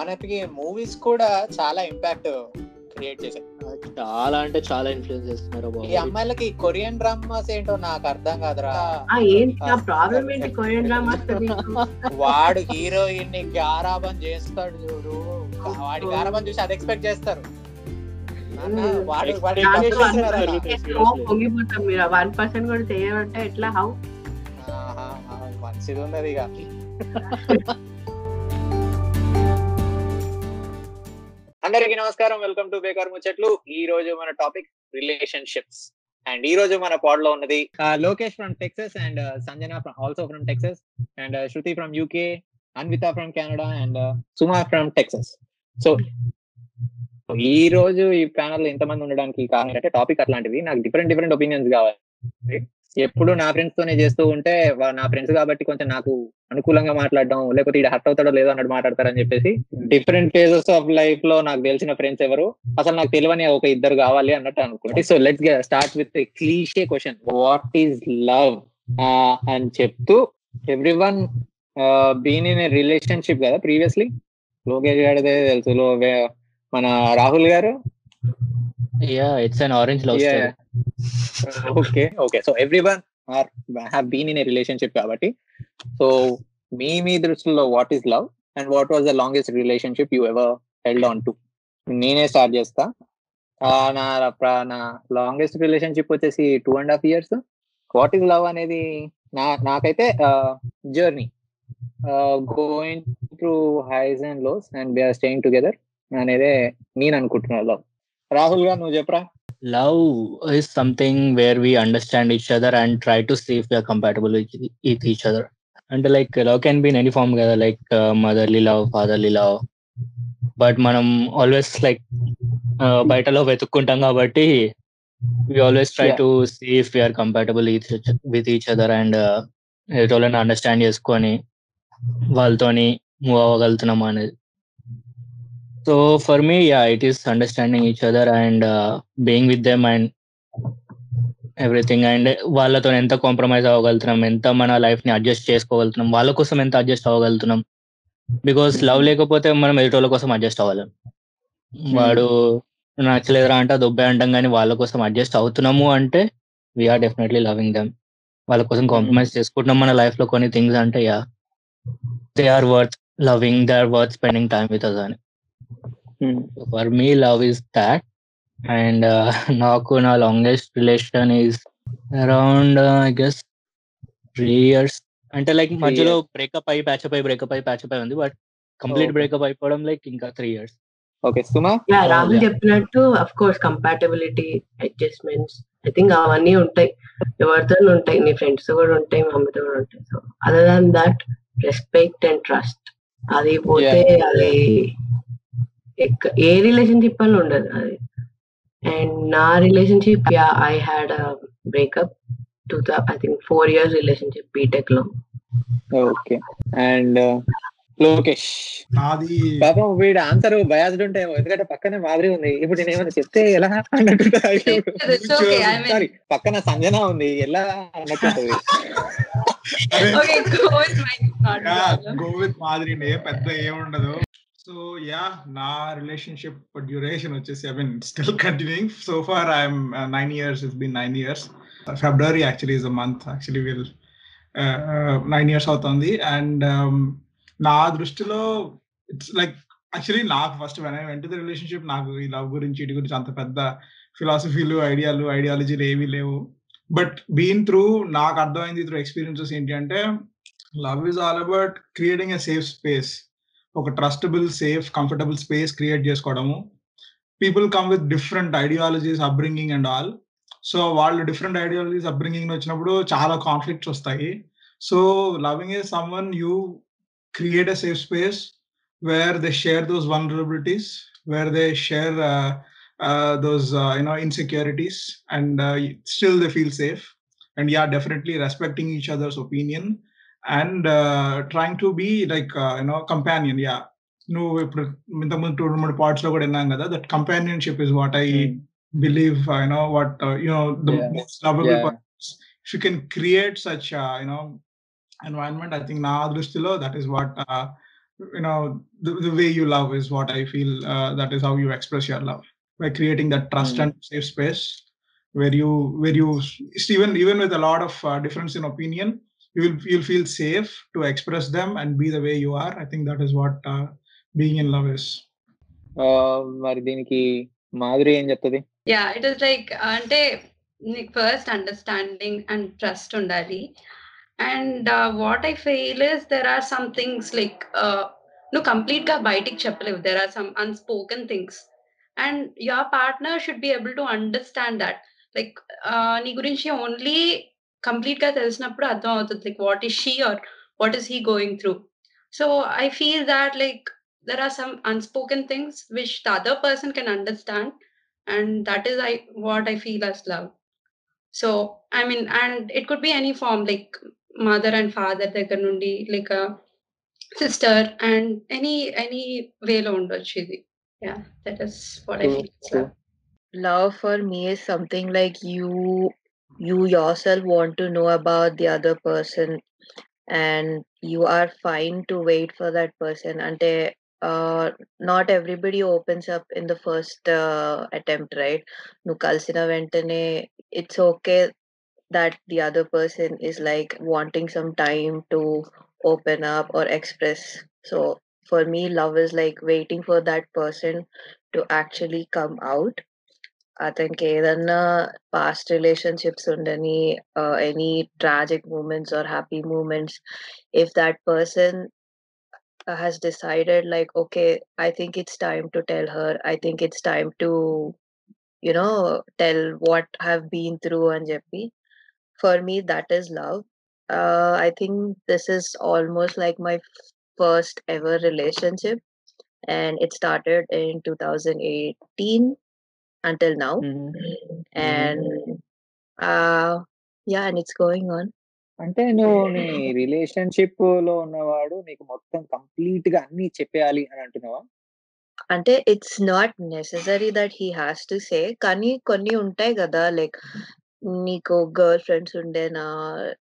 మనకి మూవీస్ కూడా చాలా ఇంపాక్ట్ క్రియేట్ చేశాయి. చాలా అంటే చాలా ఇన్ఫ్లుయెన్స్ చేస్తున్నారు ఈ అమ్మాయిలకి కొరియన్ డ్రామాస్ ఏంటో నాకు అర్థం కాదురా. ఆ, ఏంటి ఆ ప్రాబ్లం ఏంటి? కొరియన్ డ్రామాస్ వాడు హీరోయిన్ని గారాబం చేస్తాడు చూడు. వాడి గారాబం చూసి అది ఎక్స్పెక్ట్ చేస్తారు. వాడు వాడి. పొంగిపోతాం మీరు? వన్ పర్సెంట్ కూడా ఎట్లా? హౌ మంచిది ఉన్నది ఇక. అందరికి నమస్కారం. వెల్కమ్ టు బేకార్ ముచ్చట్లు. ఈ రోజు మన టాపిక్ రిలేషన్షిప్స్. అండ్ ఈ రోజు మన పాడ్లో ఉన్నది Lokesh from Texas and Sanjana also from Texas. And Shruti from UK Anvitha from Canada and Suma from Texas. So ఈ రోజు ఈ ప్యానల్ ఎంతమంది ఉండడానికి కారణం అంటే టాపిక్ అట్లాంటిది. నాకు డిఫరెంట్ డిఫరెంట్ ఒపీనియన్స్ కావాలి. ఎప్పుడు నా ఫ్రెండ్స్ తోనే చేస్తూ ఉంటే నా ఫ్రెండ్స్ కాబట్టి కొంచెం నాకు అనుకూలంగా మాట్లాడడం లేకపోతే ఇక్కడ హర్ట్ అవుతాడో లేదో అన్నట్టు మాట్లాడతారని చెప్పేసి డిఫరెంట్ ఫేజెస్ ఆఫ్ లైఫ్లో నాకు తెలిసిన ఫ్రెండ్స్ ఎవరు? అసలు నాకు తెలియని ఒక ఇద్దరు కావాలి అన్నట్టు అనుకుంటే so let's start with cliche question what is love అని చెప్తూ every one been in relationship కదా ప్రీవియస్లీ లోకేష్ గారిదే తెలుసు. మన Rahul garu? Yeah it's an arrange love Yeah, okay okay so everyone are have been in a relationship కాబట్టి. So మీ మీ దృష్టిలో what is love and what was the longest relationship you ever held on to నేనే start చేస్తా. నా నా longest relationship వచ్చేసి two and half years what is love అనేది నా నాకైతే journey going through highs and lows and we're staying together అనేదే నేను అనుకుంటున్నా లవ్ రాహుల్గా నువ్వు చెప్పరా? Love is something where we understand each other and try to see if you're compatible with each other అంటే like love can be in any form కదా? Like motherly love fatherly love but మనం always like బయట love వెతుక్కుంటాం కాబట్టి we always try. To see if we're compatible with each other and ఎటోళ్ళని understand చేసుకొని వాళ్ళతోని move అవ్వగలుగుతున్నాం అనేది so for me yeah it is understanding each other and being with them and everything and వాళ్ళతో ఎంత compromise అవ్వగలుగుతున్నాం ఎంత మన లైఫ్ని adjust చేసుకోగలుగుతున్నాం వాళ్ళ కోసం ఎంత అడ్జస్ట్ అవ్వగలుగుతున్నాం. బికాస్ లవ్ లేకపోతే మనం ఎదుటోళ్ళ కోసం అడ్జస్ట్ అవ్వలేం. వాడు నచ్చలేదురా అంటే దుబ్బే అంటాం కానీ వాళ్ళ కోసం అడ్జస్ట్ అవుతున్నాము అంటే వీఆర్ డెఫినెట్లీ లవింగ్ దెమ్ వాళ్ళ కోసం కాంప్రమైజ్ చేసుకుంటున్నాం మన లైఫ్లో కొన్ని థింగ్స్ అంటే yeah they are worth loving they are worth spending time with us అని. For me love is that and నాకు నా longest relation is around I guess three years అంటే లైక్ మధ్యలో బ్రేకప్ అయ్యి ప్యాచప్ అయ్యి బ్రేకప్ అయ్యి patchup అయి ఉంది. But complete Okay. బ్రేకప్ అయిపోవడం లైక్ ఇంకా three years okay Suma? Yeah Rahul yeah. చెప్పినట్టు of course compatibility adjustments I think అవన్నీ ఉంటాయి. ఎవరితో ఉంటాయి. నీ ఫ్రెండ్స్ కూడా ఉంటాయి మమ్మీతో కూడా ఉంటాయి. So other than that respect and trust అది పోతే అది ఏ రిలేషన్షిప్ అని ఉండదు అది. అండ్ నా relationship yeah I had breakup too I think four years relationship బీటెక్లో. ఓకే అండ్ లోకేష్ నాది పాపం వీడు ఆన్సర్ బయాస్డ్ ఉంటే ఎందుకంటే పక్కనే మాదిరి ఉంది. ఇప్పుడు నేను ఏమైనా చెప్తే ఎలా అన్నట్టు పక్కన సంజన ఉంది ఎలా అన్నట్టు okay, go with mine. Not a problem. Go with మాదిరినే పెద్ద ఏముండదు సో యా నా రిలేషన్షిప్ డ్యూరేషన్ వచ్చేసి I mean still continuing so far I'm nine years it's been nine years February actually is a month actually will nine years అవుతుంది. And నా దృష్టిలో it's like actually నాకు first when I went the relationship నాకు ఈ love గురించి ఇటు గురించి అంత పెద్ద ఫిలాసఫీలు ఐడియాలు ఐడియాలజీలు ఏమీ లేవు. బట్ బీన్ త్రూ నాకు అర్థమైంది త్రూ ఎక్స్పీరియన్సెస్ ఏంటి అంటే love is all about creating a safe space ఒక trustable safe comfortable space create చేసుకోవడము. People come with different ideologies upbringing and all so వాళ్ళు డిఫరెంట్ ఐడియాలజీస్ అప్బ్రింగింగ్ వచ్చినప్పుడు చాలా కాన్ఫ్లిక్ట్స్ వస్తాయి. So loving a someone you create a safe space where they share those vulnerabilities where they share those uh, you know insecurities and uh, still they feel safe. And yeah definitely respecting each other's opinion and uh, trying to be like uh, you know companion yeah నువ్వు ఇప్పుడు ఇంతకుముందు two మూడు పార్ట్స్లో కూడా విన్నాం కదా that companionship is what I believe you know what you know the Yeah. Most lovable Yeah. If you can create such you know environment I think నా దృష్టిలో that is what you know the, the way you love is what i feel uh, that is how you express your love by creating that trust Mm. and safe space where you where you even even with a lot of uh, difference in opinion you will you'll feel safe to express them and be the way you are. I think that is what uh, being in love is. మరి దీనికి మాధురి ఏం చెప్తుంది? Yeah it is like అంటే నీకు first understanding and trust ఉండాలి. And what I feel is there are some things like నువ్వు కంప్లీట్గా బయటికి చెప్పలేవు. There are some unspoken things and your partner should be able to understand that like నీ గురించి only complete గా తెలిసినప్పుడు అర్థం అవుతుంది like what is she or what is he going through so I feel that like there are some unspoken things which the other person can understand and that is i what i feel as love so i mean and it could be any form like mother and father దగ్గర నుండి like a sister and any any way లో ఉండొచ్చు ఇది yeah that is what i True, feel is true. love. love for me is something like you you yourself want to know about the other person and you are fine to wait for that person until uh, not everybody opens up in the first uh, attempt right? Kalsina ventane it's okay that the other person is like wanting some time to open up or express. So for me love is like waiting for that person to actually come out അതെനിക്ക് ഏതെന്ന past past relationships any any tragic moments or happy moments, if that person uh, has decided like okay i think it's time to tell her. I think it's time to you know tell what i've been through and jeppy for me that is love. Uh, I think this is almost like my first ever relationship and it started in 2018 until now. And uh yeah and it's going on. అంటే నువ్వు నీ రిలేషన్షిప్లో ఉన్నవాడు నీకు మొత్తం కంప్లీట్గా అన్ని చెప్పేయాలి అని అంటున్నావా? అంటే it's not necessary that he has to say కానీ కొన్ని ఉంటాయి కదా లైక్ నీకు గర్ల్ ఫ్రెండ్స్ ఉండేనా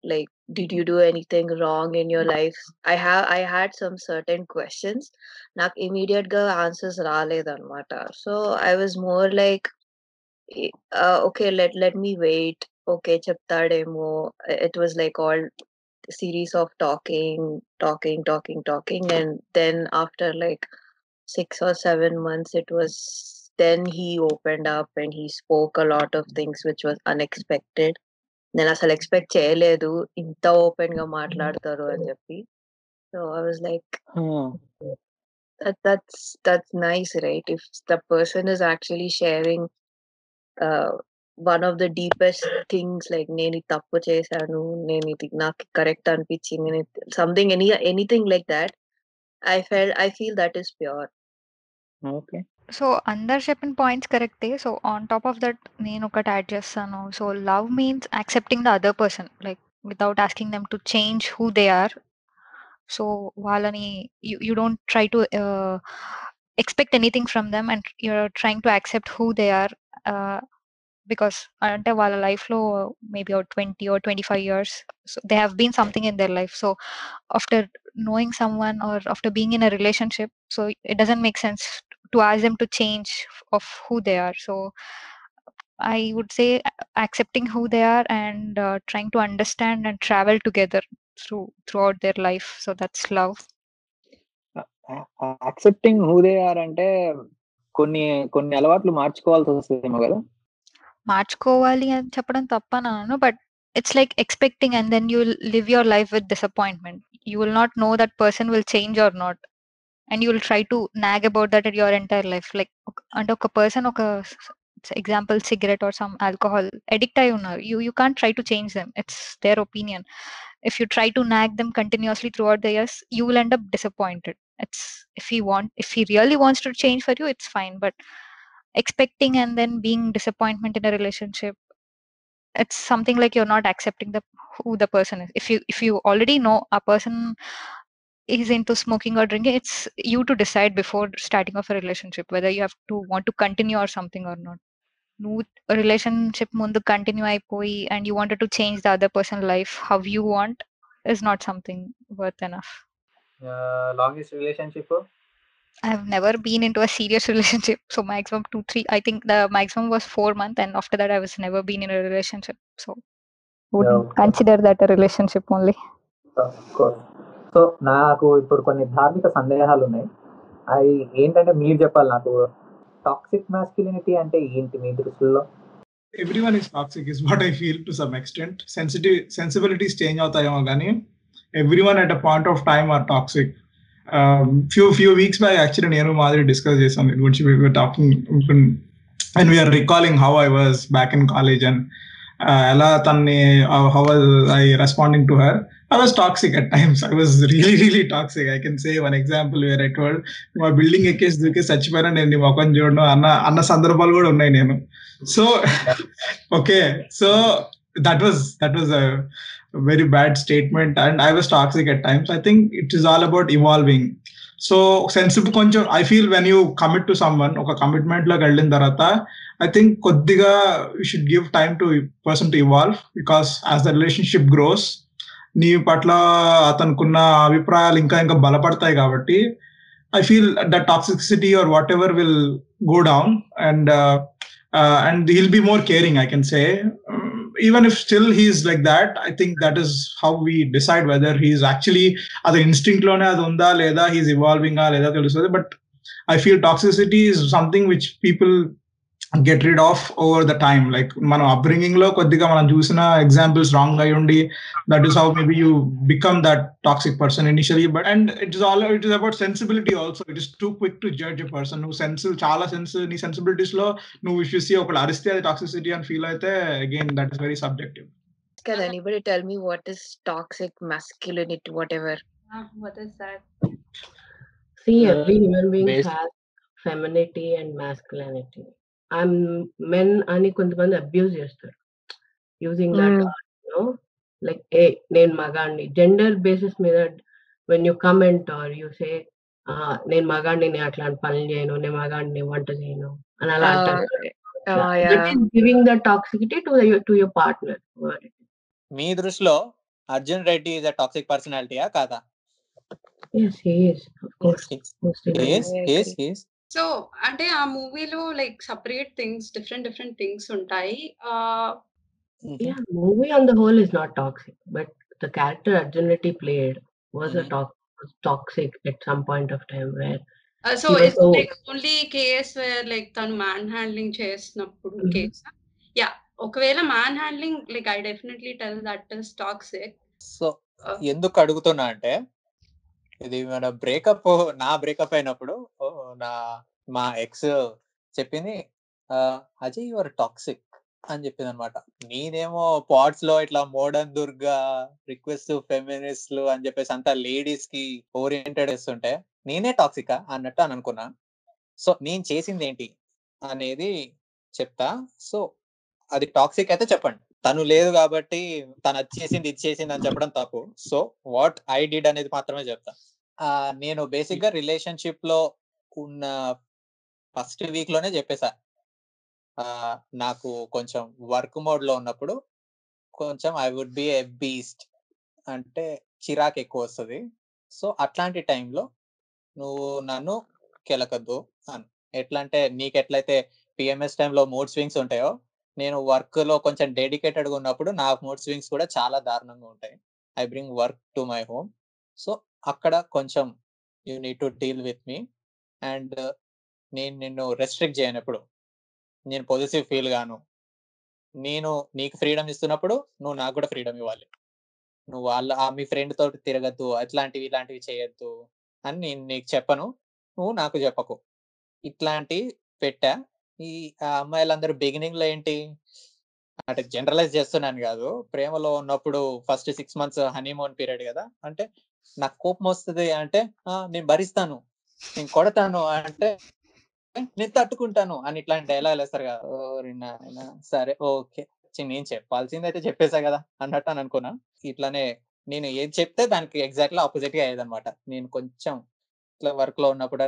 like did you do anything wrong in your life I have I had some certain questions నాకు ఇమీడియట్ గా answers రాలేదన్నమాట so I was more like okay let let me wait okay చెప్తాడేమో it was like all series of talking talking talking talking and then after like six or seven months it was then he opened up and he spoke a lot of things which was unexpected నేను అసలు expect చేయలేదు. ఇంత ఓపెన్గా మాట్లాడతారు అని చెప్పి. So I was like that that's that's nice right if the person is actually sharing uh, one of the deepest things like నేను ఇది తప్పు చేశాను నేను ఇది నాకు కరెక్ట్ అనిపించింది something any anything like that I fell I feel that is pure. Okay. So అందరు చెప్పిన పాయింట్స్ కరెక్టే so on top of that నేను ఒకటి యాడ్ చేస్తాను. So love means accepting the other person like without asking them to change who they are so వాళ్ళని you don't try to expect anything from them and you're trying to accept who they are because అంటే వాళ్ళ లైఫ్లో maybe twenty or twenty five years so they have been something in their life so after knowing someone or after being in a relationship so it doesn't make sense to ask them to change of who they are so i would say accepting who they are and uh, trying to understand and travel together through throughout their life so that's love accepting who they are అంటే కొన్ని కొన్ని అలవాట్లు మార్చుకోవాల్సి వస్తుందేమో కదా మార్చుకోవాలి అని చెప్పడం తప్పనను but it's like expecting and then you'll live your life with disappointment you will not know that person will change or not and you will try to nag about that at your entire life like అంటే ఒక person ఒక example cigarette or some alcohol addict అయి ఉన్నారు you you can try to change them it's their opinion if you try to nag them continuously throughout the years you will end up disappointed it's if he want if he really wants to change for you it's fine but expecting and then being disappointment in a relationship it's something like you're not accepting the who the person is if you if you already know a person is into smoking or drinking it's you to decide before starting of a relationship whether you have to want to continue or something or not నువ్వు relationship ముందు continue అయిపోయి and you wanted to change the other person life how you want is not something worth enough longest relationship I've never been into a serious relationship. So maximum two, three. I think the maximum was four months, and after that, I was never been in a relationship. So wouldn't okay. consider that a relationship only. So నాకు ఇప్పుడు కొన్ని ధార్మిక సందేహాలు ఉన్నాయి అవి ఏంటంటే మీరు చెప్పాలి నాకు. టాక్సిక్ మాస్కులినిటీ అంటే ఏంటి మీ దృష్టిలో? Everyone is toxic is what I feel to some extent sensitive sensibilities change అవుతాయేమో కానీ everyone at a point of time are toxic few few weeks by actually నేను మాదిరి డిస్కస్ చేశాను దీని గురించి talking and we are recalling how I was back in college and ఎలా తన్ని how I responding to her I was toxic at times. I was really, really toxic. I can say one example where I told మా building ఎక్కేసి దూకి చచ్చిపోయినా నేను నీ ముఖం చూడను అన్న అన్న సందర్భాలు కూడా ఉన్నాయి నేను so okay so that was that was a very bad statement and I was toxic at times I think it is all about evolving so sensible కొంచెం I feel when you commit to someone ఒక కమిట్మెంట్లోకి వెళ్ళిన తర్వాత I think కొద్దిగా you should give time to person to evolve because as the relationship grows నీ పట్ల అతనుకున్న అభిప్రాయాలు ఇంకా ఇంకా బలపడతాయి కాబట్టి I feel the toxicity or whatever will go down and and he'll be more caring I can say even if still he's like that I think that is how we decide whether he's actually అది ఇన్స్టింక్ట్లోనే అది ఉందా లేదా he's evolving లేదా తెలుస్తుంది. But I feel toxicity is something which people get rid of over the time like మనం అప్బ్రింగింగ్లో కొద్దిగా మనం చూసిన ఎగ్జాంపుల్స్ రాంగ్ అయి ఉండి that is how maybe you become that toxic person initially but and it is all it is about sensibility also it is too quick to judge a person నువ్వు sense చాలా sense నీ సెన్సిబిలిటీస్లో నువ్వు if you see ఒకళ్ళు అరిస్తే అది toxicity అని feel అయితే again that is very subjective Can anybody tell me what is toxic masculinity, whatever? Ah, what is that? See, Uh, every human being based- has femininity and masculinity. I'm men అని కొంతమంది abuse చేస్తారు. Using that like ఏ నేను మగాడిని. Gender basis మీద when you comment or you say నేను మగాడిని నేను అట్లాంటి పనులు చేయను నేను మగాడిని వంట చేయను అని అలా. Giving the toxicity to to your partner మీ దృష్టిలో Arjun Reddy is a toxic పర్సనాలిటీయా కాదా? Yes he is of course so అంటే ఆ మూవీలో like separate things different different things ఉంటాయి Yeah, movie on the whole is not toxic, but the character Arjun Reddy played was a Mhm. tox- was toxic at some point of time where so He was it's so- like only case where like తను man handling చేసినప్పుడు Mhm. Case yeah ఒకవేళ man handling like I definitely tell that is toxic so ఎందుకు అడుగుతున్నా అంటే ఇది మన breakup నా breakup అయినప్పుడు ఓ, నా మా ఎక్స్ చెప్పింది అజయ్ యువర్ టాక్సిక్ అని చెప్పింది అనమాట నేనేమో పాట్స్లో ఇట్లా మోడర్న్ దుర్గా రిక్వెస్ట్ ఫెమినిస్ట్లు అని చెప్పేసి అంతా లేడీస్కి ఓరియంటెడ్ ఇస్తుంటే నేనే టాక్సికా అన్నట్టు అని అనుకున్నా. సో నేను చేసింది ఏంటి అనేది చెప్తా. సో అది టాక్సిక్ అయితే చెప్పండి. తను లేదు కాబట్టి తను అది చేసింది ఇది చేసింది అని చెప్పడం తప్పు. సో వాట్ ఐ డిడ్ అనేది మాత్రమే చెప్తా. నేను బేసిక్గా రిలేషన్షిప్లో ఉన్న ఫస్ట్ వీక్లోనే చెప్పేసా నాకు కొంచెం వర్క్ మోడ్లో ఉన్నప్పుడు కొంచెం I would be a beast అంటే చిరాకు ఎక్కువ వస్తుంది. సో అట్లాంటి టైంలో నువ్వు నన్ను కెలకద్దు అని ఎట్లా అంటే నీకు ఎట్లయితే పిఎంఎస్ టైంలో మూడ్ స్వింగ్స్ ఉంటాయో నేను వర్క్లో కొంచెం డెడికేటెడ్గా ఉన్నప్పుడు నా మూడ్ స్వింగ్స్ కూడా చాలా దారుణంగా ఉంటాయి. I bring work to my home. So అక్కడ కొంచెం you need to deal with me. And నేను నిన్ను రెస్ట్రిక్ట్ చేయను ఎప్పుడు నేను పొజిటివ్ ఫీల్ గాను నేను నీకు ఫ్రీడమ్ ఇస్తున్నప్పుడు నువ్వు నాకు కూడా ఫ్రీడమ్ ఇవ్వాలి. నువ్వు వాళ్ళ మీ ఫ్రెండ్ తోటి తిరగద్దు అట్లాంటివి ఇలాంటివి చేయొద్దు అని నేను నీకు చెప్పను. నువ్వు నాకు చెప్పకు. ఇట్లాంటి పెట్టా. ఈ ఆ అమ్మాయిలందరూ బిగినింగ్లో ఏంటి? అంటే జనరలైజ్ చేస్తున్నాను కాదు. ప్రేమలో ఉన్నప్పుడు first six months honeymoon period కదా. అంటే నాకు కోపం వస్తుంది అంటే "ఆ, నేను భరిస్తాను నేను కొడతాను అంటే నేను తట్టుకుంటాను అని ఇట్లాంటి డైలాగ్ వేస్తారు కదా. ఓరి సరే ఓకే నేను చెప్పాల్సింది అయితే చెప్పేసా కదా అన్నట్టు అని అనుకున్నా. ఇట్లానే నేను ఏది చెప్తే దానికి ఎగ్జాక్ట్లీ ఆపోజిట్గా అయ్యేది అనమాట నేను కొంచెం ఇట్లా వర్క్లో ఉన్నప్పుడు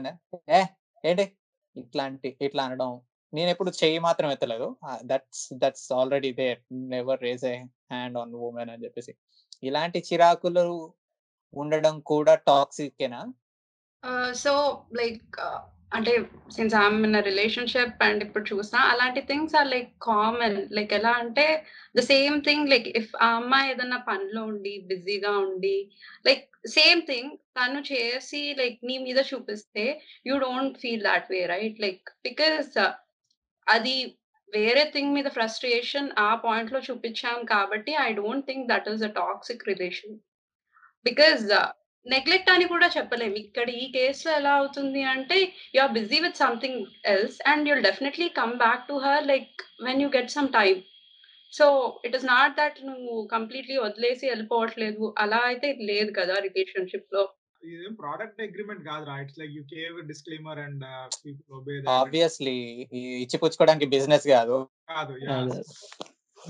ఏ ఏంటి? ఇట్లాంటి ఇట్లా అనడం నేను ఎప్పుడు చెయ్యి మాత్రం ఎత్తలేదు. That's that's already there never raise a hand on women అని చెప్పేసి. ఇలాంటి చిరాకులు ఉండడం కూడా టాక్సికేనా సో లైక్ అంటే since I'm in relationship and ఇప్పుడు చూసిన అలాంటి things are like common. Like ఎలా అంటే the same thing like if ఆ అమ్మాయి ఏదన్నా పనిలో ఉండి బిజీగా ఉండి లైక్ సేమ్ థింగ్ తను చేసి లైక్ నీ మీద చూపిస్తే you don't feel that way right? Like because అది వేరే థింగ్ మీద ఫ్రస్ట్రేషన్ ఆ పాయింట్లో చూపించాం కాబట్టి I don't think that is a toxic relation. Because neglect అని కూడా చెప్పలేము. ఇక్కడ ఈ కేసులో ఎలా అవుతుంది అంటే you are busy with something else and you'll definitely come back to her like when you get some time so it is not that నువ్వు కంప్లీట్లీ వదిలేసి వెళ్ళిపోవట్లేదు. అలా అయితే లేదు కదా రిలేషన్షిప్లో. ఇదేం ప్రోడక్ట్ అగ్రిమెంట్ కాదురా. It's like you gave disclaimer and people obey obviously ఇచ్చిపుచ్చుకోవడానికి business కాదు.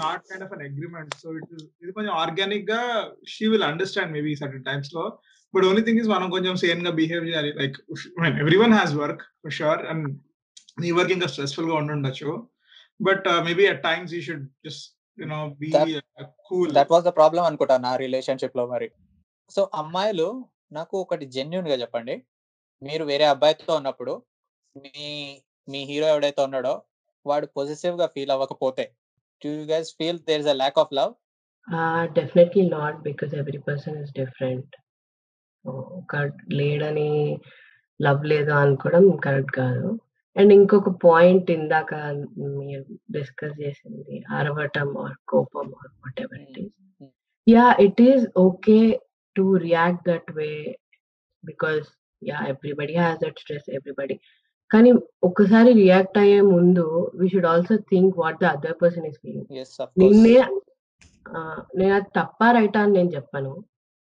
Not kind of an agreement so it ఇది కొంచెం ఆర్గానిక్గా she will understand maybe certain టైమ్స్లో. బట్ ఓన్లీ థింగ్ ఇస్ మనం కొంచెం సేమ్గా బిహేవ్ చేయాలి. Like everyone has work for sure and నీ వర్క్ ఇంకా స్ట్రెస్ఫుల్గా ఉండుండొచ్చు. But maybe at times you should just you know be cool that was the problem అనుకుంటా నా రిలేషన్షిప్లో మరి. సో అమ్మాయిలు నాకు ఒకటి జెన్యున్గా చెప్పండి. మీరు వేరే అబ్బాయితో ఉన్నప్పుడు మీ మీ హీరో ఎవడైతే ఉన్నాడో వాడు పొజిటివ్గా ఫీల్ అవ్వకపోతే you guys feel there is a lack of love Uh, definitely not because every person is different. ఒక లేడని లవ్ లేదు అనుకోవడం కరెక్ట్ కాదు. అండ్ ఇంకొక పాయింట్ ఇందాక మీరు డిస్కస్ చేసింది అరవటం ఆర్ కోపం or whatever it is yeah it is okay to react that way because yeah everybody has that stress everybody కానీ ఒకసారి రియాక్ట్ అయ్యే ముందు we should also think what the other person is feeling నిన్నే నేను అది తప్ప రైటా అని నేను చెప్పను.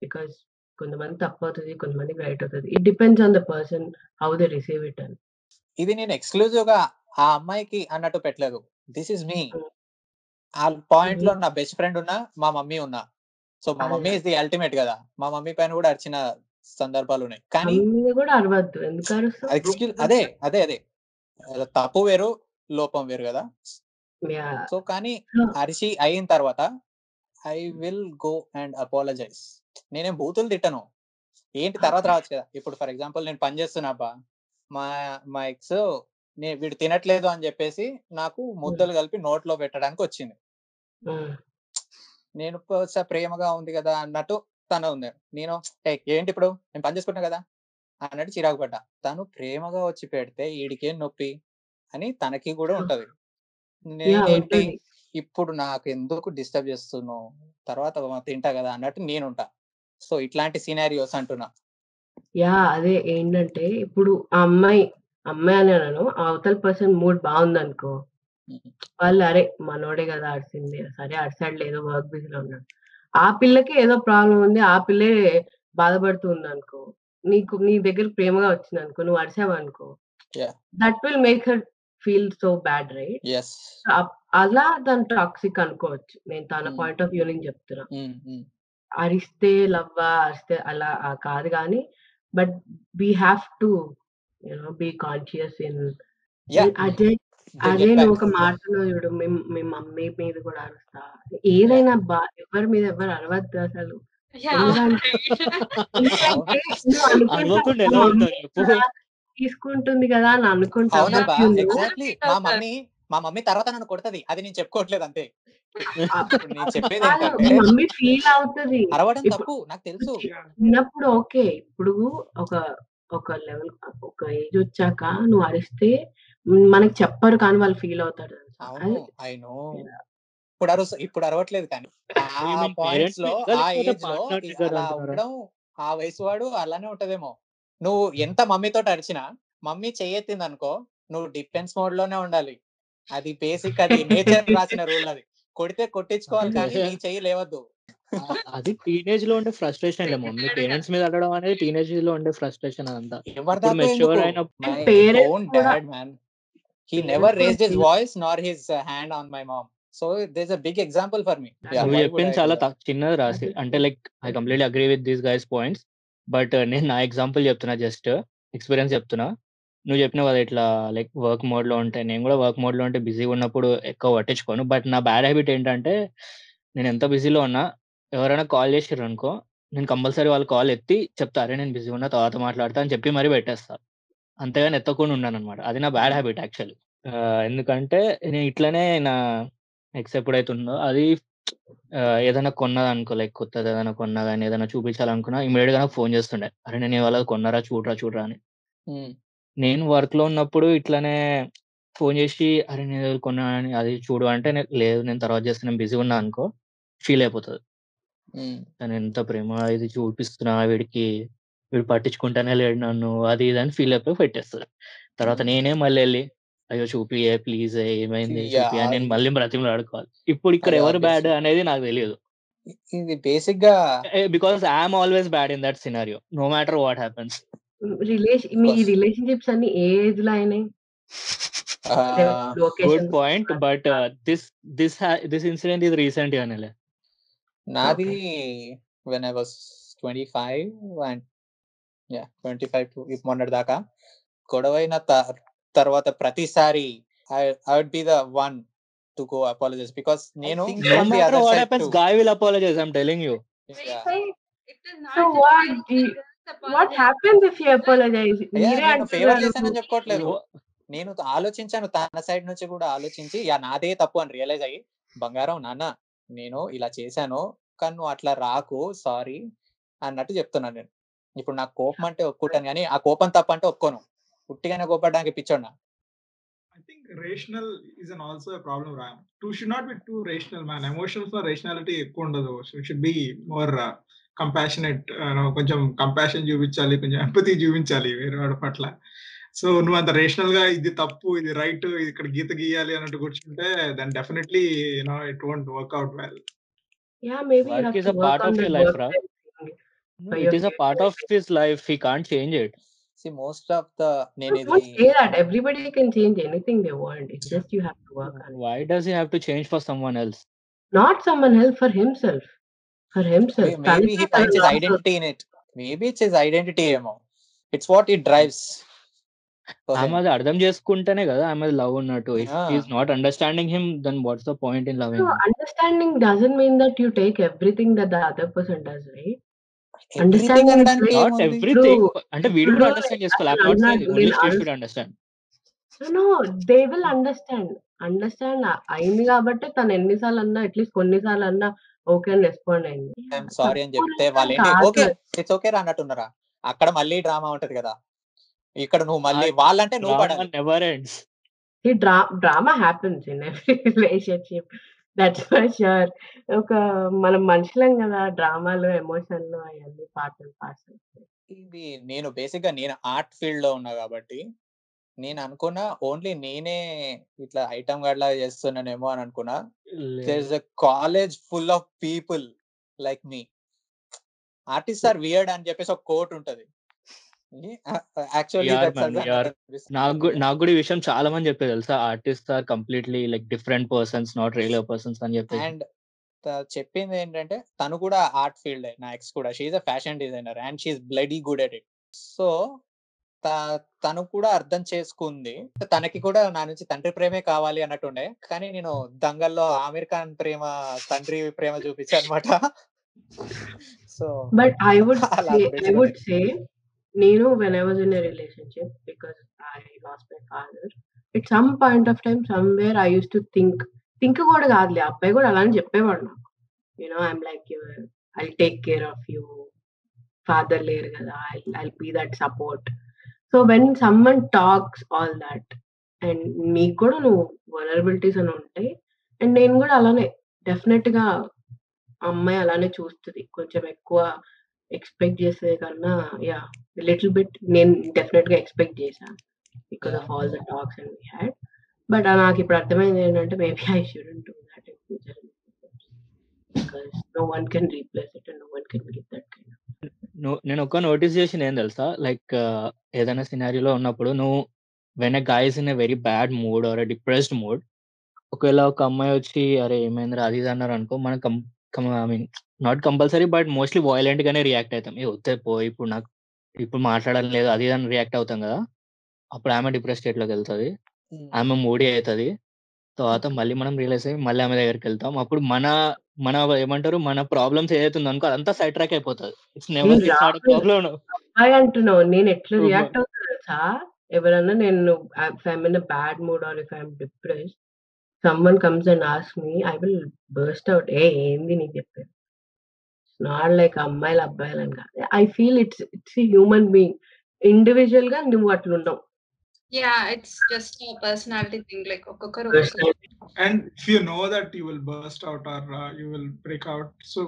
బికాస్ కొంతమంది తప్పు అవుతుంది కొంతమందికి రైట్ అవుతుంది. It depends on the person how they receive it అని ఇది నేను ఎక్స్క్లూజివ్గా ఆ అమ్మాయికి అన్నట్టు పెట్టలేదు. This is me. ఆ పాయింట్లో నా బెస్ట్ ఫ్రెండ్ ఉన్నా మా మమ్మీ ఉన్నా. సో మా. మమ్మీ ఇస్ ది అల్టిమేట్ కదా. మా మమ్మీ పైన కూడా అరిచిన సందర్భాలు ఉన్నాయి కానీ ఎక్స్క్యూజ్ అదే అదే అదే. తప్పు వేరు లోపం వేరు కదా. సో కానీ అరిచి అయిన తర్వాత I will go and apologize. నేనేం బూతులు తిట్టను. ఏంటి తర్వాత రావచ్చు కదా? ఇప్పుడు ఫర్ ఎగ్జాంపుల్ నేను పని చేస్తున్నా అబ్బా మా మా ఎక్స్ నే వీడు తినట్లేదు అని చెప్పేసి నాకు ముద్దలు కలిపి నోట్లో పెట్టడానికి వచ్చింది. నేను ప్రేమగా ఉంది కదా అన్నట్టు తను ఉంది నేను "ఏ, ఏంటి ఇప్పుడు? నేను పని చేసుకుంటా కదా? అన్నట్టు చిరాకు పడ్డా. తను ప్రేమగా వచ్చి పెడితే ఈడికేం నొప్పి? అని తనకి కూడా ఉంటది. నేనేంటి. ఇప్పుడు నాకు ఎందుకు డిస్టర్బ్ చేస్తున్నావు? తర్వాత తింటా కదా? అన్నట్టు నేనుంటా. సో ఇట్లాంటి సినారియోస్ అంటున్నా. యా! అదే ఏంటంటే ఇప్పుడు ఆ అమ్మాయి అమ్మాయి అని అనను అవతల పర్సన్ మూడ్ బాగుంది అనుకో Mhm. వాళ్ళు అరే మనోడే కదా అరిసింది సరే అరిసాడు లేదో వర్క్ బిజీలో ఉన్నాడు. ఆ పిల్లకి ఏదో ప్రాబ్లం ఉంది ఆ పిల్లే బాధపడుతుంది అనుకో నీకు నీ దగ్గర ప్రేమగా వచ్చింది అనుకో నువ్వు అరిసావు అనుకో. That will make her feel so bad right అలా దాని టాక్సిక్ అనుకోవచ్చు. నేను తన. పాయింట్ ఆఫ్ వ్యూ నుంచి చెప్తున్నా. అరిస్తే లవ్వా అరిస్తే అలా కాదు కానీ but we have to you know be conscious in అదే అదే నువ్వు ఒక మాటలో చూడు మేము మీ మమ్మీ మీద కూడా అరుస్తా. ఏదైనా బా ఎవరి మీద ఎవరు అరవద్దు అసలు. తీసుకుంటుంది కదా అని ఎగ్జాక్ట్లీ మా మమ్మీ మా మమ్మీ తర్వాత నన్ను కొడుతుంది. అది నేను చెప్పుకోవట్లేదు అంతే. నేను చెప్పేది మమ్మీ ఫీల్ అవుతుంది. అరవడం తప్పు నాకు తెలుసు. చిన్నప్పుడు ఓకే. ఇప్పుడు ఒక ఒక లెవెల్ ఒక ఏజ్ వచ్చాక నువ్వు అరిస్తే మనకి చెప్పరు కానీ వాళ్ళు ఫీల్ అవుతారు. ఇప్పుడు అరు ఇప్పుడు అరవట్లేదు కానీ ఆ పాయింట్స్లో ఏజ్లో అలా? ఉండడం వయసు వాడు అలానే ఉంటదేమో. నువ్వు ఎంత మమ్మీతో అరిచినా మమ్మీ చెయ్యెత్తింది అనుకో నువ్వు డిఫెన్స్ మోడ్లోనే ఉండాలి. అది బేసిక్ అది నేచర్ రాసిన రూల్ అది. కొడితే కొట్టించుకోవాలి కానీ నీ చెయ్యి లేవద్దు. అది టీనేజ్లో ఉండే ఫ్రస్ట్రేషన్ లే మమ్మీ. పేరెంట్స్ మీద అడగడం అనేది టీనేజ్లో ఉండే ఫ్రస్ట్రేషన్ అదంతా. మెచ్యూర్ అయిన నెవర్ కూడా raised his feel- voice nor his hand on my mom so this a big example for me నువ్వు చెప్పింది చాలా చిన్నది రాసి అంటే like I completely agree with these guys points but నేను నా ఎగ్జాంపుల్ చెప్తున్నా జస్ట్ ఎక్స్పీరియన్స్ చెప్తున్నా. నువ్వు చెప్పినావు కదా ఇట్లా లైక్ వర్క్ మోడ్లో ఉంటే నేను కూడా వర్క్ మోడ్లో ఉంటే బిజీగా ఉన్నప్పుడు ఎక్కువ పట్టించుకోను. బట్ నా బ్యాడ్ హ్యాబిట్ ఏంటంటే నేను ఎంత బిజీలో ఉన్నా ఎవరైనా కాల్ చేసారు అనుకో నేను కంపల్సరీ వాళ్ళ కాల్ ఎత్తి చెప్తా. అరే నేను బిజీ ఉన్నా తర్వాత మాట్లాడతా అని చెప్పి మరీ పెట్టేస్తా. అంతేగాని ఎత్తకుండా ఉన్నాను అనమాట అది నా బ్యాడ్ హ్యాబిట్ యాక్చువల్లీ ఎందుకంటే నేను ఇట్లనే నా ఎక్స్ ఎప్పుడైతే ఉందో అది ఆ, ఏదైనా కొన్నది అనుకో లైక్ కొత్తది ఏదైనా కొన్నా కానీ ఏదైనా చూపించాలనుకున్నా ఇమీడియట్గా నాకు ఫోన్ చేస్తుండే. అరే నేను ఇవాళ కొన్నారా? చూడరా? చూడరా? అని. ఉమ్, నేను వర్క్లో ఉన్నప్పుడు ఇట్లానే ఫోన్ చేసి అరే నేను ఏదో కొన్నా అని అది చూడు అంటే లేదు నేను తర్వాత చేస్తే నేను బిజీ ఉన్నా అనుకో ఫీల్ అయిపోతుంది. ఉమ్, నేను ఎంత ప్రేమ ఇది చూపిస్తున్నా వీడికి. వీడు పట్టించుకుంటానే లేడు నన్ను అది ఇది అని ఫీల్ అయిపోయి పెట్టేస్తాడు తర్వాత. నేనే మళ్ళీ వెళ్ళి అయ్యో చూపి ప్లీజ్ ఏమైంది అని నేను మళ్ళీ బ్రతిమలు ఆడుకోవాలి. ఇప్పుడు ఇక్కడ ఎవరు బ్యాడ్. అనేది నాకు తెలియదు. ఇది బేసిక్గా because I'm always bad in that scenario no matter what happens. Relation me. Relationships అన్ని ఏజ్లో అయినాయి? Good point but this this this incident ఇది రీసెంట్ గానే నాది when I was twenty five and yeah twenty five to మొన్నటి దాకా. గొడవైన తర్వాత ప్రతిసారి I I would be the one to go apologize because నేను apologize what you- girls what apologize. Apologize మీరే ఫేవర్ అంటున్నారు చేశానని చెప్పుకోవట్లేదు. నేను ఆలోచించాను తన సైడ్ నుంచి కూడా ఆలోచించి యా నాదే తప్పు అని రియలైజ్ అయ్యి బంగారం నాన్న నేను ఇలా చేశాను కానీ నువ్వు అట్లా రాకు సారీ అన్నట్టు చెప్తున్నాను నేను. ఇప్పుడు నాకు కోపం అంటే ఒప్పుకుంటాను కానీ ఆ కోపం తప్పు అంటే ఒప్పుకోను పుట్టిగానే కోపడడానికి పిచ్చోడినా I think rational is an also a problem, Ram. Two should not be too rational, man. Emotions or rationality ఎక్కువ ఉండదు. So it should be more uh, compassionate. Uh, no, కొంచెం కంపాషన్ చూపించాలి కొంచెం ఎంపతి చూపించాలి వేరే వాడి పట్ల సో నువ్వు అంత రేషనల్గా ఇది తప్పు ఇది రైట్ ఇక్కడ గీత గీయాలి అన్నట్టు కూర్చుంటే then definitely you know it won't work out well yeah maybe to work on of that your life, work Ra. No, For it your is a part of future. his life. He can't change it. See most of the నేను No, ఇది don't say that. Everybody can change anything they want. It's just you have to work on it. Why does he have to change for someone else? Not someone else for himself. For himself. Maybe he తనకే finds his తన identity in it maybe it's his identity ఏమో it's what it drives ఆమె అది అర్థం చేసుకుంటేనే కదా ఆమె love ఉన్నట్టు if Ah. Is not understanding him then what's the point in loving So understanding doesn't mean that you take everything that the other person does, right? everything Understanding అనడానికి is not ఏముంది everything True. అంటే వీడు ఇప్పుడు కూడా understand చేసుకోవాలి. State an- should understand No, they will understand. Understand అయింది కాబట్టి తను ఎన్నిసార్లు అన్నా అట్లీస్ట్ కొన్నిసార్లు అన్నా ఓకే అని రెస్పాండ్ అయింది. సారీ అని చెప్తే వాళ్ళు ఓకే. ఇట్స్ ఓకే రా అన్నట్టున్నారా అక్కడ మళ్ళీ డ్రామా ఉంటది కదా. ఇక్కడ నువ్వు మళ్ళీ వాళ్ళంటే నువ్వు drama never ends happens in every relationship that's for sure ఒక మనం మనుషులం కదా డ్రామాలు ఎమోషన్లు అవన్నీ పార్ట్ అండ్ పార్సల్. ఇది నేను బేసిక్గా నేను ఆర్ట్ ఫీల్డ్లో ఉన్నా కాబట్టి నేను అనుకున్నా ఓన్లీ నేనే ఇట్లా ఐటమ్ గార్డ్ లాగా చేస్తున్నానేమో అని అనుకున్నా. There is a college full of people like me artist are weird అని చెప్పేసి ఒక కోట్ ఉంటది యాక్చువల్లీ Yeah, man, yeah. నాకు కూడా ఈ విషయం చాలా మంది చెప్పేది తెలుసా? Artist are completely like different persons not regular persons అని చెప్పేసి. అండ్ చెప్పింది ఏంటంటే తను కూడా ఆర్ట్ ఫీల్డ్ నా ఎక్స్ కూడా. She's a fashion designer and she's bloody good at it so తను కూడా అర్థం చేసుకుంది. తనకి కూడా నా నుంచి తండ్రి ప్రేమే కావాలి అన్నట్టుండే. కానీ నేను దంగల్లో ఆమిర్ ఖాన్ ప్రేమ తండ్రి ప్రేమ చూపించాను అనమాట so but I would I. Would say నేను when I was in a relationship because I lost my father it some point of time somewhere I used to think think కూడా కాదులే అబ్బాయి కూడా అలానే చెప్పేవాడు నాకు. You know I'm like your I take care of you father లేరు కదా I I be that support so when someone talks all that and మీకు కూడా నువ్వు వలరబిలిటీస్ అని ఉంటాయి అండ్ నేను కూడా అలానే డెఫినెట్గా అమ్మాయి అలానే చూస్తుంది. కొంచెం ఎక్కువ ఎక్స్పెక్ట్ చేసే కన్నా యా లిటిల్ బిట్ నేను డెఫినెట్గా ఎక్స్పెక్ట్ చేశాను because of all the talks and we had but నాకు ఇప్పుడు అర్థమైంది ఏంటంటే maybe I shouldn't do that in future because no one can replace it and no one can give that kind నేను ఒక notice చేసిన ఏం తెలుసా? లైక్ uh, ఏదైనా సినారీలో ఉన్నప్పుడు నువ్వు when guys in a very bad mood or depressed mood ఒకవేళ ఒక అమ్మాయి వచ్చి అరే ఏమైందిరా? అది ఇది అన్నారు అనుకో మనం I mean not compulsory but mostly violent గానే రియాక్ట్ అవుతాం ఏ వస్తే పో ఇప్పుడు నాకు ఇప్పుడు మాట్లాడడం లేదు. అది అని రియాక్ట్ అవుతాం కదా! అప్పుడు ఆమె డిప్రెస్ స్టేట్లోకి వెళ్తుంది ఆమె మూడీ అవుతుంది తర్వాత మళ్ళీ మనం రియలైజ్ అయ్యి మళ్ళీ ఆమె దగ్గరికి వెళ్తాం. అప్పుడు మన మన ఏమంటారు? మన ప్రాబ్లమ్స్ ఏదైతే ఉందో అనుకో అదంతా సైడ్ ట్రాక్ అయిపోతుంది. It's never it's not problem అంటున్నావు. నేను ఎట్లా. రియాక్ట్ అవుతా ఎవరన్నా నేను I'm in bad mood or if I'm depress someone comes and as me I will burst out ఏ ఏంది నీకు చెప్పేది? నాట్ లైక్ అమ్మాయిలు అబ్బాయిలు అని కాదు I feel it's it's human being individual గా నువ్వు అట్లుండవు yeah it's just personality thing like ఒక్కొక్కరు ఒక్కొక్క Personality. And if you know that you will burst out or uh, you will break out, so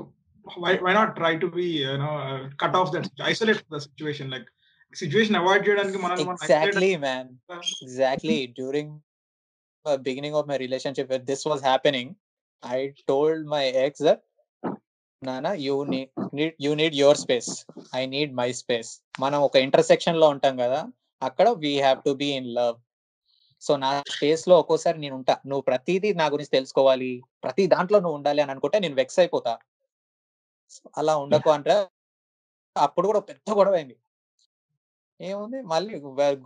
why why not try to be you know uh, cut off that isolate the situation like situation avoid చేయడానికి మనం మనం isolate Exactly, man. Uh, Exactly. During the beginning of my relationship, where this was happening, I told my ex that, నానా you need you need your space I need my space మనం ఒక ఇంటర్సెక్షన్లో ఉంటాం కదా అక్కడ we have to be in love so నా స్పేస్లో ఒక్కోసారి నేను ఉంటా. నువ్వు ప్రతిదీ నా గురించి తెలుసుకోవాలి. ప్రతి దాంట్లో నువ్వు ఉండాలి అని అనుకుంటే నేను వెక్స్ అయిపోతా. అలా ఉండకు అంటే. అప్పుడు కూడా పెద్ద గొడవ అయింది. ఏముంది? మళ్ళీ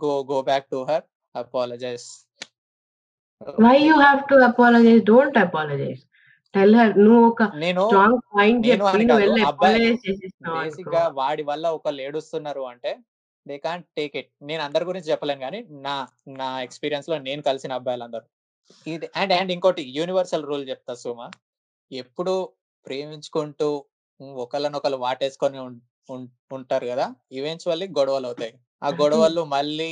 go go back to her apologize why you have to apologize don't apologize tell her నువ్వు ఒక నేను స్ట్రాంగ్ పాయింట్ చెప్పి నువ్వు వెళ్ళి అపాలజైజ్ చేసేసినావు వాడి వల్ల ఒకళ్ళు ఏడుస్తున్నారు అంటే దే కాంట్ టేక్ ఇట్ నేను అందరి గురించి చెప్పలేను కానీ నా నా ఎక్స్పీరియన్స్లో నేను కలిసిన అబ్బాయిలు అందరూ ఇది అండ్ అండ్ ఇంకోటి యూనివర్సల్ రూల్ చెప్తా సుమా. ఎప్పుడు ప్రేమించుకుంటూ ఒకళ్ళనొకళ్ళు వాటేసుకొని ఉంటారు కదా ఈవెన్చువల్లీ గొడవలు అవుతాయి. ఆ గొడవలు మళ్ళీ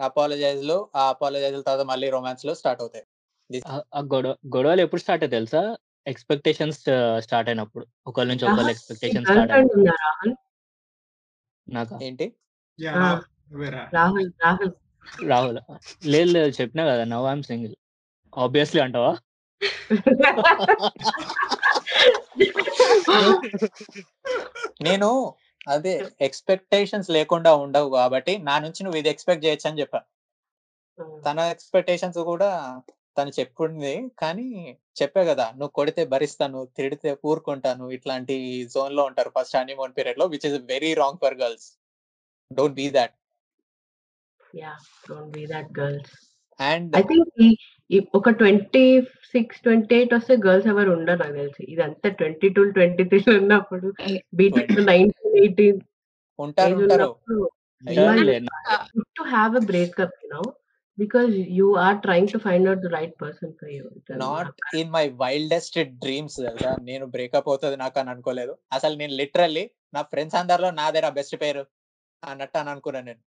అపాలజైజ్లో ఆ అపాలజైజ్ తర్వాత మళ్ళీ రొమాన్స్లో స్టార్ట్ అవుతాయి. ఆ- ఆ గొడవ గొడవలు ఎప్పుడు స్టార్ట్ అవుతాయి తెలుసా? ఎక్స్పెక్టేషన్స్ స్టార్ట్ అయినప్పుడు. ఒకళ్ళ నుంచి ఒకళ్ళ Rahul expectations girl start friend అయినప్పుడు. ఉందా రాహుల్ నాకు? ఏంటి? ఆ? రాహుల్ రాహుల్ రాహుల్. లేదు లేదు చెప్పినా కదా నవ్ ఐఎమ్ సింగిల్. ఆబ్వియస్లీ అంటావా? నేను అదే ఎక్స్పెక్టేషన్స్ లేకుండా ఉండవు కాబట్టి నా నుంచి నువ్వు ఇది ఎక్స్పెక్ట్ చేయొచ్చు అని చెప్పా తన ఎక్స్పెక్టేషన్స్ కూడా తను చెప్పింది. కానీ చెప్పే కదా నువ్వు కొడితే భరిస్తాను తిడితే ఊరుకుంటాను ఇట్లాంటి జోన్లో ఉంటారు ఫస్ట్ హనీమూన్ పీరియడ్లో which is very wrong for girls don't be that yeah don't be that girls and I think ఒక ట్వంటీ సిక్స్ ట్వంటీ ఎయిట్ వస్తే గర్ల్స్ ఎవరు ఉండరు నాకు తెలిసి. ఇదంతా ట్వంటీ టూ ట్వంటీ త్రీ ఉన్నప్పుడు బీటెక్ నైన్టీన్ ఎయిటీన్ ఉంటారు to have a breakup, you know, because you are trying to find out the right person for you. In my wildest dreams తెలుసా? నేను బ్రేకప్ అవుతుంది నాకు అని అనుకోలేదు. అసలు నేను లిటరల్లీ నా ఫ్రెండ్స్ అందరిలో నాదేరా బెస్ట్ పేరు అన్నట్టు అని అనుకున్నాను నేను.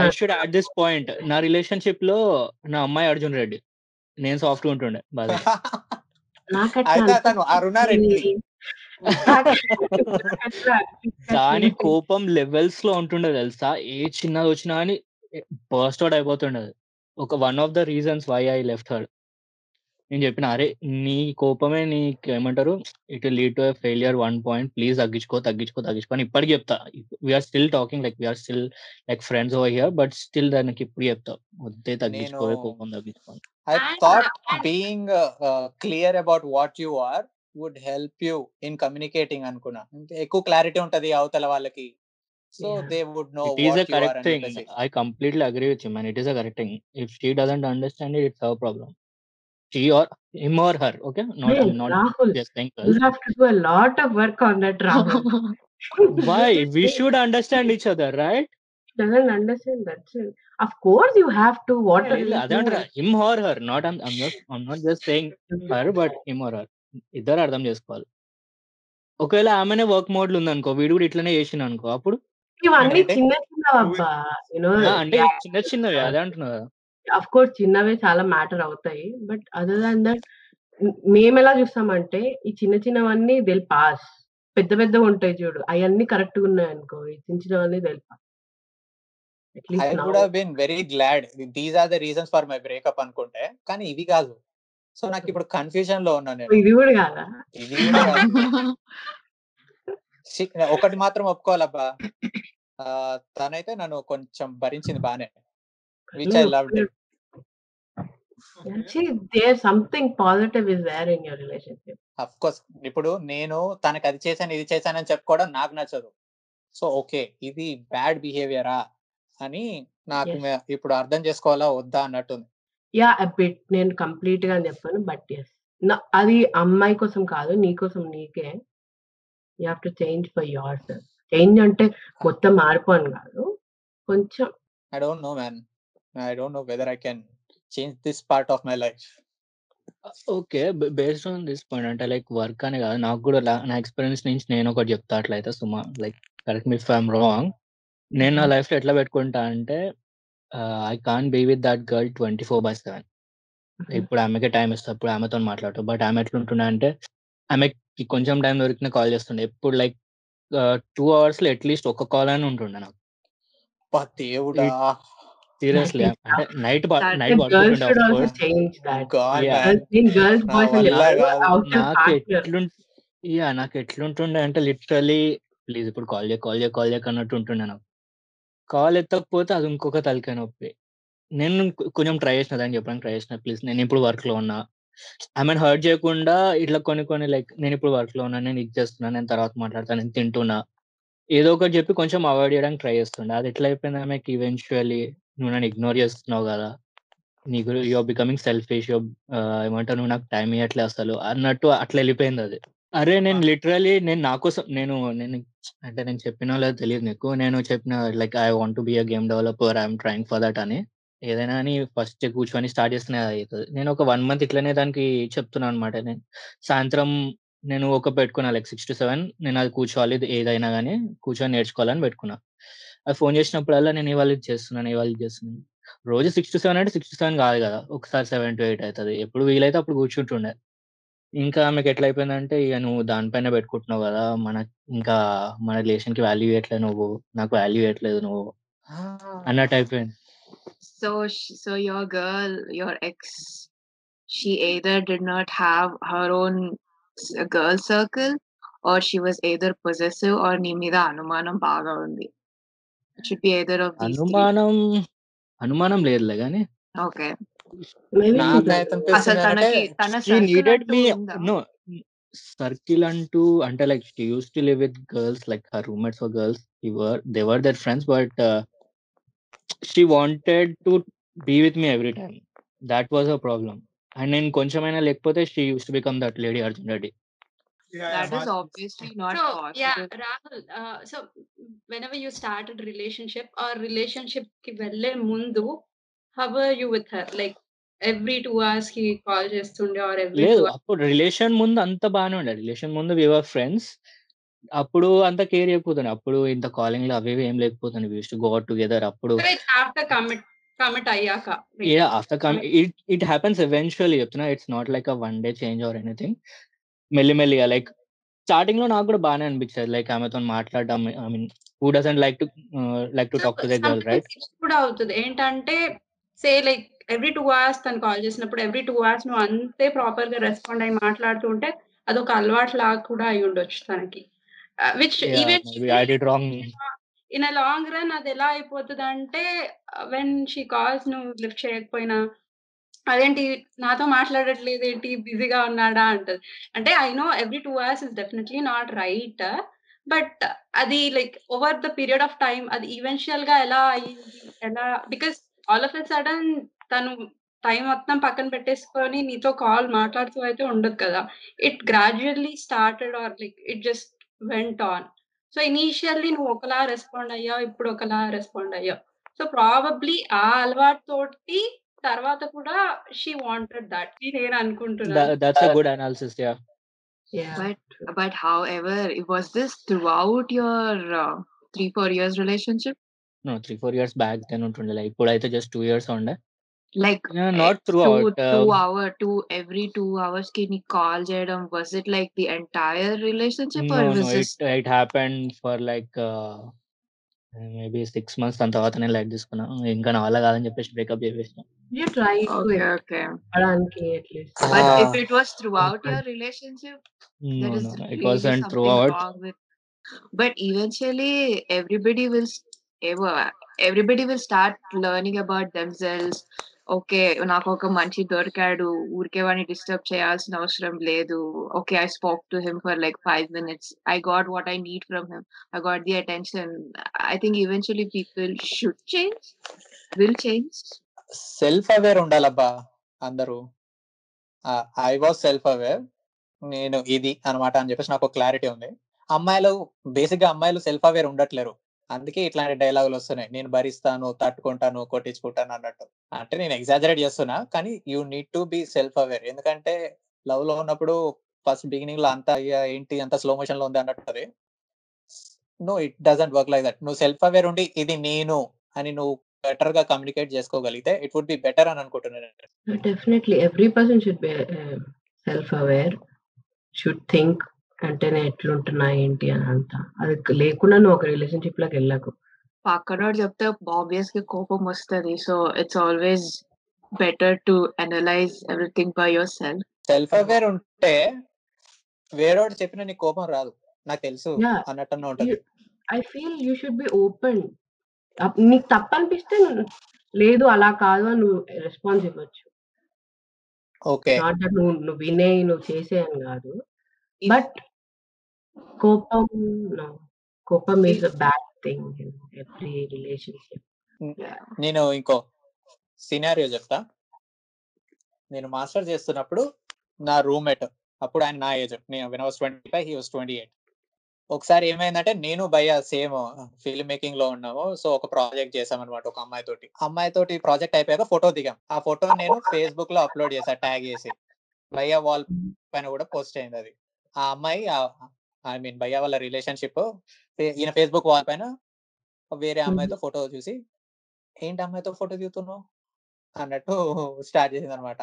I should at this point నా రిలేషన్షిప్లో నా అమ్మాయి అర్జున్ రెడ్డి. నేను సాఫ్ట్ ఉంటుండే బాగా అయితే అతను అరుణారెడ్డి దాని కోపం లెవెల్స్లో ఉంటుండే తెలుసా? ఏ చిన్నది వచ్చినా అని బర్స్ట్ అవుట్ అయిపోతుండేది. ఒక one of the reasons why I left her. నేను చెప్పిన అరే నీ కోపమే నీకు ఏమంటారు it lead to failure one point. Please తగ్గించుకో తగ్గించుకో తగ్గించుకో అని ఇప్పటికి చెప్తా. We're still talking like we're still like friends over here but still దానికి ఇప్పుడు చెప్తా. వద్దే తగ్గించుకో కోపం తగ్గించుకో I thought being clear about what you are would help you in communicating అనుకున్నా. ఎక్కువ క్లారిటీ ఉంటది అవతల వాళ్ళకి. So Yeah. They would know It is a what you are correct అని thing. చెప్పేసి I completely agree with you, man. It is a correct thing. If she doesn't understand it, it's her problem. She or him or her. Okay, not Hey, I'm not Rahul, just saying you girls. have to do a lot of work on that, Rahul. Why? We should understand each other, right? doesn't understand that's it. Of course, you have to. What are you అదే అంటారా doing? Him or her not I'm just I'm not just saying her but him or her ఇద్దరు అర్థం చేసుకోవాలి ఒకవేళ ఆమెనే work mode లో ఉందనుకో వీడు కూడా ఇట్లనే చేసిన అనుకో అప్పుడు ఇవన్నీ చిన్న చిన్నవబ్బా అంటే చిన్న చిన్నవి అదే అంటున్నా అఫ్ కోర్స్ చిన్నవే చాలా మ్యాటర్ అవుతాయి. బట్ అదర్ దాన్ దట్ మేము ఎలా చూస్తామంటే ఈ చిన్న చిన్నవన్నీ దిల్ పాస్ పెద్ద పెద్దగా ఉంటాయి చూడు. అవన్నీ కరెక్ట్గా ఉన్నాయి అనుకో ఈ చిన్న చిన్నవన్నీ దిల్ pass I would have been very glad these are the reasons for my breakup అనుకుంటే కానీ ఇవి కాదు. సో నాకు ఇప్పుడు కన్ఫ్యూజన్లో ఉన్నాను నేను. ఇది కూడా కాదా? ఇది ఒకటి మాత్రం ఒప్పుకోవాలబ్బా. తనైతే నన్ను కొంచెం భరించింది బానే. Which I love there something positive is there in your relationship of course ఇప్పుడు నేను తనకి అది చేశాను ఇది చేశానని చెప్పుకోవడం నాకు నచ్చదు. సో ఓకే ఇది బ్యాడ్ బిహేవియరా అని నాకు ఇప్పుడు అర్థం చేసుకోవాలా వద్దా అన్నట్టుంది. యా బిట్ నేను కంప్లీట్గా అని చెప్పాను బట్ ఎస్ అది అమ్మాయి కోసం కాదు నీ కోసం నీకే. You have to change for yourself change అంటే మొత్తం మారిపోను కాదు. కొంచెం I don't know, man. I don't know whether I can change this part of my life. Okay based on this point అంటే లైక్ వర్క్ అని కాదు. నాకు కూడా నా ఎక్స్పీరియన్స్ నుంచి నేను ఒకటి చెప్తా అట్లయితే సుమా like correct me I'm wrong నేను నా లైఫ్లో ఎట్లా పెట్టుకుంటా అంటే I can be with that girl twenty four by seven ఇప్పుడు ఆమెకి టైం ఇస్తా ఇప్పుడు ఆమెతో మాట్లాడతాం. బట్ ఆమె ఎట్లుంటుండే అంటే ఆమెకి కొంచెం టైం దొరికిన కాల్ చేస్తుండే. ఎప్పుడు లైక్ టూ అవర్స్లో అట్లీస్ట్ ఒక కాల్ అని ఉంటుండే నాకు. దేవుడా! సీరియస్లీ నైట్ నాకు యా నాకు ఎట్లుంటుండే అంటే లిటరలీ ప్లీజ్ ఇప్పుడు కాల్ చేయ కాల్ చేయ కాల్ చేయక అన్నట్టు ఉంటుండే నాకు. కాల్ ఎత్తకపోతే అది ఇంకొక తలకాయ నొప్పి. నేను కొంచెం ట్రై చేసిన దాన్ని చెప్పడానికి ట్రై చేసిన ప్లీజ్ నేను ఇప్పుడు వర్క్లో ఉన్నా. ఆమెను హర్ట్ చేయకుండా ఇట్లా కొన్ని కొన్ని లైక్ నేను ఇప్పుడు వర్క్లో ఉన్నా నేను ఇది చేస్తున్నా నేను తర్వాత మాట్లాడతాను నేను తింటున్నా. ఏదో ఒకటి చెప్పి కొంచెం అవాయిడ్ చేయడానికి ట్రై చేస్తుండే. అది ఎట్లా అయిపోయింది? ఆమెకి ఈవెన్చువల్లీ నువ్వు నన్ను ఇగ్నోర్ చేస్తున్నావు కదా. నీకు యువర్ బికమింగ్ సెల్ఫిష్ ఏమంటావు నువ్వు నాకు టైం ఇవ్వట్లే అసలు అన్నట్టు అట్లా వెళ్ళిపోయింది అది. అరే నేను లిటరలీ నేను నా కోసం నేను నేను అంటే నేను చెప్పినా లేదో తెలియదు నీకు. నేను చెప్పిన like I want be a game developer I'm trying for that అని. ఏదైనా అని ఫస్ట్ కూర్చొని స్టార్ట్ చేస్తేనే అవుతుంది నేను ఒక వన్ మంత్ ఇట్లనే దానికి చెప్తున్నాను అనమాట నేను సాయంత్రం నేను ఒక పెట్టుకున్నా లైక్ సిక్స్ టు సెవెన్ నేను అది కూర్చోవాలి ఇది ఏదైనా కానీ కూర్చొని నేర్చుకోవాలని పెట్టుకున్నా. అది ఫోన్ చేసినప్పుడల్లా నేను ఇవాళ ఇది చేస్తున్నాను ఇవాళ ఇది చేస్తున్నాను. రోజు సిక్స్ టు సెవెన్ అంటే సిక్స్ టు సెవెన్ కాదు కదా. ఒకసారి సెవెన్ టు ఎయిట్ అవుతుంది ఎప్పుడు వీలైతే అప్పుడు కూర్చుంటుండే. ఇంకా ఆమెకి ఎట్లా అయిపోయిందంటే ఇక నువ్వు దానిపైన పెట్టుకుంటున్నావు కదా. మన ఇంకా మన రిలేషన్కి వాల్యూ ఇవ్వట్లేదు నువ్వు. నాకు వాల్యూ ఇవ్వట్లేదు నువ్వు అన్నట్టు అయిపోయింది. So, sh- so your girl, your ex, she either did not have her own s- girl circle, or she was either possessive or నీ మీద అనుమానం బాగా ఉంది. It should be either of these three. అనుమానం అనుమానం లేదులే కానీ Okay. మేబీ నాకైతే అసలు అనిపిస్తుంది అంటే తనకి తన షీ circle నీడెడ్ అంటూ మీ ఉందా? నో సర్కిల్ అంటూ అంటే like she used to live with girls like her roommates for girls were they were their friends but She wanted to be with me every time that was a problem and నేను కొంచెమైనా లేకపోతే she used to become that lady Arjun Reddy Yeah, That is ma- obviously not so yeah possible. rahul uh, so whenever you started relationship or relationship ki velle mundu how were you with her like every two hours ki call చేస్తుండే or every లేదు two hours అప్పుడు relation ముందు అంత బాగానే ఉండే relation ముందు we were friends అప్పుడు అంత కేర్ చేయకపోతుండే. అప్పుడు ఇంత కాలింగ్లో అవి ఇవి ఏం లేకపోతుండే. Use to go out together అప్పుడు commit commit అయ్యాక after come it it happens eventually చెప్తున్నా. It's not like a one day change or anything మెల్లిమెల్లిగా లైక్ స్టార్టింగ్లో నాకు కూడా బాగానే అనిపించేది. లైక్ ఆమెతో మాట్లాడడం I mean who doesn't like to like to talk to the girl right కూడా అవుతుంది. ఏంటంటే say like every two hours తను కాల్ చేసినప్పుడు ఎవ్రీ టూ అవర్స్ నువ్వు అంతే ప్రాపర్గా రెస్పాండ్ అయ్యి మాట్లాడుతూ ఉంటే అదొక అలవాటు లాగా కూడా అయి ఉండొచ్చు తనకి. Which even in a long run అది ఎలా అయిపోతుంది అంటే వెన్ షీ కాల్స్ నువ్వు లిఫ్ట్ చేయకపోయినా అదేంటి నాతో మాట్లాడట్లేదు ఏంటి బిజీగా ఉన్నాడా? అంటది. అంటే I know every two hours is definitely not right but అది like over the period of time అది ఈవెన్షియల్గా ఎలా అయ్యింది ఎలా because all of a sudden తను టైం మొత్తం పక్కన పెట్టేసుకొని నీతో కాల్ మాట్లాడుతూ అయితే ఉండదు కదా. It gradually started or like it just went on so initially నువ్వు ఒకలా రెస్పాండ్ అయ్యావు ఇప్పుడు ఒకలా రెస్పాండ్ అయ్యావు సో ప్రాబబ్లీ ఆ అలవాటు తోటి తర్వాత కూడా షీ వాంటెడ్ దట్ నేను అనుకుంటున్నాను that's a good analysis yeah Yeah. But but however, was this throughout your uh, three four years relationship? No three four years back then ఉంటుండే ఇప్పుడైతే జస్ట్ టూ ఇయర్స్ ఉండే Like not through two out two hour two every two hours can you call Jadam? Was it like the entire relationship No, or no, was it this it happened for like uh, maybe six months దాని తర్వాత నేను light తీసుకున్నా ఇంకా నా వల్ల కాదని చెప్పేసి breakup చేసేసిన You try to okay okay? చెప్పడానికి at least. But Ah. if it was throughout your relationship, no there is no it really wasn't through something out wrong with. But eventually, everybody will s- ever- everybody will start learning about themselves. Okay. నాకు ఒక మంచి దొరికాడు. ఊరికే వాడిని disturb చేయాల్సిన అవసరం లేదు. Okay I spoke to him for like five minutes. I got what I need from him. I got the attention. I think eventually people should change. Will change. Self aware ఉండాలబ్బా అందరూ. I was self aware. నేను ఇది అన్నమాట అని చెప్పేసి నాకు clarity ఉంది. అమ్మాయిలు బేసిక్గా అమ్మాయిలు సెల్ఫ్ అవేర్ ఉండట్లేరు. అందుకే ఇట్లాంటి డైలాగులు వస్తున్నాయి. నేను భరిస్తాను తట్టుకుంటాను కొట్టించుకుంటాను అన్నట్టు. అంటే నేను ఎగ్జాజరేట్ చేస్తున్నా కానీ you need to be self aware ఎందుకంటే లవ్లో ఉన్నప్పుడు ఫస్ట్ బిగినింగ్లో అంత ఏంటి అంత స్లో మోషన్లో ఉంది అన్నట్టు no it doesn't work like that. నువ్వు సెల్ఫ్ అవేర్ ఉండి ఇది నేను అని నువ్వు బెటర్గా కమ్యూనికేట్ చేసుకోగలిగితే ఇట్ వుడ్ బి బెటర్ అని అనుకుంటున్నాను definitely every person should be self aware should think అంటే నేను ఎట్లుంటున్నా ఏంటి అని అంత. అది లేకుండా నువ్వు ఒక రిలేషన్షిప్లోకి వెళ్ళకు. పక్కనోడు చెప్తే ఆబ్వియస్గా కోపం వస్తది. So it's always better to analyse everything by yourself self aware ఉంటే వేరేవాడు చెప్పిన నీకు కోపం రాదు. నాకు తెలుసు. అన్నట్టున్న ఉంటది. I feel you should be open నీకు తప్పు అనిపిస్తే నువ్వు- లేదు అలా కాదు అని నువ్వు రెస్పాన్స్ ఇవ్వచ్చు. ఓకే నువ్వు నువ్వు వినే నువ్వు చేసే అని కాదు. బట్ కోపం no. కోపం is a bad thing in every relationship నేను ఇంకో సినారియో చెప్తా. నేను మాస్టర్ చేస్తున్నప్పుడు నా రూమ్మేట్ అప్పుడు ఆయన నా ఏజ్ నేను when was twenty five he was twenty eight ఒకసారి ఏమైందంటే నేను భయ్య సేమ్ ఫిల్మ్ మేకింగ్లో ఉన్నాము. సో ఒక ప్రాజెక్ట్ చేసాం అనమాట ఒక అమ్మాయి తోటి అమ్మాయి తోటి ప్రాజెక్ట్ అయిపోయాక ఫోటో దిగాం. ఆ ఫోటో నేను ఫేస్బుక్లో అప్లోడ్ చేసా. ట్యాగ్ చేసి భయ్య వాల్ పైన కూడా పోస్ట్ అయింది అది. ఆ అమ్మాయి ఐ మీన్ భయ్య వాళ్ళ రిలేషన్షిప్. ఈయన ఫేస్బుక్ వాల్ పైన వేరే అమ్మాయితో ఫోటో చూసి ఏంటి అమ్మాయితో ఫోటో దిగుతున్నావు? అన్నట్టు స్టార్ట్ చేసింది అనమాట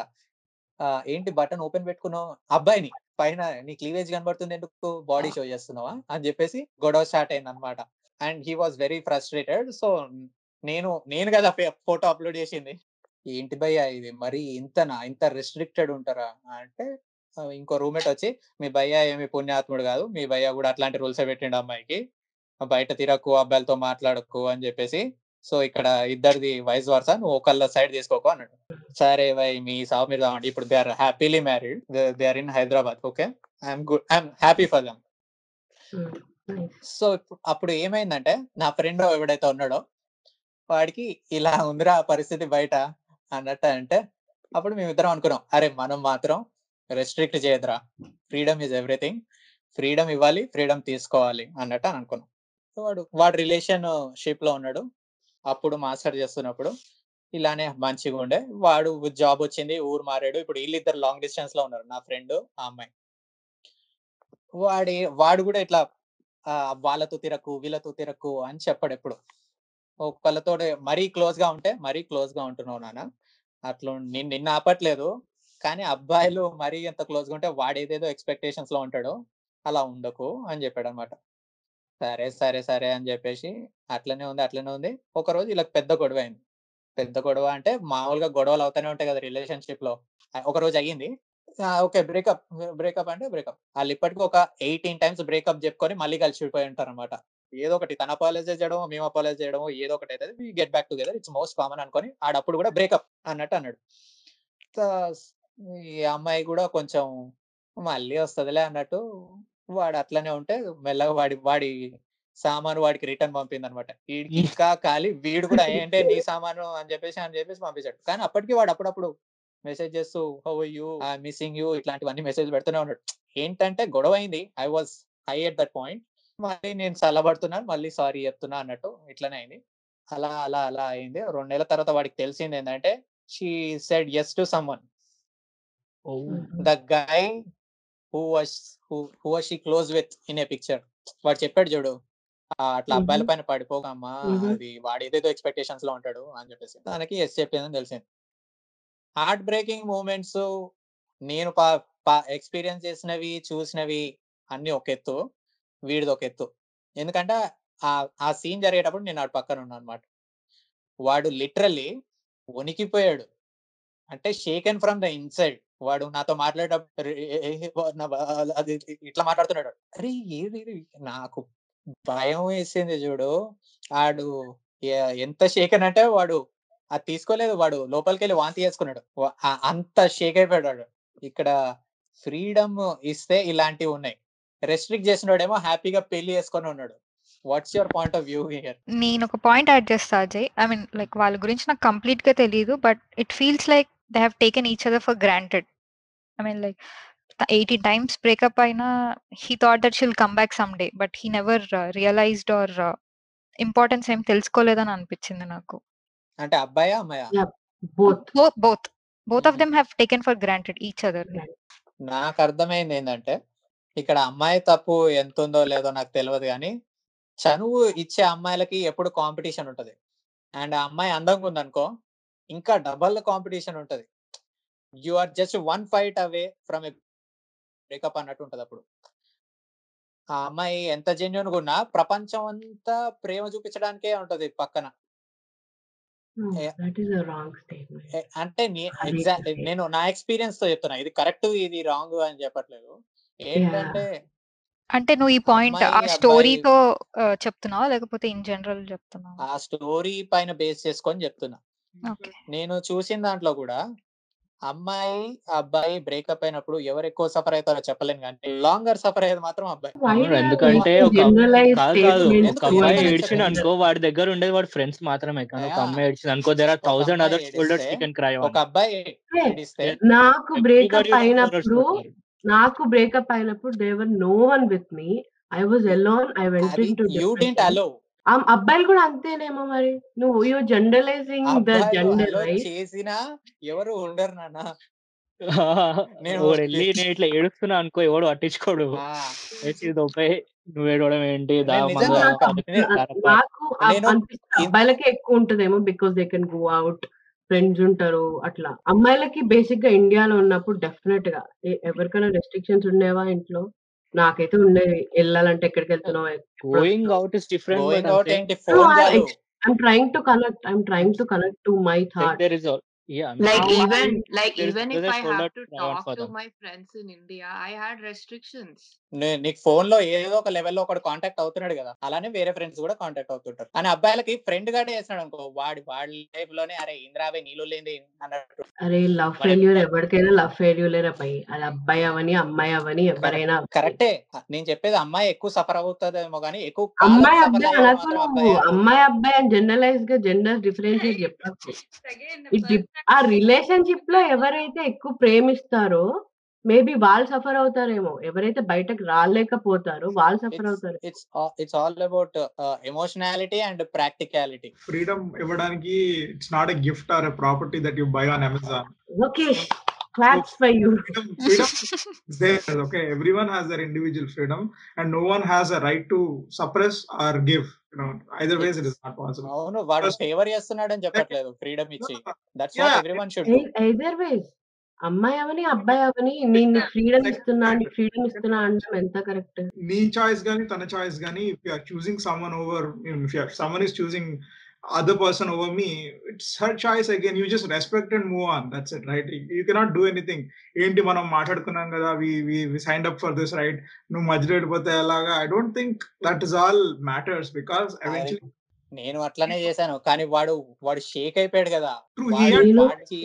ఏంటి బటన్ ఓపెన్ పెట్టుకున్నావు? అబ్బాయిని పైన నీ క్లీవేజ్ కనబడుతుంది ఎందుకు? బాడీ షో చేస్తున్నావా? అని చెప్పేసి గొడవ స్టార్ట్ అయింది అనమాట and he was very frustrated. So నేను నేను కదా ఫోటో అప్లోడ్ చేసింది. ఏంటి భయ్య ఇది? మరి ఇంతనా? ఇంత రెస్ట్రిక్టెడ్ ఉంటారా? అంటే ఇంకో రూమ్మేట్ వచ్చి మీ భయ్య ఏమి పుణ్యాత్ముడు కాదు. మీ భయ్య కూడా అట్లాంటి రూల్స్ పెట్టిండు అమ్మాయికి. బయట తిరక్కు అబ్బాయిలతో మాట్లాడకు అని చెప్పేసి సో ఇక్కడ ఇద్దరిది వైస్ వర్సా? నువ్వు ఒకళ్ళ సైడ్ తీసుకోకు అన్నాడు. సరే వై మీ సాగు మీరు రావండి. ఇప్పుడు they are happily married. They are in Hyderabad. Okay? I'm good I'm happy for them. So ఇప్పుడు- అప్పుడు ఏమైందంటే నా ఫ్రెండ్ ఎవడైతే ఉన్నాడో వాడికి ఇలా ఉందిరా పరిస్థితి బయట అన్నట్టు అంటే అప్పుడు మేమిద్దరం అనుకున్నాం అరే మనం మాత్రం రెస్ట్రిక్ట్ చేయదురా ఫ్రీడమ్ ఈజ్ ఎవ్రీథింగ్. ఫ్రీడమ్ ఇవ్వాలి ఫ్రీడమ్ తీసుకోవాలి అన్నట్టు అని అనుకున్నాం. సో వాడు వాడు రిలేషన్ షిప్లో ఉన్నాడు. అప్పుడు మాస్టర్ చేస్తున్నప్పుడు ఇలానే మంచిగా ఉండే. వాడు జాబ్ వచ్చింది ఊరు మారాడు. ఇప్పుడు వీళ్ళిద్దరు లాంగ్ డిస్టెన్స్లో ఉన్నారు నా ఫ్రెండ్ ఆ అమ్మాయి. వాడి వాడు కూడా ఇట్లా వాళ్ళతో తిరకు వీళ్ళతో తిరకు అని చెప్పాడు ఎప్పుడు. ఒకళ్ళతో మరీ క్లోజ్గా ఉంటే మరీ క్లోజ్గా ఉంటున్నావు నాన్న. అట్లా నేను నిన్ను ఆపట్లేదు. కానీ అబ్బాయిలు మరీ ఎంత క్లోజ్గా ఉంటే వాడు ఏదేదో ఎక్స్పెక్టేషన్స్లో ఉంటాడో అలా ఉండకు అని చెప్పాడు అనమాట సరే సరే సరే అని చెప్పేసి అట్లనే ఉంది అట్లనే ఉంది. ఒక రోజు ఇలా పెద్ద గొడవ అయింది. పెద్ద గొడవ అంటే మామూలుగా గొడవలు అవుతానే ఉంటాయి కదా రిలేషన్షిప్లో ఒక రోజు అయ్యింది. ఓకే బ్రేకప్ బ్రేకప్ అంటే బ్రేకప్. వాళ్ళు ఇప్పటికీ ఒక ఎయిటీన్ టైమ్స్ బ్రేకప్ చెప్పుకొని మళ్ళీ కలిసి ఉంటారు అనమాట ఏదో ఒకటి తన అపాలజీ చేయడం మేము అపాలజీ చేయడం ఏదో ఒకటి అయితే get back together. It's most common అనుకొని ఆడప్పుడు కూడా బ్రేకప్ అన్నట్టు అన్నాడు. ఈ అమ్మాయి కూడా కొంచెం మళ్ళీ వస్తుందిలే అన్నట్టు వాడు అట్లనే ఉంటే మెల్లగా వాడి వాడి సామాను వాడికి రిటర్న్ పంపింది అనమాట వీడికి ఇంకా ఖాళీ వీడు కూడా ఏంటే నీ సామాను అని చెప్పేసి అని చెప్పేసి పంపించాడు. కానీ అప్పటికి వాడు అప్పుడప్పుడు మెసేజ్ చేస్తూ హౌ యూ? Missing you. ఇట్లాంటివన్నీ మెసేజ్ పెడుతూనే ఉన్నాడు. ఏంటంటే గొడవ అయింది. I was high at that point. మళ్ళీ నేను చల్లబడుతున్నాను. మళ్ళీ సారీ చెప్తున్నా అన్నట్టు ఇట్లనే అయింది. అలా అలా అలా అయింది. రెండు నెలల తర్వాత వాడికి తెలిసింది ఏంటంటే she said yes to someone the guy who was who was she close with in a picture వాడు చెప్పాడు చూడు "ఆ, అట్లా అబ్బాయిల. పైన పడిపోకమ్మా. అది వాడు ఏదేదో ఎక్స్పెక్టేషన్స్లో ఉంటాడు అని చెప్పేసి. దానికి ఎస్ చెప్పిందని తెలిసింది. హార్ట్ బ్రేకింగ్ మూమెంట్స్ నేను ఎక్స్పీరియన్స్ చేసినవి చూసినవి అన్ని ఒక ఎత్తు వీడిది ఒక ఎత్తు. ఎందుకంటే ఆ ఆ సీన్ జరిగేటప్పుడు నేను ఆడు పక్కన ఉన్నాను అనమాట వాడు లిటరల్లీ వణికిపోయాడు అంటే షేకెన్ ఫ్రమ్ ద ఇన్సైడ్ వాడు నాతో మాట్లాడేటప్పుడు అది ఇట్లా మాట్లాడుతున్నాడు. అరే ఏది నాకు భయం వేసింది చూడు. ఆడు ఎంత షేకన్ అంటే వాడు అది తీసుకోలేదు. వాడు లోపలికి వెళ్ళి వాంతి చేసుకున్నాడు. అంత షేక్ అయిపోయాడు ఇక్కడ ఫ్రీడమ్ ఇస్తే ఇలాంటివి ఉన్నాయి. రెస్ట్రిక్ట్ చేసినోడేమో హ్యాపీగా పెళ్ళి చేసుకొని ఉన్నాడు. What's your point of view here నేను ఒక పాయింట్ యాడ్ చేస్తా అజయ్. ఐ మీన్ లైక్ వాళ్ళ గురించి నాకు కంప్లీట్గా తెలియదు but it feels like they have taken each other for granted I mean like eighty times breakup అయినా he thought that she'll come back some day but he never realised or importance ఏం తెలుసుకోలేదని అనిపించింది నాకు. అంటే అబ్బాయా అమ్మాయా? Both. Both. Both of them have taken for granted each other. నాకు అర్థమైంది ఏంటంటే ఇక్కడ అమ్మాయి తప్పు ఎంత ఉందో లేదో నాకు తెలియదు కానీ చనువు ఇచ్చే అమ్మాయిలకి ఎప్పుడు కాంపిటీషన్ ఉంటది. అండ్ ఆ అమ్మాయి అందంగా ఉందనుకో ఇంకా డబల్ కాంపిటీషన్ ఉంటది. You are just one fight away from a breakup అన్నట్టు ఉంటది అప్పుడు. ఆ అమ్మాయి ఎంత జెన్యున్ ఉన్నా ప్రపంచం అంతా ప్రేమ చూపించడానికే ఉంటది పక్కన. అంటే. నేను నా ఎక్స్పీరియన్స్తో చెప్తున్నా. ఇది కరెక్ట్ ఇది రాంగ్ అని చెప్పట్లేదు. ఏంటంటే అంటే నువ్వు ఈ పాయింట్ ఆ స్టోరీతో చెప్తున్నావా? లేకపోతే ఇన్ జనరల్ చెప్తున్నావా? ఆ స్టోరీ పైన బేస్ చేసుకొని చెప్తున్నా. ఓకే. నేను చూసిన దాంట్లో కూడా అమ్మాయి అబ్బాయి బ్రేకప్ అయినప్పుడు ఎవరు ఎక్కువ సఫర్ అవుతారో చెప్పలేను కానీ లాంగర్ సఫర్ అయ్యేది మాత్రం అబ్బాయి. ఎందుకంటే ఒక కాదు కాదు. ఒక అబ్బాయి ఏడ్చిన అనుకో వాడి దగ్గర ఉండేది వాడి ఫ్రెండ్స్ మాత్రమే కానీ ఒక. అమ్మాయి ఏడ్చింది అనుకో దేర్ ఆర్ ఒక థౌసండ్ అమ్మాయి అదర్ షోల్డర్స్ ఏడిస్తే, యూ కెన్ క్రై ఒక అబ్బాయి ఏడిస్తే నాకు బ్రేకప్ అయినప్పుడు నాకు బ్రేకప్ అయినప్పుడు there were no one with me I was alone I went to you అలో అబ్బాయిలు కూడా అంతేనేమో మరి. నువ్వు యూ జనరలైజింగ్ ద జెండర్ చేసినా ఎవరు ఉండరు నాన్న. నేను వెళ్ళి నేను ఇట్లా ఏడుస్తున్నా అనుకో ఎవడు పట్టించుకోడు. దొబ్బే నువ్వు ఏడవడం ఏంటి. నాకు అబ్బాయిలకే ఎక్కువ ఉంటదేమో because they can go out friends ఉంటారు అట్లా. అమ్మాయిలకి బేసిక్గా ఇండియాలో ఉన్నప్పుడు డెఫినెట్గా ఎవరికైనా రెస్ట్రిక్షన్స్ ఉండేవా ఇంట్లో? నాకైతే ఉండేవి వెళ్ళాలంటే ఎక్కడికి వెళ్తున్నావు going out is different going out ఏంటి? Phone I'm trying to connect I'm trying to connect to my thought there is all yeah I'm Like saying even like there's- even if I have to talk to them. my friends in India, I had restrictions. నీకు ఫోన్లో ఏదో ఒక లెవెల్లో ఒకటి contact అవుతున్నాడు కదా అలానే వేరే ఫ్రెండ్స్ కూడా కాంటాక్ట్ అవుతుంటారు అని అబ్బాయిలకి ఫ్రెండ్ గానే చేస్తున్నాడు అనుకో వాడి వాడి లైఫ్లోనే అరే ఇంద్రావే నీళ్ళు లేని అన్నట్టు అరే లవ్ ఫెయిల్యూర్ ఎవరికైనా లవ్ ఫెయిల్యూర్ అబ్బాయి అది అబ్బాయి అవని అమ్మాయి అవని ఎవరైనా. కరెక్టే నేను చెప్పేది అమ్మాయి ఎక్కువ సఫర్ అవుతుందేమో కానీ ఎక్కువ అమ్మాయి suffer అబ్బాయి అనకు. అమ్మాయి అబ్బాయి అని జనరలైజ్గా జెండర్ It dep- ఆ రిలేషన్షిప్లో ఎవరైతే ఎక్కువ ప్రేమిస్తారో మేబీ వాళ్ళు సఫర్ అవుతారేమో. ఎవరైతే బయటకు రాలేకపోతారో వాళ్ళు సఫర్ అవుతారు it's it's all about emotionality and practicality. Freedom ఇవ్వడానికి it's not a gift or a property that you buy on Amazon. Okay claps for you. freedom, freedom is there. Okay, everyone has their individual freedom, and no one has a right to suppress or give. Either ways it is not possible. అవును వాడు favour చేస్తున్నాడని చెప్పట్లేదు freedom ఇచ్చి. That's. What everyone should do either ways అమ్మాయి అవని అబ్బాయి అవని నేను freedom ఇస్తున్నా నీకు ఫ్రీడమ్ ఇస్తున్నా అంటే ఎంత కరెక్ట్ నీ చాయిస్ గానీ తన చాయిస్ గానీ if you are choosing someone over if you someone is choosing other person over me it's her choice again you just respect and move on that's it right you cannot do anything ఏంటి మనం మాట్లాడుకున్నాం కదా we we sign up for this right నువ్వు మధ్యలో వెళ్ళిపోతే ఎలాగా? I don't think that is all matters because eventually నేను అట్లనే చేశాను. కానీ వాడు వాడు షేక్ అయిపోయాడు కదా.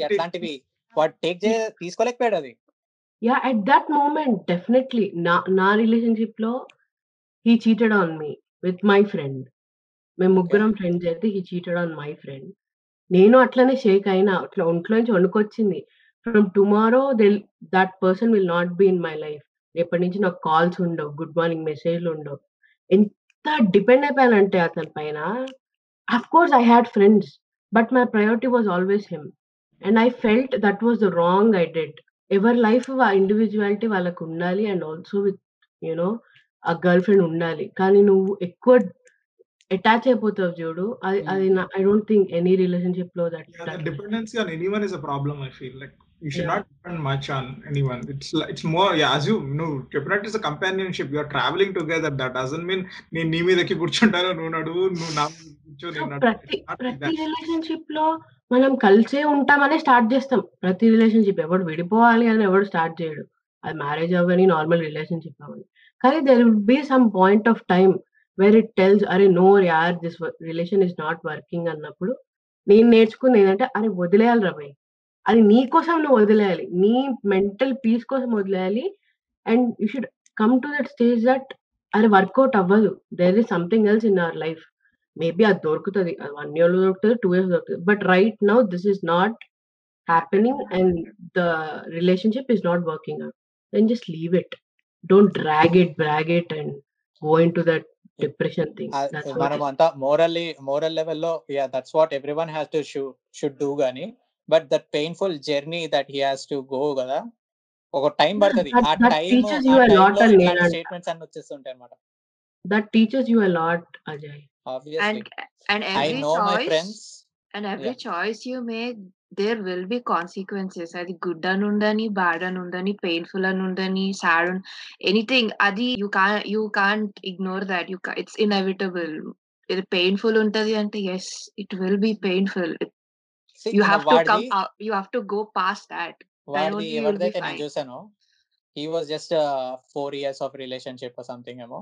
అట్లాంటివి వాడు టేక్ చే తీసుకోలేకపోయాడు అది. Yeah at that moment definitely నా నా రిలేషన్షిప్లో he cheated on me with my friend మేము ముగ్గురం ఫ్రెండ్స్ అయితే he cheated on my friend నేను అట్లనే షేక్ అయినా అట్లా ఒంట్లో నుంచి వణుకొచ్చింది from tomorrow they that person will not be in my life రేపటి నుంచి నాకు కాల్స్ ఉండవు గుడ్ మార్నింగ్ మెసేజ్లు ఉండవు. ఎంత డిపెండ్ అయిపోయానంటే అతని పైన. Of course I had friends but my priority was always him and I felt that was the wrong I dead ఎవరి లైఫ్ ఇండివిజువాలిటీ వాళ్ళకు ఉండాలి and also with you know a girl friend ఉండాలి. కానీ నువ్వు ఎక్కువ అటాచ్ అయిపోతావు చూడు. అది అది ఐ డోంట్ థింక్ ఎనీ రిలేషన్షిప్లో that dependency on anyone is a problem I feel like you should not depend much on anyone it's it's more yeah you ను dependent is a companionship you are travelling together that doesn't mean నీ నీ మీదకి కూర్చుంటారో నువ్వు నడు నువ్వు నా కూర్చోని ప్రతి ప్రతి రిలేషన్షిప్లో మనం కలిసే ఉంటామనే స్టార్ట్ చేస్తాం. ప్రతి రిలేషన్షిప్ ఎవడు విడిపోవాలి అని ఎవడు స్టార్ట్ చేయడు. అది మ్యారేజ్ అవ్వని నార్మల్ రిలేషన్షిప్ అవ్వని. కానీ there will be some point of time where it tells అరే నో యార్ this relation is not working అన్నప్పుడు నేను నేర్చుకుంది ఏంటంటే అరే వదిలేయాలి రా అది నీ కోసం నువ్వు వదిలేయాలి. నీ మెంటల్ పీస్ కోసం వదిలేయాలి. And you should come to that stage that అది వర్కౌట్ అవ్వదు. There is something else in our life maybe అది దొరుకుతుంది. వన్ ఇయర్ దొరుకుతుంది టూ ఇయర్స్ దొరుకుతుంది. But right now this is not happening and the relationship is not working out then just leave it don't drag it brag it and go into that depression thing మనం అంతా morally moral లెవెల్లో yeah that's what every one has to should do గానీ but that painful journey that he has to go కదా ఒక time పడుతుంది. that- ఆ time teaches you a lot అని నేను అంటా. స్టేట్మెంట్స్ అన్ని వచ్చేస్తుంటాయి అనమాట that teaches you a lot Ajay obviously And and I every no my choice friends and every Yeah. choice you make there will be consequences. అది good అని ఉండని bad అని ఉండని పెయిన్ఫుల్ అని ఉండని సాడ్ ఎనీథింగ్ అది you can you can't ignore that you it's inevitable ఇది painful ఉంటది అంటే yes it will be painful you have to come you have to go pass that ఎవరిదైతే నేను. చూసాను he was just four years of relationship something ఏమో.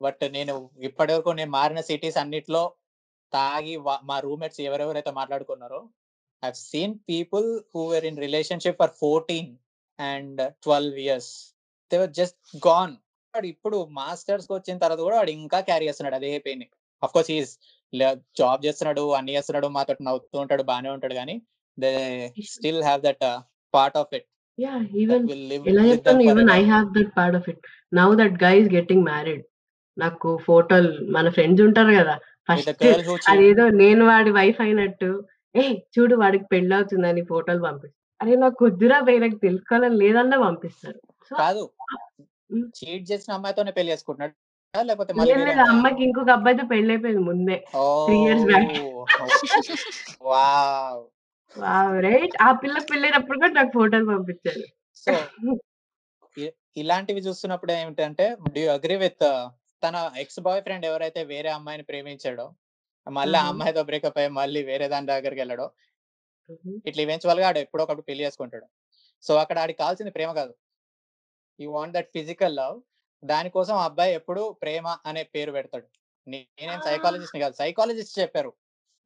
But నేను ఇప్పటి వరకు నేను మారిన సిటీస్ అన్నిట్లో తాగి మా రూమ్మేట్స్ ఎవరెవరైతే మాట్లాడుకున్నారో I seen people who were in relationship for fourteen and twelve years they were just gone వాడు ఇప్పుడు మాస్టర్స్ వచ్చిన తర్వాత కూడా వాడు ఇంకా క్యారీ చేస్తున్నాడు అదే pain of course his job చేస్తున్నాడు అన్ని చేస్తున్నాడు మాతో నవ్వుతూ ఉంటాడు బాగానే ఉంటాడు కానీ they still have that part of it with చెప్తాను even I have that part of it now that guy is getting married నాకు ఫోటోలు మన ఫ్రెండ్స్ ఉంటారు కదా ఫస్ట్ అదేదో నేను వాడి వైఫ్ అయినట్టు ఏ చూడు వాడికి పెళ్ళి అవుతుందని ఫోటోలు పంపిస్తారు అరే నాకు కొద్దిరా పోయి నాకు తెలుసుకోవాలని లేదన్నా పంపిస్తారు. కాదు. చీట్ చేసిన అమ్మాయితోనే పెళ్ళి చేసుకుంటున్నాడు? లేకపోతే అమ్మాయికి ఇంకొక అబ్బాయితో పెళ్ళి అయిపోయింది ముందే years back. వావ్. రైట్. ఆ పిల్ల పెళ్ళైనప్పుడు కూడా నాకు ఫోటోలు పంపించారు. సో ఇలాంటివి చూస్తున్నప్పుడు ఏమిటంటే డూ అగ్రీ విత్ తన ఎక్స్ బాయ్ ఫ్రెండ్ ఎవరైతే వేరే అమ్మాయిని ప్రేమించాడో మళ్ళీ ఆ. అమ్మాయితో బ్రేకప్ అయ్యి మళ్ళీ వేరే దాని దగ్గరికి వెళ్ళాడో. ఇట్లా ఈవెన్చువల్గా ఆడు ఎప్పుడో ఒకప్పుడు పెళ్ళి చేసుకుంటాడు. సో అక్కడ ఆడికి కావాల్సింది ప్రేమ కాదు. You want that physical love. దానికోసం ఆ అబ్బాయి ఎప్పుడు ప్రేమ అనే పేరు పెడతాడు. నేనేం సైకాలజిస్ట్ కాదు సైకాలజిస్ట్ చెప్పారు.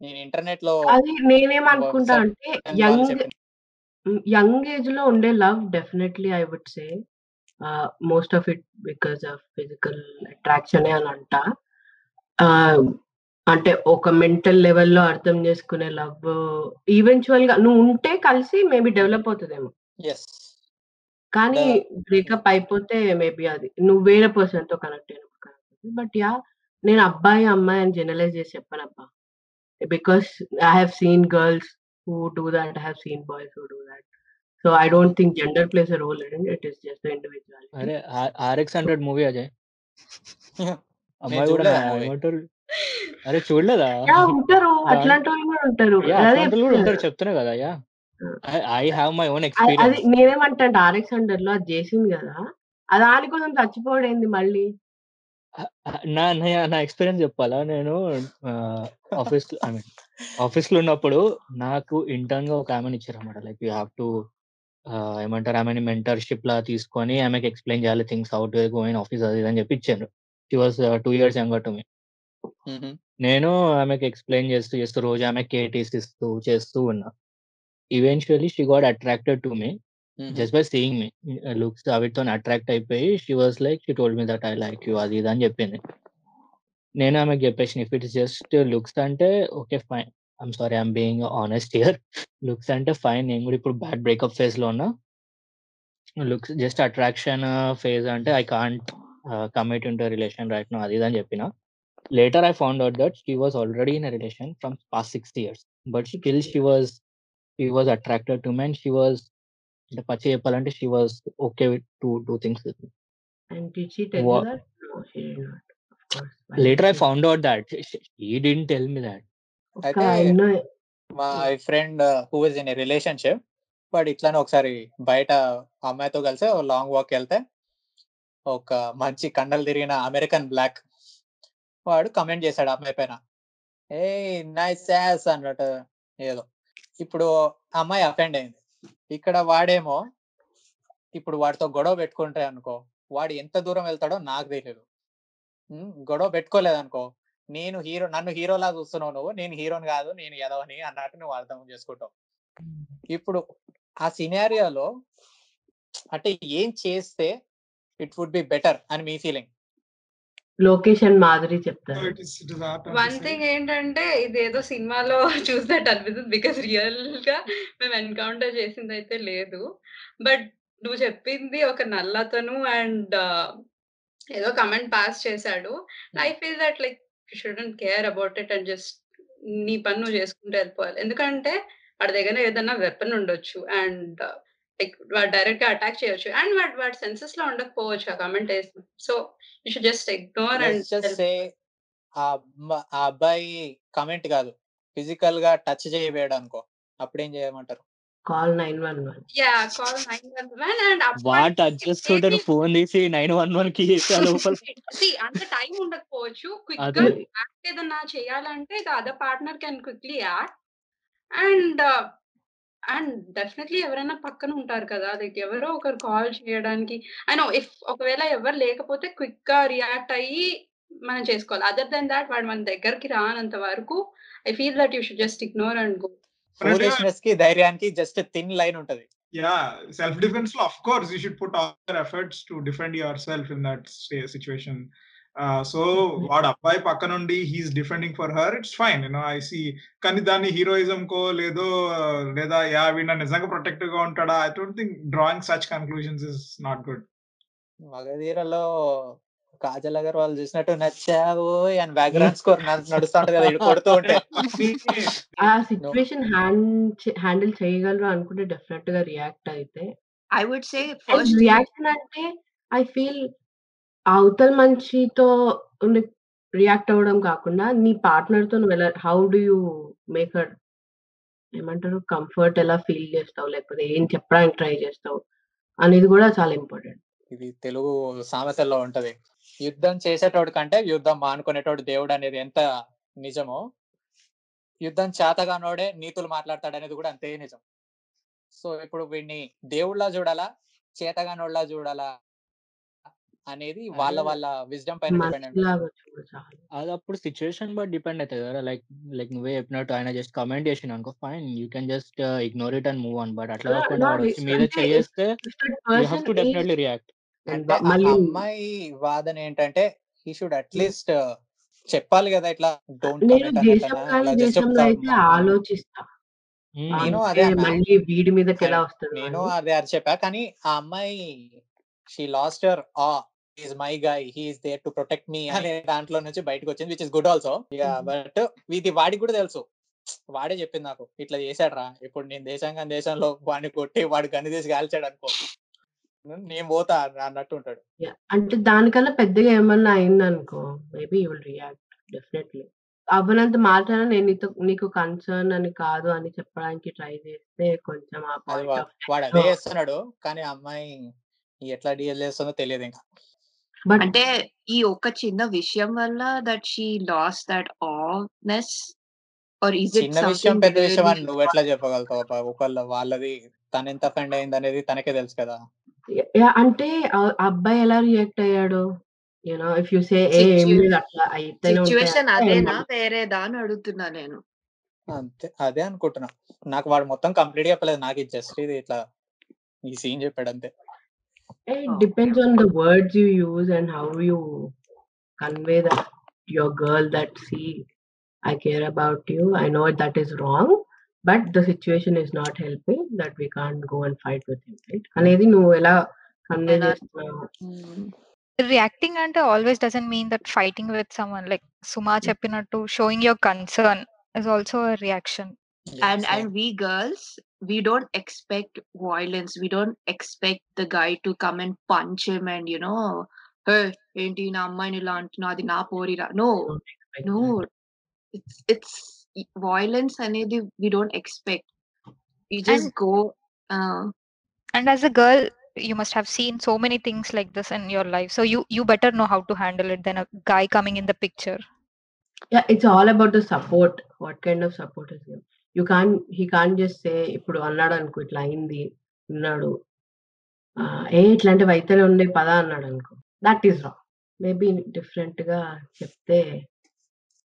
నేను ఇంటర్నెట్లో నేనేమనుకుంటా అంటే యంగ్ యంగ్ ఏజ్లో ఉండే love definitely I would say. Most of it because of physical attraction అని అంట. అంటే ఒక మెంటల్ లెవెల్లో అర్థం చేసుకునే లవ్ ఈవెన్చువల్గా నువ్వు ఉంటే కలిసి మేబీ డెవలప్ అవుతుందేమో. కానీ బ్రేకప్ అయిపోతే మేబీ అది నువ్వు వేరే పర్సన్తో కనెక్ట్ అయినప్పుడు కనెక్ట్ అవుతుంది బట్ యా నేను అబ్బాయి అమ్మాయి అని జనరలైజ్ చేసి చెప్పానబ్బా because I have seen girls who do that I have seen boys who do that so I don't think gender plays role it is just individuality అరే RX hundred movie Ajay. అమ్మాయి కూడా అరే చూడలేదా? ఉంటారు. అట్లాంటి వాళ్ళు కూడా ఉంటారు. అదే. ఉంటారు చెప్తున్నా కదా yeah. I have my own అది అది ఎక్స్పీరియన్స్ నేనేమంటా ఆర్ఎక్స్ హండ్రెడ్లో అది చేసింది కదా అది దానికోసం చచ్చిపోవడేంది మళ్ళీ? నా నా- ఎక్స్పీరియన్స్ చెప్పాలా? నేను ఆఫీస్ ఐ మీన్ ఆఫీస్లో ఉన్నప్పుడు నాకు ఇంటర్న్గా ఒక ఆమెను ఇచ్చారు అనమాట లైక్ యూ హ్యావ్ టు ఏమంటారు? ఆమెని మెంటర్షిప్ లా తీసుకొని ఆమెకి ఎక్స్ప్లెయిన్ చేయాలి things out go in office అది అని చెప్పి ఇచ్చారు. She was two years younger to me నేను ఆమెకి ఎక్స్ప్లెయిన్ చేస్తూ చేస్తూ రోజు ఆమె కేటీస్ ఇస్తూ చేస్తూ ఉన్నా. Eventually she got attracted to me just by seeing me. Looks అవితో attract అయిపోయి she was like she told me that I like you అది ఇది అని చెప్పింది. నేను ఆమెకు చెప్పేసిన ఇఫ్ ఇట్స్ జస్ట్ లుక్స్ అంటే okay fine. I'm sorry I'm being honest year looks అంటే ఫైన్. నేను కూడా ఇప్పుడు బ్యాడ్ బ్రేకప్ ఫేజ్లో ఉన్నా. లుక్స్ జస్ట్ అట్రాక్షన్ ఫేజ్ అంటే I can't commit in relation right no అది ఇది అని చెప్పిన. Later I found out that she was already in relation from past six years but still she was she was attracted to men she was అంటే పచ్చి చెప్పాలంటే she was okay with two two things with And did she tell you What? that? No, she did not. Of course. Why later I would she? Found out that he didn't tell me that ఒక్క అయితే ఎన్నో మా friend who is in relationship వాడు ఇట్లానే ఒకసారి బయట అమ్మాయితో కలిసి లాంగ్ వాక్ వెళ్తే ఒక మంచి కండలు తిరిగిన అమెరికన్ బ్లాక్ వాడు కమెంట్ చేశాడు అమ్మాయి పైన. ఏ నైస్ యాస్ అన్నట్టు ఏదో. ఇప్పుడు అమ్మాయి అఫెండ్ అయింది. ఇక్కడ వాడేమో ఇప్పుడు వాడితో గొడవ పెట్టుకుంటే అనుకో వాడు ఎంత దూరం వెళ్తాడో నాకు తెలియదు గొడవ పెట్టుకోలేదనుకో నేను హీరో నన్ను హీరోలా చూస్తున్నావు నువ్వు నేను హీరోని కాదు నేను ఎదవని అన్నట్టు నువ్వు అర్థం చేసుకుంటావు. ఇప్పుడు ఆ సినారియోలో అంటే ఏం చేస్తే ఇట్ వుడ్ బి బెటర్ అని మీ ఫీలింగ్? లొకేషన్ మాదిరి So చెప్తారు వన్ థింగ్. ఏంటంటే ఇదేదో సినిమాలో చూసినట్టు అనిపిస్తుంది బికాస్ రియల్గా మేము ఎన్కౌంటర్ చేసింది అయితే లేదు. బట్ నువ్వు చెప్పింది ఒక నల్లతను అండ్ ఏదో కమెంట్ పాస్ చేశాడు. I feel that like shouldn't care about it and just నీ పని నువ్వు చేసుకుంటూ వెళ్ళిపోవాలి. ఎందుకంటే వాడి దగ్గర ఏదైనా వెపన్ ఉండొచ్చు. అండ్ లైక్ వాడు డైరెక్ట్గా అటాక్ చేయొచ్చు. అండ్ వాడు వాడి సెన్సెస్లో ఉండకపోవచ్చు ఆ comment so you should just ignore and ఆ అబ్బాయి కమెంట్ కాదు. ఫిజికల్గా టచ్ చేయవేయడం అనుకో. అప్పుడేం చేయమంటారు? Call nine one one yeah call nine one one and what చేస్తుంటారు ఫోన్ తీసి నైన్ వన్ వన్కి అంత టైం ఉండకపోవచ్చు. క్విక్. గా యాక్ట్ ఏదన్నా చేయాలంటే the other partner can quickly act and and definitely ఎవరైనా పక్కన ఉంటారు కదా లైక్ ఎవరో ఒకరు కాల్ చేయడానికి అయినా ఇఫ్ ఒకవేళ ఎవరు లేకపోతే క్విక్గా రియాక్ట్ అయ్యి మనం చేసుకోవాలి అదర్ దెన్ దాట్ వాడు మన దగ్గరికి రానంత వరకు I feel that you should just ignore and go కి ధైర్యానికి జస్ట్ థిన్ లైన్ ఉంటది Yeah, self defense law. Of course, you should put all your efforts to defend yourself in that sta- situation. So వాడు అబ్బాయి పక్క నుండి he's defending for her it's fine you know I see. కానీ దాన్ని heroism కో లేదో లేదా yeah వీణ నిజంగా ప్రొటెక్టివ్గా ఉంటాడా? I don't think drawing such conclusions is not good. మగధీరలో Kajal Agarwal చూసినట్టు నచ్చావు అని బ్యాక్గ్రౌండ్ స్కోర్ కదా ఇటు కొడుతూ ఉంటే. ఆ సిచ్యువేషన్ హ్యాండిల్ చేయగలరు అనుకుంటే డెఫినెట్గా రియాక్ట్ అయితే. I would say first reaction అంటే ఐ ఫీల్ అవతల మనిషితో ఉండి రియాక్ట్ అవ్వడం కాకుండా నీ పార్ట్నర్తో నువ్వు హౌ డు యూ మేక్ ఏమంటారు కంఫర్ట్ ఎలా ఫీల్ చేస్తావు? లేకపోతే ఏం చెప్పడానికి ట్రై చేస్తావు? అనేది కూడా చాలా ఇంపార్టెంట్ ఇది తెలుగు సామెతల్లో ఉంటది. యుద్ధం చేసేటోడు కంటే యుద్ధం మానుకునేటోడు దేవుడు అనేది ఎంత నిజమో యుద్ధం చేతగానోడే నీతులు మాట్లాడతాడు అనేది కూడా అంతే నిజం. సో ఇప్పుడు వీడిని దేవుళ్ళ చూడాలా చేతగానోళ్ళ చూడాలా? అనేది వాళ్ళ. వాళ్ళ విజ్డమ్ పైన డిపెండ్ అది అప్పుడు సిచ్యువేషన్ బట్ డిపెండ్ అవుతుంది కదా లైక్ లైక్ నువ్వే చెప్పినట్టు ఆయన జస్ట్ కమెంట్ చేసిన అనుకో fine you can just ignore it and move on but అట్లా కాకుండా మీద చేస్తే you person to definitely react. అంటే అమ్మాయి వాదన ఏంటంటే హీ షుడ్ అట్లీస్ట్ చెప్పాలి కదా ఇట్లా డోంట్ అయితే ఆలోచిస్తా. నేను అదే. మళ్ళీ వీడి మీదకి ఎలా వస్తుంది నేను అదే అది చెప్పా కానీ ఆ అమ్మాయి she lost ah is my guy he's there to protect me అనే దాంట్లో నుంచి బయటకు వచ్చింది విచ్ ఇస్ గుడ్ ఆల్సో ఇక. బట్ ఇది వాడికి కూడా తెలుసు. వాడే చెప్పింది నాకు. ఇట్లా చేశాడు రా ఇప్పుడు నేను దేశంగా దేశంలో వాడిని కొట్టి వాడు గని తీసి కాల్చాడు అనుకో. నేను పోతా అన్నట్టు ఉంటాడు. అంటే దానికన్నా పెద్దగా ఏమన్నా అయిందనుకో maybe you will react definitely అవ్వనంత మాత్రాన నేను నీతో నీకు కన్సర్న్ అని కాదు అని చెప్పడానికి ట్రై చేస్తే కొంచెం వాడు అదే చేస్తున్నాడు. కానీ అమ్మాయి ఎట్లా డీల్ చేస్తుందో తెలియదు ఇంకా. బట్ అంటే ఈ ఒక్క చిన్న విషయం వల్ల that she loss that honest or is it చిన్న విషయం పెద్ద విషయం అని నువ్వు ఎట్లా చెప్పగలుగుతావు? ఒకళ్ళ వాళ్ళది తన ఎంత ఫెండ్ అయింది అనేది తనకే తెలుసు కదా? అంటే అబ్బాయి ఎలా రియాక్ట్ అయ్యాడు? You know if you say a ఏం లేదు అట్లా అంటే అదేనా. వేరేదా అని అడుగుతున్నా నేను. అంతే అదే అనుకుంటున్నా. నాకు వాడు మొత్తం కంప్లీట్ చెప్పలేదు. నాకు ఇది జస్ట్ ఇది ఇట్లా ఈ సీన్ చెప్పాడు అంతే. It depends on the words you use and how you convey that to your girl that see I care about you. I know that is wrong, but the situation is not helping that we can't go and fight with him, right? అనేది నువ్వు ఎలా convey ఎలా- చేస్తున్నావు Mm. Reacting అంటే always doesn't mean that fighting with someone like Suma చెప్పినట్టు showing your concern is also reaction and Yes, and we girls we don't expect violence we don't expect the guy to come and punch him and you know hey ఏంటి నా అమ్మాయిని ఇలా అంటున్నా అది నా పోరిరా no no it's it's violence అనేది we don't expect we just And- go uh, and as a girl you must have seen so many things like this in your life so you you better know how to handle it than a guy coming in the picture yeah it's all about the support what kind of support is him you can he can చేస్తే ఇప్పుడు అన్నాడు అనుకో ఇట్లా అయింది ఉన్నాడు ఏ ఇట్లాంటివి అయితేనే ఉండే పదా అన్నాడు అనుకో. దట్ ఈస్ రాంగ్ మేబీ డిఫరెంట్గా చెప్తే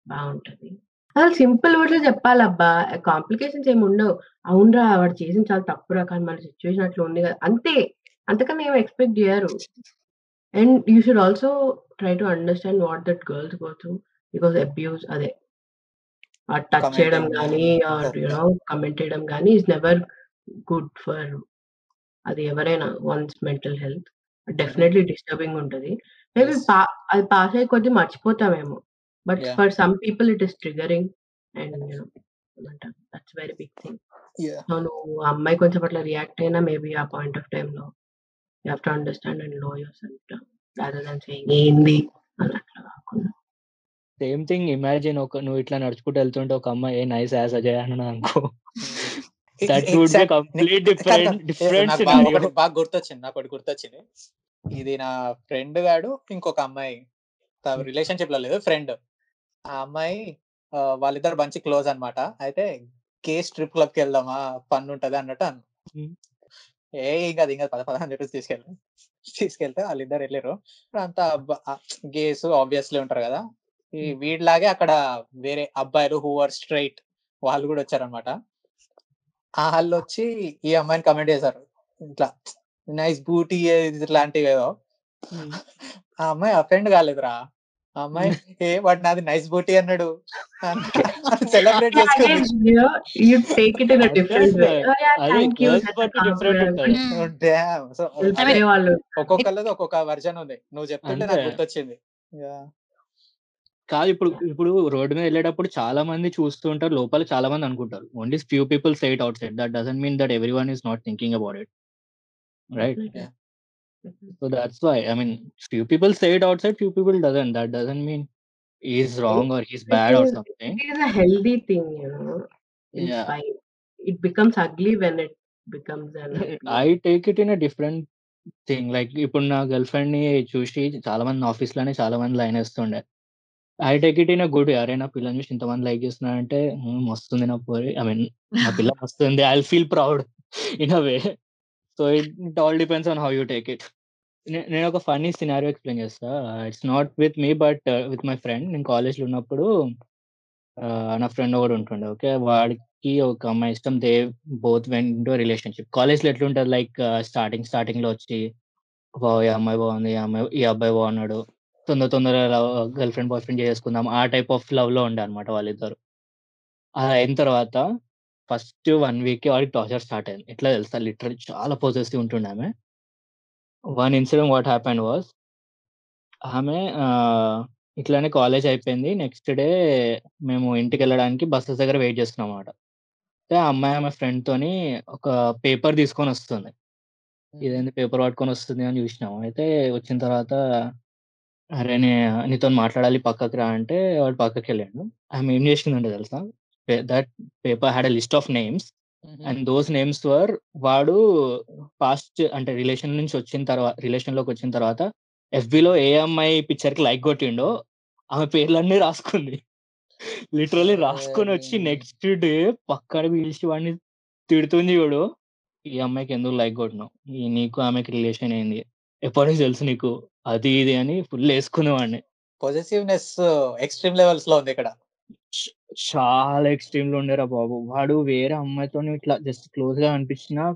బాగుంటది. అసలు సింపుల్ వర్డ్స్ చెప్పాలబ్బా కాంప్లికేషన్స్ ఏమి ఉండవు. అవునరా వాడు చేసిన చాలా తప్పురా కానీ మన సిచ్యువేషన్ అట్లా ఉంది కదా అంతే. అంతకన్నా ఏం ఎక్స్పెక్ట్ చేయరు. And you should also try to understand what that girls go through because abuse అదే. టచ్ చేయడం కానీ. యునో కమెంట్ చేయడం కానీ ఈజ్ నెవర్ గుడ్ ఫర్ అది ఎవరైనా ones mental health definitely disturbing ఉంటుంది. మేబీ అది పాస్ అయ్యే కొద్దీ మర్చిపోతామేమో. But. For some people it is triggering and that's very big thing నువ్వు అమ్మాయి కొంచెం అట్లా రియాక్ట్ అయినా మేబీ ఆ పాయింట్ ఆఫ్ టైమ్లో you have to understand and know yourself rather than saying ఏంది? అని అట్లా కాకుండా. సేమ్ థింగ్ ఇమాజిన్ ఒక నువ్వు ఇట్లా నడుచుకుంటూ వెళ్తుంటే ఒక అమ్మాయి ఏ నైస్ యాస్ అజయ్ అని అనుకో. డిఫరెంట్ నాకు బాగా గుర్తొచ్చింది నాకు గుర్తొచ్చింది. ఇది నా ఫ్రెండ్ గాడు ఇంకొక అమ్మాయి. రిలేషన్షిప్లో లేదు ఫ్రెండ్ ఆ అమ్మాయి వాళ్ళిద్దరు మంచి క్లోజ్ అన్నమాట. అయితే కే స్ట్రిప్ క్లబ్కి వెళ్దామా పన్ను ఉంటది అన్నట్టు అన్న Hmm. ఏ ఇంకా ఇంకా పద పద అని చెప్పేసి తీసుకెళ్ళాను తీసుకెళ్తే వాళ్ళిద్దరు వెళ్ళారు అంతా గేస్ ఆబ్వియస్లీ ఉంటారు కదా. ఈ వీడిలాగే అక్కడ వేరే అబ్బాయిలు హూ ఆర్ స్ట్రైట్ వాళ్ళు కూడా వచ్చారనమాట ఆ వాళ్ళు వచ్చి ఈ అమ్మాయిని కమెంట్ చేశారు. ఇట్లా నైస్ బూటీ ఇట్లాంటివి ఏదో ఆ అమ్మాయి అఫెండ్ కాలేదురా. ఆ అమ్మాయి ఏ వాడు నాది నైస్ బూటీ అన్నాడు. సెలబ్రేట్ చేసుకుంది. ఒక్కొక్కళ్ళది ఒక్కొక్క వర్జన్ ఉంది. నువ్వు చెప్తుంటే నాకు. గుర్తొచ్చింది. కాదు ఇప్పుడు ఇప్పుడు రోడ్డు మీద వెళ్ళేటప్పుడు చాలా మంది చూస్తూ ఉంటారు. లోపల చాలా మంది అనుకుంటారు. Only few people say it outside that doesn't mean that everyone is not thinking about it right so that's why I mean few people say it outside few people doesn't that doesn't mean is wrong or is bad or something it is a healthy thing you know it's Yeah. fine it becomes ugly when it becomes an I take it in a different thing like ఇప్పుడు నా girl ఫ్రెండ్ని చూసి చాలా మంది ఆఫీస్లోనే చాలా మంది line వేస్తుండే. I take it in good. అరే నా పిల్లని చూసి ఇంతమంది లైక్ చేస్తున్నారంటే "హ్మ్, మస్తుంది నా పోరి. ఐ మీన్ నా పిల్ల మస్తుంది. I feel proud in a way so it it all depends on how you take it నేను ఒక ఫన్నీ సినారియో ఎక్స్ప్లెయిన్ చేస్తా. It's not with me but with my friend నేను కాలేజ్లో ఉన్నప్పుడు నా ఫ్రెండ్ ఒకడు ఉంటుండే ఓకే? వాడికి ఒక అమ్మాయి ఇష్టం. They both when into relationship కాలేజ్లో ఎట్లుంటది? లైక్ స్టార్టింగ్ స్టార్టింగ్లో వచ్చి "వావ్, ఈ అమ్మాయి బాగుంది ఈ అమ్మాయి ఈ అబ్బాయి బాగున్నాడు. తొందర తొందర గర్ల్ ఫ్రెండ్ బాయ్ ఫ్రెండ్ చేసుకుందాం ఆ టైప్ ఆఫ్ లవ్లో ఉండే అనమాట వాళ్ళిద్దరు. అది అయిన తర్వాత ఫస్ట్ వన్ వీక్ వాడికి టార్చర్ స్టార్ట్ అయింది. ఎట్లా తెలుసా? లిటరల్ చాలా పొజెసివ్ ఉంటుండే ఆమె. One incident what happened was ఆమె ఇట్లానే కాలేజ్ అయిపోయింది. నెక్స్ట్ డే మేము ఇంటికి వెళ్ళడానికి బస్సెస్ దగ్గర వెయిట్ చేస్తున్నాం అన్నమాట. అయితే ఆ అమ్మాయి ఆమె ఫ్రెండ్ తోని ఒక పేపర్ తీసుకొని వస్తుంది. ఇదేంది పేపర్ పట్టుకొని వస్తుంది అని చూసినాము అయితే వచ్చిన తర్వాత అరే! నే నీతో మాట్లాడాలి పక్కకి రా అంటే వాడు పక్కకి వెళ్ళాడు ఆమె ఏం చేసిందంటే తెలుసా? That paper had a list of names. And those names were వాడు పాస్ట్ అంటే రిలేషన్ నుంచి వచ్చిన తర్వాత రిలేషన్లోకి వచ్చిన తర్వాత FB లో ఏ అమ్మాయి పిక్చర్కి లైక్ కొట్టిండో ఆమె పేర్లన్నీ రాసుకుంది. లిటరలీ రాసుకొని వచ్చి. నెక్స్ట్ డే పక్కన పిలిచి వాడిని తిడుతుంది చూడు. ఈ అమ్మాయికి ఎందుకు లైక్ కొట్టినావు? నీకు ఆమెకి రిలేషన్ ఏంది? ఎప్పటి నుంచి తెలుసు నీకు? అది ఇది అని ఫుల్ వేసుకునేవాడిని. పొజిటివ్నెస్ ఎక్స్ట్రీమ్ లెవెల్స్లో ఉంది ఇక్కడ. చాలా ఎక్స్ట్రీమ్లో ఉండేరా బాబు. వాడు వేరే అమ్మాయితో ఇట్లా జస్ట్ క్లోజ్గా అనిపించినా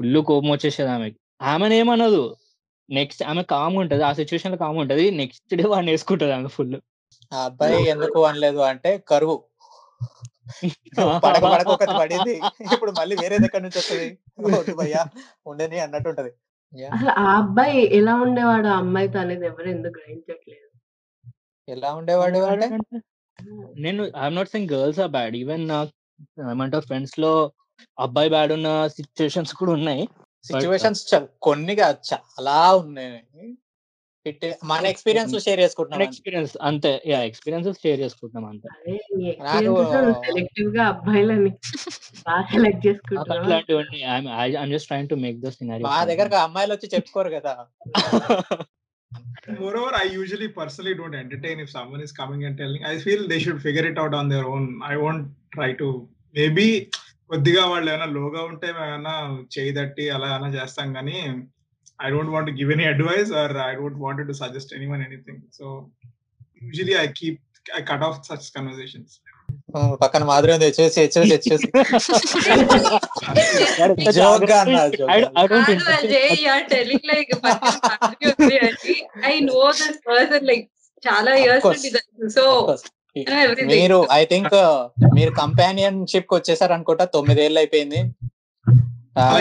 ఫుల్ కోపం వచ్చేసేది ఆమెకి. ఆమెను ఏమనదు. నెక్స్ట్ ఆమె కామ్ ఉంటది. ఆ సిచ్యువేషన్లో కామ్ ఉంటది. నెక్స్ట్ డే వాడిని వేసుకుంటది ఆమె ఫుల్. ఆ అబ్బాయి ఎందుకు అనలేదు అంటే కరువు. పడక పడక ఒకటి పడింది. ఇప్పుడు మళ్ళీ వేరేది ఎక్కడి నుంచి వస్తుంది? భయ్యా. ఉండని అన్నట్టు ఉంటది. Yeah. అసలు ఆ అబ్బాయి ఎలా ఉండేవాడు? ఆ అమ్మాయితో అనేది ఎవరు ఎందుకు గ్రహించట్లేదు? ఎలా ఉండేవాడు అంటే నేను I'm not saying girls are bad even నా ఏమంటారు ఫ్రెండ్స్లో అబ్బాయి బ్యాడ్ ఉన్న సిచ్యువేషన్స్ కూడా ఉన్నాయి. సిచ్యువేషన్స్ కొన్ని కాదు చాలా ఉన్నాయి. మన ఎక్స్పీరియన్స్ షేర్ చేసుకుంటున్నాం. ఎక్స్పీరియన్స్ అంతే యా ఎక్స్పీరియన్సెస్ షేర్ చేసుకుంటున్నాం అంతే సెలెక్టివ్గా అబ్బాయిలని బాగా సెలెక్ట్ అట్లాంటివన్నీ I'm just trying to make the scenario మా దగ్గరకు అమ్మాయిలు వచ్చి చెప్పుకోరు కదా Moreover, I usually personally don't entertain if someone is coming and telling. I feel they should figure it out on their own. I won't try to. Maybe కొద్దిగా వాళ్ళు ఏమైనా లోగా ఉంటే ఏమైనా చేయి తట్టి అలా ఏమైనా చేస్తాం కానీ I don't want give any advice or I don't want to suggest anyone anything so usually I keep I cut off such conversations um, పక్కన మాధురి ఉంది. చూసి చూసి చూసి Joke గా అన్నా, joke గా. కాదు Ajay you're telling like I know this person like చాలా ఇయర్స్ సో మీరు ఐ థింక్ మీరు కంపానియన్షిప్కి వచ్చేసారు అనుకుంటా తొమ్మిదేళ్ళు అయిపోయింది.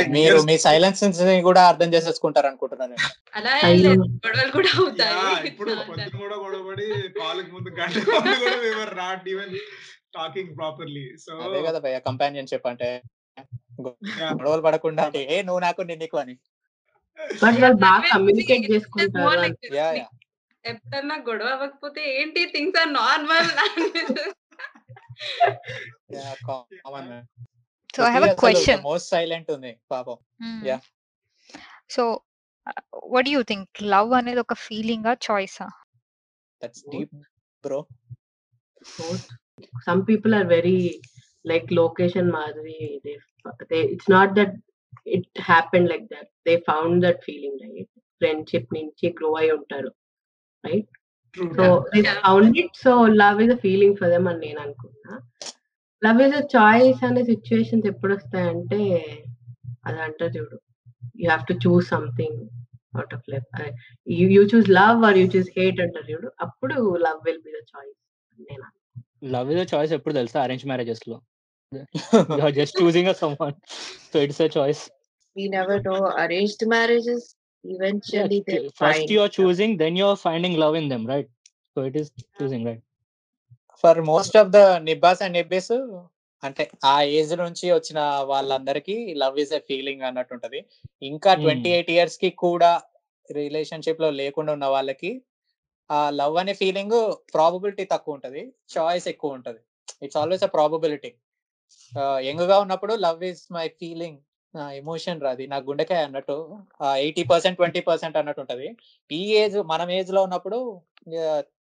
మీరు మీ సైలెన్స్ కూడా అర్థం చేసేసుకుంటారు అనుకుంటున్నాను. అలా గొడవలు కూడా అవుతాయి. ఇప్పుడు పొద్దున కూడా గొడవపడి ముందు గంట కూడా we were not even talking properly. So అదే కదా భయ్య కంపానియన్షిప్ అంటే. గొడవలు పడకుండా అంటే ఏ నువ్వు నాకు నేను నీకు అని. బట్ వాళ్ళు బాగా కమ్యూనికేట్ చేసుకుంటారు. ఎప్పుడన్నా గొడవ అవ్వకపోతే ఏంటి? Things are normal common So I have a question most silent ఉంది పాపం Yeah. So what you think love అనేది ఒక ఫీలింగ్ ఆ చాయిసా that's deep bro both. Some people are very like location Madhuri. They, they it's not that it happened like that. They found that feeling, right? Friendship నుంచి grow అయి ఉంటారు right? So they Yeah. found it. So love is a feeling for them అని నేను అనుకున్నా love is a choice అనే situations ఎప్పుడు వస్తాయంటే అది అంటారు చూడు. You have to choose something out of life you choose love or you choose hate అంటారు చూడు. అప్పుడు love will be the choice నేను లవ్ ఇస్ చాయిస్ ఎప్పుడు తెలుసా? Arrange మ్యారేజెస్లో. Just choosing someone so it's a choice We never know. Arranged marriages, eventually they first find you are choosing then you are finding love in them right so it is choosing right for most of the nibbas and nibbis అంటే ఆ age నుంచి వచ్చిన వాళ్ళందరికీ love is a feeling అన్నట్టు ఉంటది. ఇంకా. Twenty eight ఇయర్స్కి కూడా రిలేషన్షిప్లో లేకుండా ఉన్న వాళ్ళకి ఆ లవ్ అనే ఫీలింగ్ ప్రాబబిలిటీ తక్కువ ఉంటది. చాయిస్ ఎక్కువ ఉంటది. It's always a probability. యంగ్గా ఉన్నప్పుడు love is my feeling emotion rather నా గుండెకాయ అన్నట్టు ఎయిటీ పర్సెంట్ ట్వంటీ పర్సెంట్ అన్నట్టు ఉంటది. ఈ ఏజ్ మనం ఏజ్లో ఉన్నప్పుడు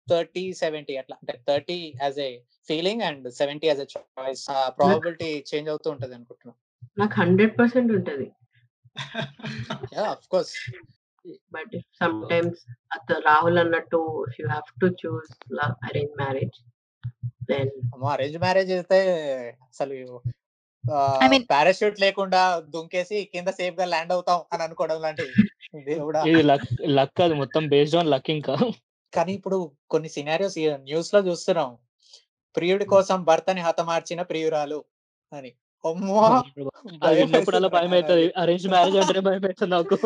థర్టీ సెవెంటీ అట్లా. అంటే thirty as a feeling and seventy as a choice probability change అవుతూ ఉంటది అనుకుంటున్నా. నాకు హండ్రెడ్ పర్సెంట్ ఉంటది. Yeah of course but if sometimes Rahul అన్నట్టు if you have to choose love arrange marriage then arrange marriage అయితే అసలు I mean- parachute లేకుండా దుంకేసి కింద సేఫ్గా ల్యాండ్ అవుతాం అని అనుకోవడం దేవుడా. ఇది లక్ లక్ అది మొత్తం బేస్డ్ ఆన్ లక్ ఇంకా. కానీ ఇప్పుడు కొన్ని సినారియోస్ న్యూస్లో చూస్తున్నాం. ప్రియుడి కోసం భర్తని హతమార్చిన ప్రియురాలు అని. భయం అవుతుంది అరేంజ్ మ్యారేజ్ అంటే భయం అవుతుంది నాకు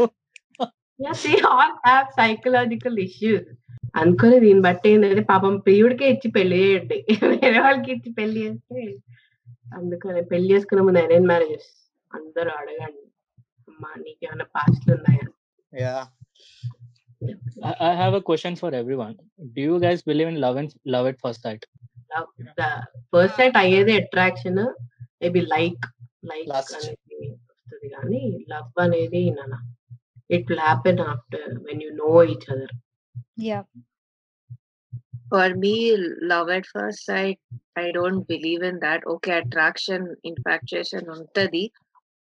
ఆల్ హ్యావ్ సైకలాజికల్ ఇష్యూస్. అనుకుని దీన్ని బట్టి ఏంటంటే పాపం ప్రియుడికే ఇచ్చి పెళ్ళి చేయండి. వేరే వాళ్ళకి ఇచ్చి పెళ్ళి చేస్తే అందుకని పెళ్ళి చేసుకునే ముందు అరేంజ్ మ్యారేజెస్ అందరూ అడగండి. అమ్మా నీకేమైనా పాస్ట్ ఉన్నాయా? Yeah. I I have a question for everyone. Do you guys believe in love and love at first sight? First sight అయ్యేది attraction maybe like like Lust. అనేది వస్తుంది కానీ లవ్ అనేది నాన్న it will happen after when you know each other yeah For me, love at first sight, I don't believe in that. Okay, attraction, infatuation untadi,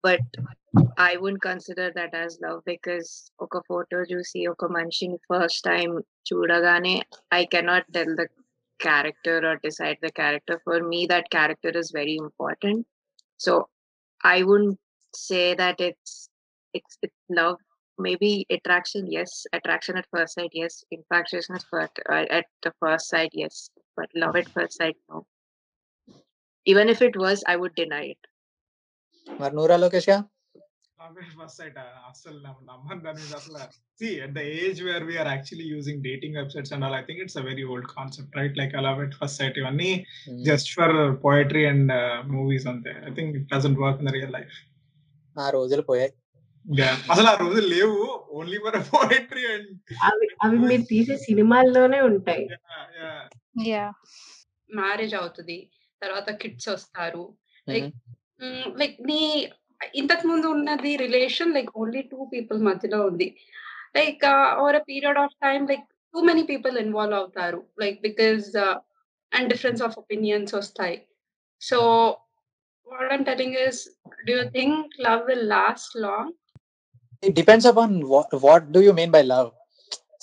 but I wouldn't consider that as love because oka photo see oka manchin first time Chura Gane. I cannot tell the character or decide the character. For me that character is very important. So I wouldn't say that it's it's, it's love. Maybe attraction yes. Attraction at first sight yes. Infatuation at first uh, at the first sight yes. But love at first sight no. Even if it was I would deny it. Marnura Lokesh first sight అసలు నమ్మని దాని మీద అసలు. See at the age where we're actually using dating websites and all I think it's a very old concept right like అలా at first sight ఇవన్నీ just for poetry and movies అంతే I think it doesn't work in real life ఆ రోజులు పోయాయి. అసలు ఆ రోజులు లేవు. ఓన్లీ ఫర్ పోయట్రీ అండ్ అవి అవి మీరు తీసే సినిమాల్లోనే ఉంటాయి. యా మ్యారేజ్ అవుతుంది. తర్వాత కిడ్స్ వస్తారు. లైక్ లైక్ నీ ఇంతకు ముందు ఉన్నది relation like only two people మధ్యలో ఉంది like over a period of time like too many people involve అవుతారు like because and difference of opinions వస్తాయి so what I'm telling is do you think love will last long it depends upon what what do you mean by love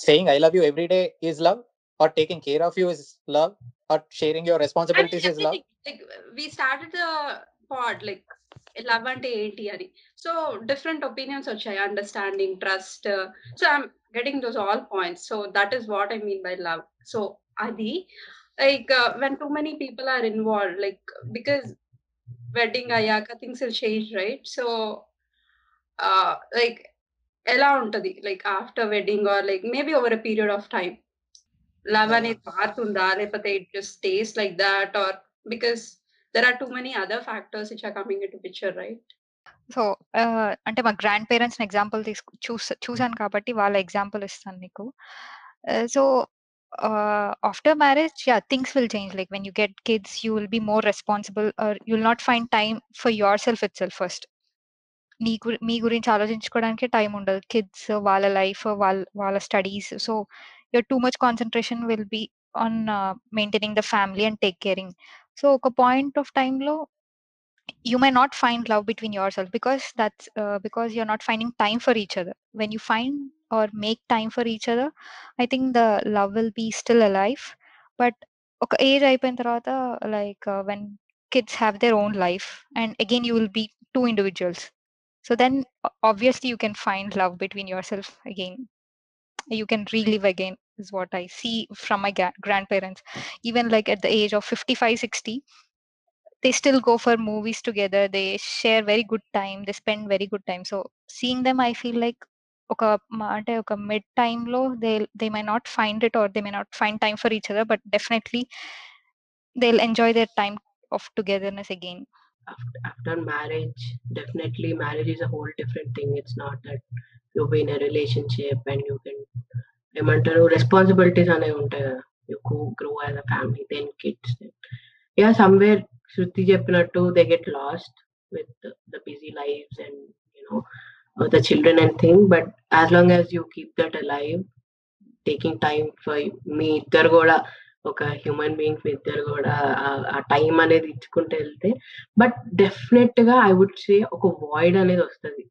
saying i love you every day is love or taking care of you is love or sharing your responsibilities is love everything, like we started the pod like love అంటే ఏంటి అని so different opinions వచ్చాయి understanding trust so I'm getting those all points so that is what I mean by love so అది like when too many people are involve like because wedding అయ్యాక things will change right so like ఎలా ఉంటది? Like after wedding or like maybe over a period of time love అనేది మారుతుందా? లేకపోతే it just stays like that or because there are too many other factors which are coming in to picture right so అంటే మా grand parents example తీసుకు చూసా చూసాను కాబట్టి వాళ్ళ ఎగ్జాంపుల్ ఇస్తాను నీకు. So after marriage yeah things will change like when you get kids you will be more responsible you will not find time for yourself itself first నీ గురి మీ గురించి ఆలోచించుకోవడానికి టైం ఉండదు. కిడ్స్ వాళ్ళ లైఫ్ వాళ్ళ వాళ్ళ studies so your too much concentration will be on maintaining the family and take caring so ఒక పాయింట్ ఆఫ్ టైంలో you may not find love between yourself because that's uh, because you're not finding time for each other when you find or make time for each other i think the love will be still alive but ఒక age అయిపోయిన తర్వాత like when kids have their own life and again you will be two individuals so then obviously you can find love between yourself again you can relive again is what i see from my gra- grandparents even like at the age of 55 60 they still go for movies together they share very good time they spend very good time so seeing them i feel like ఒక మ- అంటే ఒక mid టైంలో they they may not find it or they may not find time for each other but definitely they enjoy their time of togetherness again after, after marriage definitely marriage is a whole different thing it's not that you'll be in a relationship and you can ఏమంటారు responsibilities అనేవి ఉంటాయి కదా. You grow as a family then kids yeah somewhere Shruti చెప్పినట్టు they get lost with the busy lifes and you know the children and thing but as long as you keep that a live taking time for మీ ఇద్దరు కూడా ఒక human beings మీ ఇద్దరు కూడా ఆ- time అనేది ఇచ్చుకుంటూ వెళ్తే బట్ డెఫినెట్గా ఐ వుడ్ సే ఒక వాయిడ్ అనేది వస్తుంది.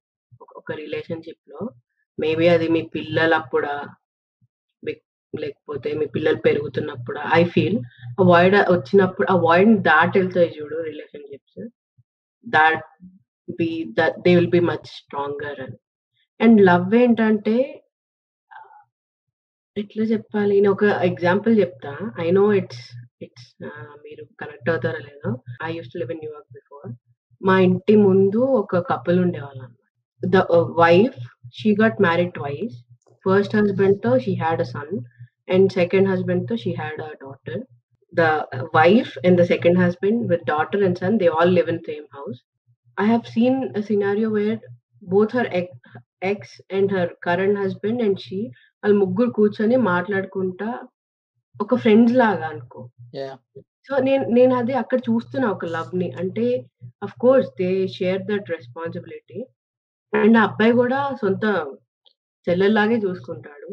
ఒక రిలేషన్షిప్లో. మేబీ అది మీ పిల్లలప్పుడా లేకపోతే మీ పిల్లలు పెరుగుతున్నప్పుడు ఐ ఫీల్ అవాయిడ్ వాయిడ్ వచ్చినప్పుడు ఆ వాయిడ్ వెళ్తాయి చూడు relationships that be that they will be much stronger అని. అండ్ లవ్ ఏంటంటే ఎట్లా చెప్పాలి? నేను ఒక ఎగ్జాంపుల్ చెప్తా. ఐ నో ఇట్స్ ఇట్స్ మీరు కనెక్ట్ అవుతారో లేదో. I use to live in New York before మా ఇంటి ముందు ఒక కపుల్ ఉండేవాళ్ళు. అనమాట the wife she got married twice first హస్బెండ్తో she had a son and second హస్బెండ్తో she had a daughter the wife and the second husband with daughter and son they all live in same house I have seen a scenario where both her ex and her current husband and she వాళ్ళు ముగ్గురు కూర్చొని మాట్లాడుకుంటా ఒక friends లాగా అనుకో. So నేను నేను అదే అక్కడ చూస్తున్నా ఒక లవ్ని. అంటే of course they share that responsibility and ఆ అబ్బాయి కూడా సొంత చెల్లెల్లాగే చూసుకుంటాడు.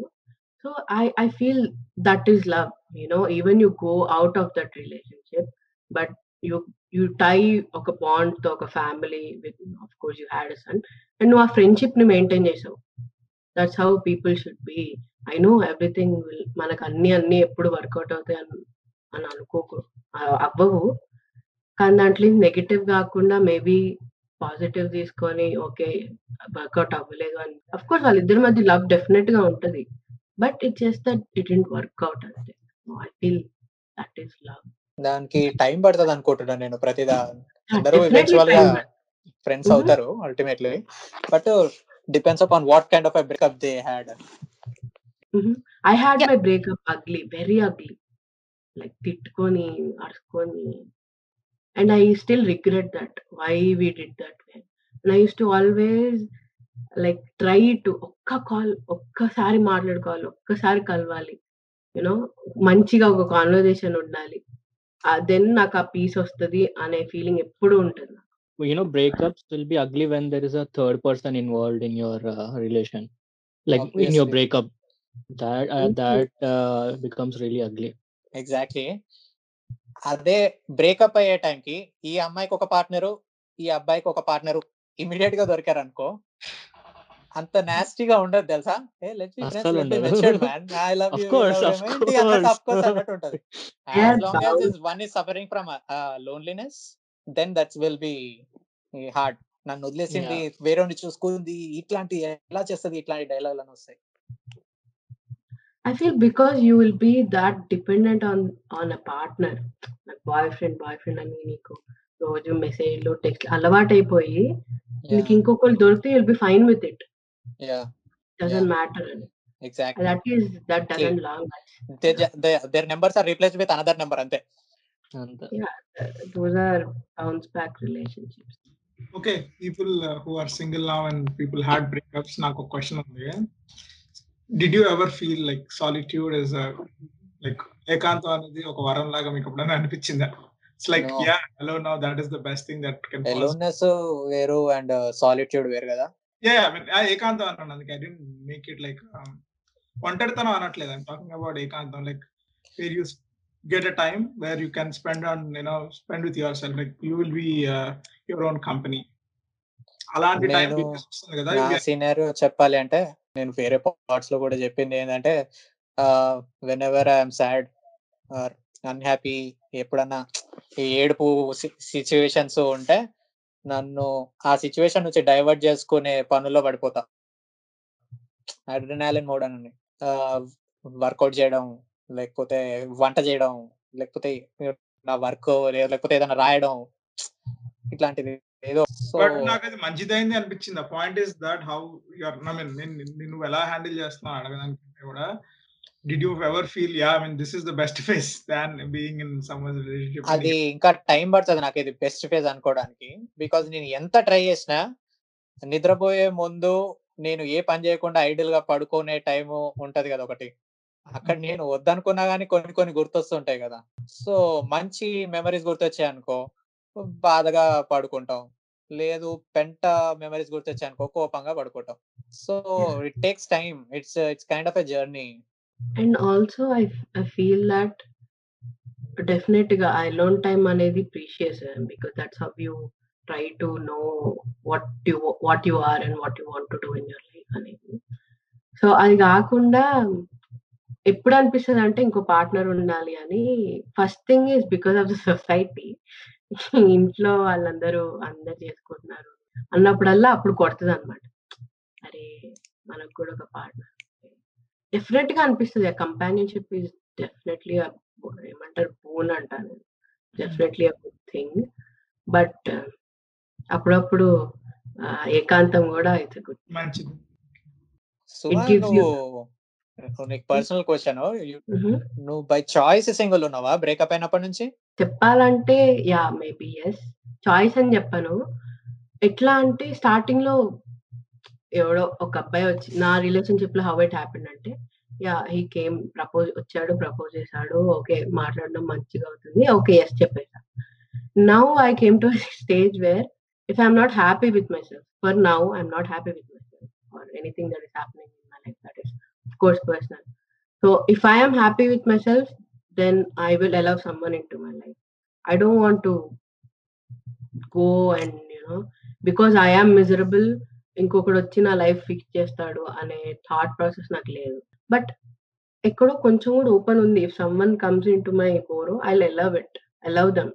So I I feel that is love you know even you go out of that relationship but you you tie ఒక బాండ్తో ఒక family with of course you had son and నువ్వు ఆ ఫ్రెండ్షిప్ని మెయింటైన్ చేసావు. That's how people should be I know everything will మనకు అన్ని అన్ని ఎప్పుడు వర్కౌట్ అవుతాయి అని అని అనుకోకు అవ్వవు. కానీ దాంట్లో నెగిటివ్ కాకుండా మేబీ పాజిటివ్ తీసుకొని ఓకే వర్కౌట్ అవ్వలేదు అని. అఫ్ కోర్స్ వాళ్ళిద్దరి మధ్య లవ్ డెఫినెట్గా ఉంటది. But it just that it isn't work out అంతే. I feel that is love. దానికి టైం పడుతుంది అనుకుంటున్నాను నేను ప్రతిదా. అందరూ ఈవెన్చువల్గా ఫ్రెండ్స్ Mhm. అవుతారు ultimately but depends upon what kind of breakup they had I had. My breakup ugly very ugly like తిట్టుకొని అరుచుకొని. And I still regret that why we did that way and I use to always like try to ఒక్క call ఒక్కసారి మాట్లాడుకోవాలి ఒక్కసారి కలవాలి you know మంచిగా ఒక conversation ఉండాలి then నాకు ఆ పీస్ వస్తుంది అనే ఫీలింగ్ ఎప్పుడు ఉంటుంది you know breakups will be ugly when there is a third person involved in your uh, relation like in your Obviously. breakup that uh, Mhm. that uh, becomes really ugly exactly అదే breakup అయ్యే టైంకి ఈ అమ్మాయికి ఒక partner ఈ అబ్బాయికి ఒక partner ఇమీడియట్గా దొరికారు అనుకో అంత నాస్టీగా ఉండదు తెలుసా? ఏ లెట్స్ బి ఫ్రెండ్స్ బి ఉండదు. Matured man I love Of you course, of ఏంటి అన్నట్టు course. ఆఫ్ కోర్స్ అన్నట్టు ఉంటది. Long is one is suffering from loneliness then that's will be hard నన్ను వదిలేసింది వేరే చూసుకుంది ఇట్లాంటి ఎలా చేస్తుంది ఇట్లాంటి డైలాగులు అని వస్తాయి. I feel because you will be that dependent on on a partner, like boyfriend, boyfriend అని నీకు. రోజు మెసేజ్లు టెక్స్ట్ అలవాటైపోయి నీకు ఇంకొకరు దొరికితే you'll be fine with it yeah doesn't matter అని. Exactly that is that doesn't long there numbers are replaced with another number అంతే. అంతే. Those are bounce back relationships okay people who are single now and people had breakups నాకు ఒక question ఉంది. Did you ever feel like solitude is like ఏకాంతం అనేది ఒక వరం లాగా మీకు ఎప్పుడైనా అనిపించిందా? It's like. Yeah hello now that is the best thing that can aloneness వేరు అండ్ సాలిట్యూడ్ వేరు కదా? యా ఐ మీన్ ఏకాంతం అన్నాను అందుకే I didn't make it like ఒంటరితనం అనట్లేదు. ఐమ్ టాకింగ్ అబౌట్ ఏకాంతం like where you get a time where you can spend on you know spend with yourself like you will be uh, your own company. అలాంటి time వస్తుంది కదా నా scenario చెప్పాలి అంటే నేను వేరే పార్ట్స్లో కూడా చెప్పింది ఏంటంటే whenever I'm sad or unhappy ఎప్పుడన్నా ఈ ఏడుపు సిచ్యువేషన్స్ ఉంటే నన్ను ఆ సిచ్యువేషన్ నుంచి డైవర్ట్ చేసుకునే పనుల్లో పడిపోతా. అడ్రినాలిన్ మోడ్ అని వర్కౌట్ చేయడం లేకపోతే వంట చేయడం లేకపోతే నా వర్క్ లేకపోతే ఏదైనా రాయడం ఇట్లాంటిది ఏదో బట్ నాకు అది మంచిదైంది అనిపించింది. Point is that how your I mean నేను నువ్వు ఎలా హ్యాండిల్ చేస్తున్నావు అడగడానికి కూడా did you ever feel yeah I mean this is the best phase than being in some relationship అది ఇంకా టైం పడుతుంది నాకు ఇది బెస్ట్ ఫేజ్ అనుకోవడానికి బికాజ్ నేను ఎంత ట్రై చేసినా నిద్రపోయే ముందు నేను ఏ పని చేయకుండా ఐడియల్గా పడుకునే టైం ఉంటది కదా ఒకటి. అక్కడ నేను వద్దనుకున్నా గానీ కొన్ని కొన్ని గుర్తొస్తుంటాయి కదా. సో మంచి మెమరీస్ గుర్తొచ్చాయి అనుకో బాధగా పడుకుంటాం. లేదు పెంట మెమరీస్ గుర్తొచ్చాయి అనుకో కోపంగా పడుకుంటాం. So it takes time it's it's kind of a journey and also I I feel that డెఫినెట్గా ఐ లోన్ టైమ్ అనేది precious because that's how you try to know what you what you are and what you want to do in your life అనేది. So అది కాకుండా ఎప్పుడు అనిపిస్తుంది అంటే ఇంకో partner ఉండాలి అని first thing is because of the society ఇంట్లో వాళ్ళందరూ అందరు చేసుకుంటున్నారు అన్నప్పుడల్లా అప్పుడు కొడుతుంది అనమాట అరే మనకు కూడా ఒక పార్ట్నర్ డెఫినెట్గా అనిపిస్తుంది కంపానియన్షిప్ ఈస్ డెఫినెట్లీ ఏమంటారు బోన్ అంటాను definitely a good thing but అప్పుడప్పుడు ఆ, ఏకాంతం కూడా ఇట్స్ గుడ్ మంచిది. నీకు పర్సనల్ క్వశ్చన్ నువ్వు బై చాయిస్ సింగిల్ ఉన్నావా? బ్రేకప్ అయినప్పటి నుంచి? చెప్పాలంటే యా మేబీ ఎస్ చాయిస్ అని చెప్పను. ఎట్లా అంటే స్టార్టింగ్లో ఎవడో ఒక అబ్బాయి వచ్చి నా రిలేషన్షిప్లో హౌ ఇట్ హ్యాపెన్ అంటే యా హీ కేమ్ ప్రపోజ్ వచ్చాడు ప్రపోజ్ చేశాడు ఓకే మాట్లాడడం మంచిగా అవుతుంది okay yes చెప్పేసా now I came to stage where if I'm not happy with myself for now I'm not happy with myself or anything that is happening in my life that is of course personal. So if i am happy with myself then i will allow someone into my life. I don't want to go and you know because i am miserable ఇంకొకడు వచ్చి నా life fix చేస్తాడు అనే thought process నాకు లేదు. But ఎక్కడో కొంచెం కూడా ఓపెన్ ఉంది. If someone comes into my core I love it I love them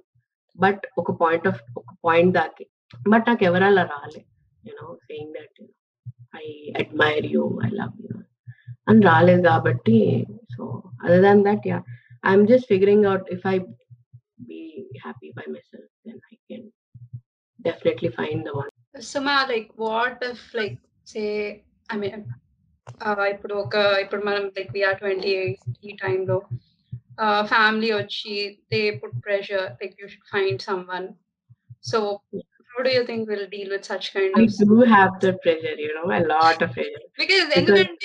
but ఒక పాయింట్ ఆఫ్ ఒక పాయింట్ దాకి బట్ నాకు ఎవరు అలా రాలే you know saying that I admire you I love you అని రాలేదు కాబట్టి so other than that yeah I'm just figuring out if I be happy by myself then I can definitely fine the one Suma like what if like say I mean ఇప్పుడు ఒక ఇప్పుడు మనం like we are twenty eight ఈ టైంలో family వచ్చి they put pressure like you should find someone so how do you think will deal with such kind I of do have the pressure, you know, a lot of pressure. because Because-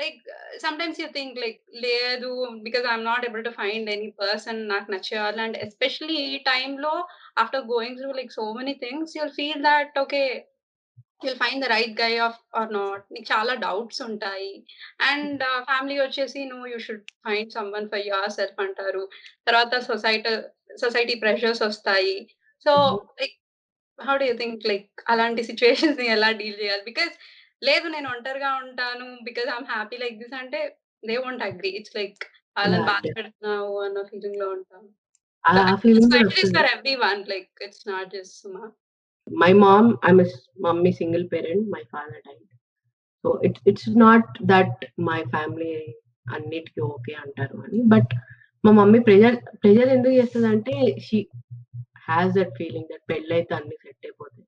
like sometimes you think like లేదు because I'm not able to find any person నాకు నచ్చేవాళ్ళు. And especially ఈ టైంలో after going through like so many things you'll feel that okay you'll find the right guy of or not నీకు చాలా doubts ఉంటాయి. And family వచ్చేసి నువ్వు you should find someone for yourself అంటారు. తర్వాత సొసైటీ సొసైటీ ప్రెషర్స్ వస్తాయి. So like how do you think like అలాంటి సిచ్యువేషన్స్ని ఎలా డీల్ చేయాలి? బికాస్ లేదు నేను ఒంటరిగా ఉంటాను because I'm happy like this అంటే they won't agree it's like వాళ్ళని బాధ. పెడుతున్నావు అన్న ఫీలింగ్లో ఉంటాం. ఆ feeling for everyone like it's not just Suma. I'm a s- mummy single parent my father died. So it's it's not that my family అన్నిటికీ okay అంటారు అని. బట్ మా మమ్మీ ప్రెజర్ ప్రెజర్ ఎందుకు చేస్తుంది అంటే she has that feeling that పెళ్ళైతే అన్ని set అయిపోతాయి.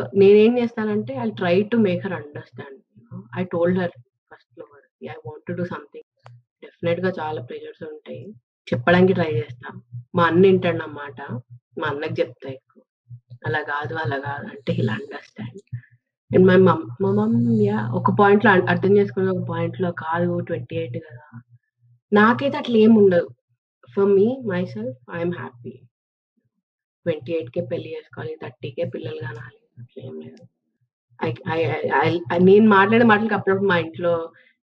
సో నేనేం చేస్తానంటే I try to make her understand I told her ఫస్ట్లో I want to do something డెఫినెట్గా చాలా ప్రెషర్స్ ఉంటాయి. చెప్పడానికి ట్రై చేస్తా. మా అన్న వింటాడు అన్నమాట మా అన్నకి చెప్తా ఎక్కువ. అలా కాదు అలా కాదు అంటే ఇలా అండర్స్టాండ్ అండ్ మై మమ్ మా మమ్ యా ఒక పాయింట్లో అర్థం చేసుకునే ఒక పాయింట్లో కాదు ట్వంటీ ఎయిట్ కదా. నాకైతే అట్లా ఏం ఉండదు. For me myself I'm happy twenty eight కే పెళ్ళి చేసుకోవాలి థర్టీ కే పిల్లలు కానాలి. నేను మాట్లాడే మాటలకి అప్పుడప్పుడు మా ఇంట్లో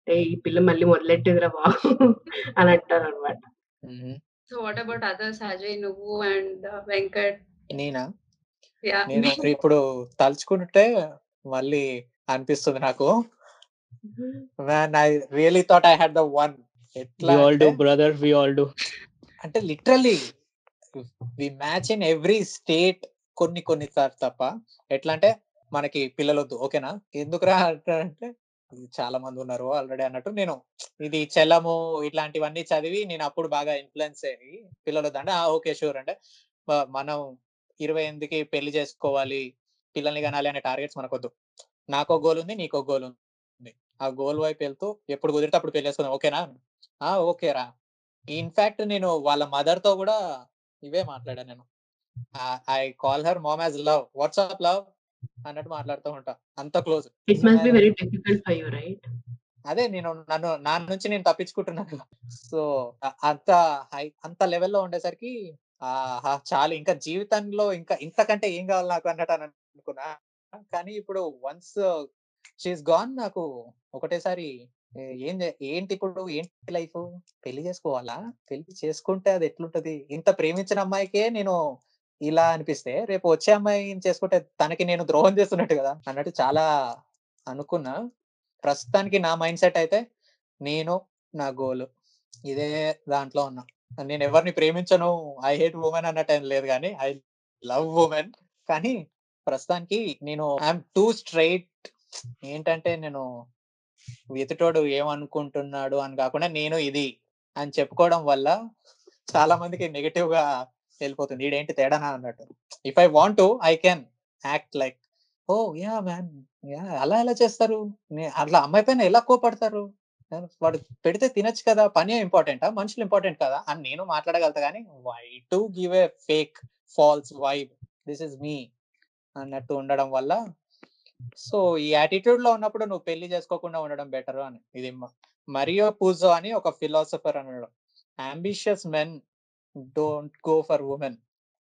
"ఏ, ఈ పిల్ల మళ్ళీ మొదలెట్టేదిరా బాబు అని అంటారు అనమాట so what about others Ajay నువ్వు అండ్ వెంకట్ నేనా? యా నేను ఇప్పుడు తలుచుకుంటే మళ్ళీ అనిపిస్తుంది నాకు. Man I really thought I had the one ఎట్లా we all do అంటే- brother we all do. అంటే literally we match in every state కొన్ని కొన్ని సార్లు తప్ప. ఎట్లా అంటే మనకి పిల్లలొద్దు. ఓకేనా? ఎందుకురా అంటే చాలా మంది ఉన్నారు ఆల్రెడీ అన్నట్టు నేను ఇది చెల్లము ఇట్లాంటివన్నీ చదివి నేను అప్పుడు బాగా ఇన్ఫ్లుయెన్స్ అయ్యి పిల్లలు వద్దు అంటే ఓకే షూర్ అంటే మనం ఇరవై ఎనిమిదికి పెళ్ళి చేసుకోవాలి. పిల్లల్ని కనాలి అనే టార్గెట్స్ మనకొద్దు. నాకో గోల్ ఉంది నీకో గోల్ ఉంది. ఆ గోల్ వైపు వెళ్తూ ఎప్పుడు కుదిరితే అప్పుడు పెళ్ళి చేసుకుందాం. ఓకేనా? ఆ ఓకేరా. ఇన్ఫాక్ట్ నేను వాళ్ళ మదర్తో కూడా ఇవే మాట్లాడాను నేను. I call her mom as love WhatsApp love అన్నట్టు మాట్లాడుతూ ఉంటా. అంత close it must be very difficult for you right అదే నేను నన్ను నా నుంచి నేను తప్పించుకుంటున్నాను సో అంత హై అంత లెవెల్లో ఉండేసరికి చాలు. ఇంకా జీవితంలో ఇంకా ఇంతకంటే ఏం కావాలి నాకు అన్నట్టు అని అనుకున్నా. కానీ ఇప్పుడు వన్స్ షీఈ్ గాన్ నాకు ఒకటేసారి ఏ- ఏంటి ఇప్పుడు? ఏంటి లైఫ్ పెళ్ళి చేసుకోవాలా? పెళ్ళి చేసుకుంటే అది ఎట్లుంటది? ఇంత ప్రేమించిన అమ్మాయికే నేను ఇలా అనిపిస్తే రేపు వచ్చే అమ్మాయిని చేసుకుంటే తనకి నేను ద్రోహం చేస్తున్నట్టు కదా అన్నట్టు చాలా అనుకున్నా. ప్రస్తుతానికి నా మైండ్ సెట్ అయితే నేను నా గోల్. ఇదే దాంట్లో ఉన్నా. నేను ఎవరిని ప్రేమించను ఐ హేట్ ఉమెన్ అన్నట్టు ఏం లేదు కానీ ఐ లవ్ ఉమెన్. కానీ ప్రస్తుతానికి నేను ఐఎమ్ టూ స్ట్రైట్. ఏంటంటే నేను ఎదుటోడు ఏమనుకుంటున్నాడు అని కాకుండా నేను ఇది అని చెప్పుకోవడం వల్ల చాలా మందికి నెగిటివ్గా వెళ్ళిపోతుంది. ఈడేంటి తేడానా అన్నట్టు. If I want to I can act like oh yeah man yeah అలా ఎలా చేస్తారు? అట్లా అమ్మాయి పైన ఎలా కోపడతారు? వాడు పెడితే తినచ్చు కదా పని ఇంపార్టెంటా? మనుషులు ఇంపార్టెంట్ కదా? అని నేను మాట్లాడగలుగుతా కానీ why to give a fake false vibe this is me అన్నట్టు ఉండడం వల్ల. సో ఈ యాటిట్యూడ్లో ఉన్నప్పుడు నువ్వు పెళ్ళి చేసుకోకుండా ఉండడం బెటర్ అని. ఇది మరియో పూజో అని ఒక ఫిలాసఫర్ అనడం. Ambitious men don't go for women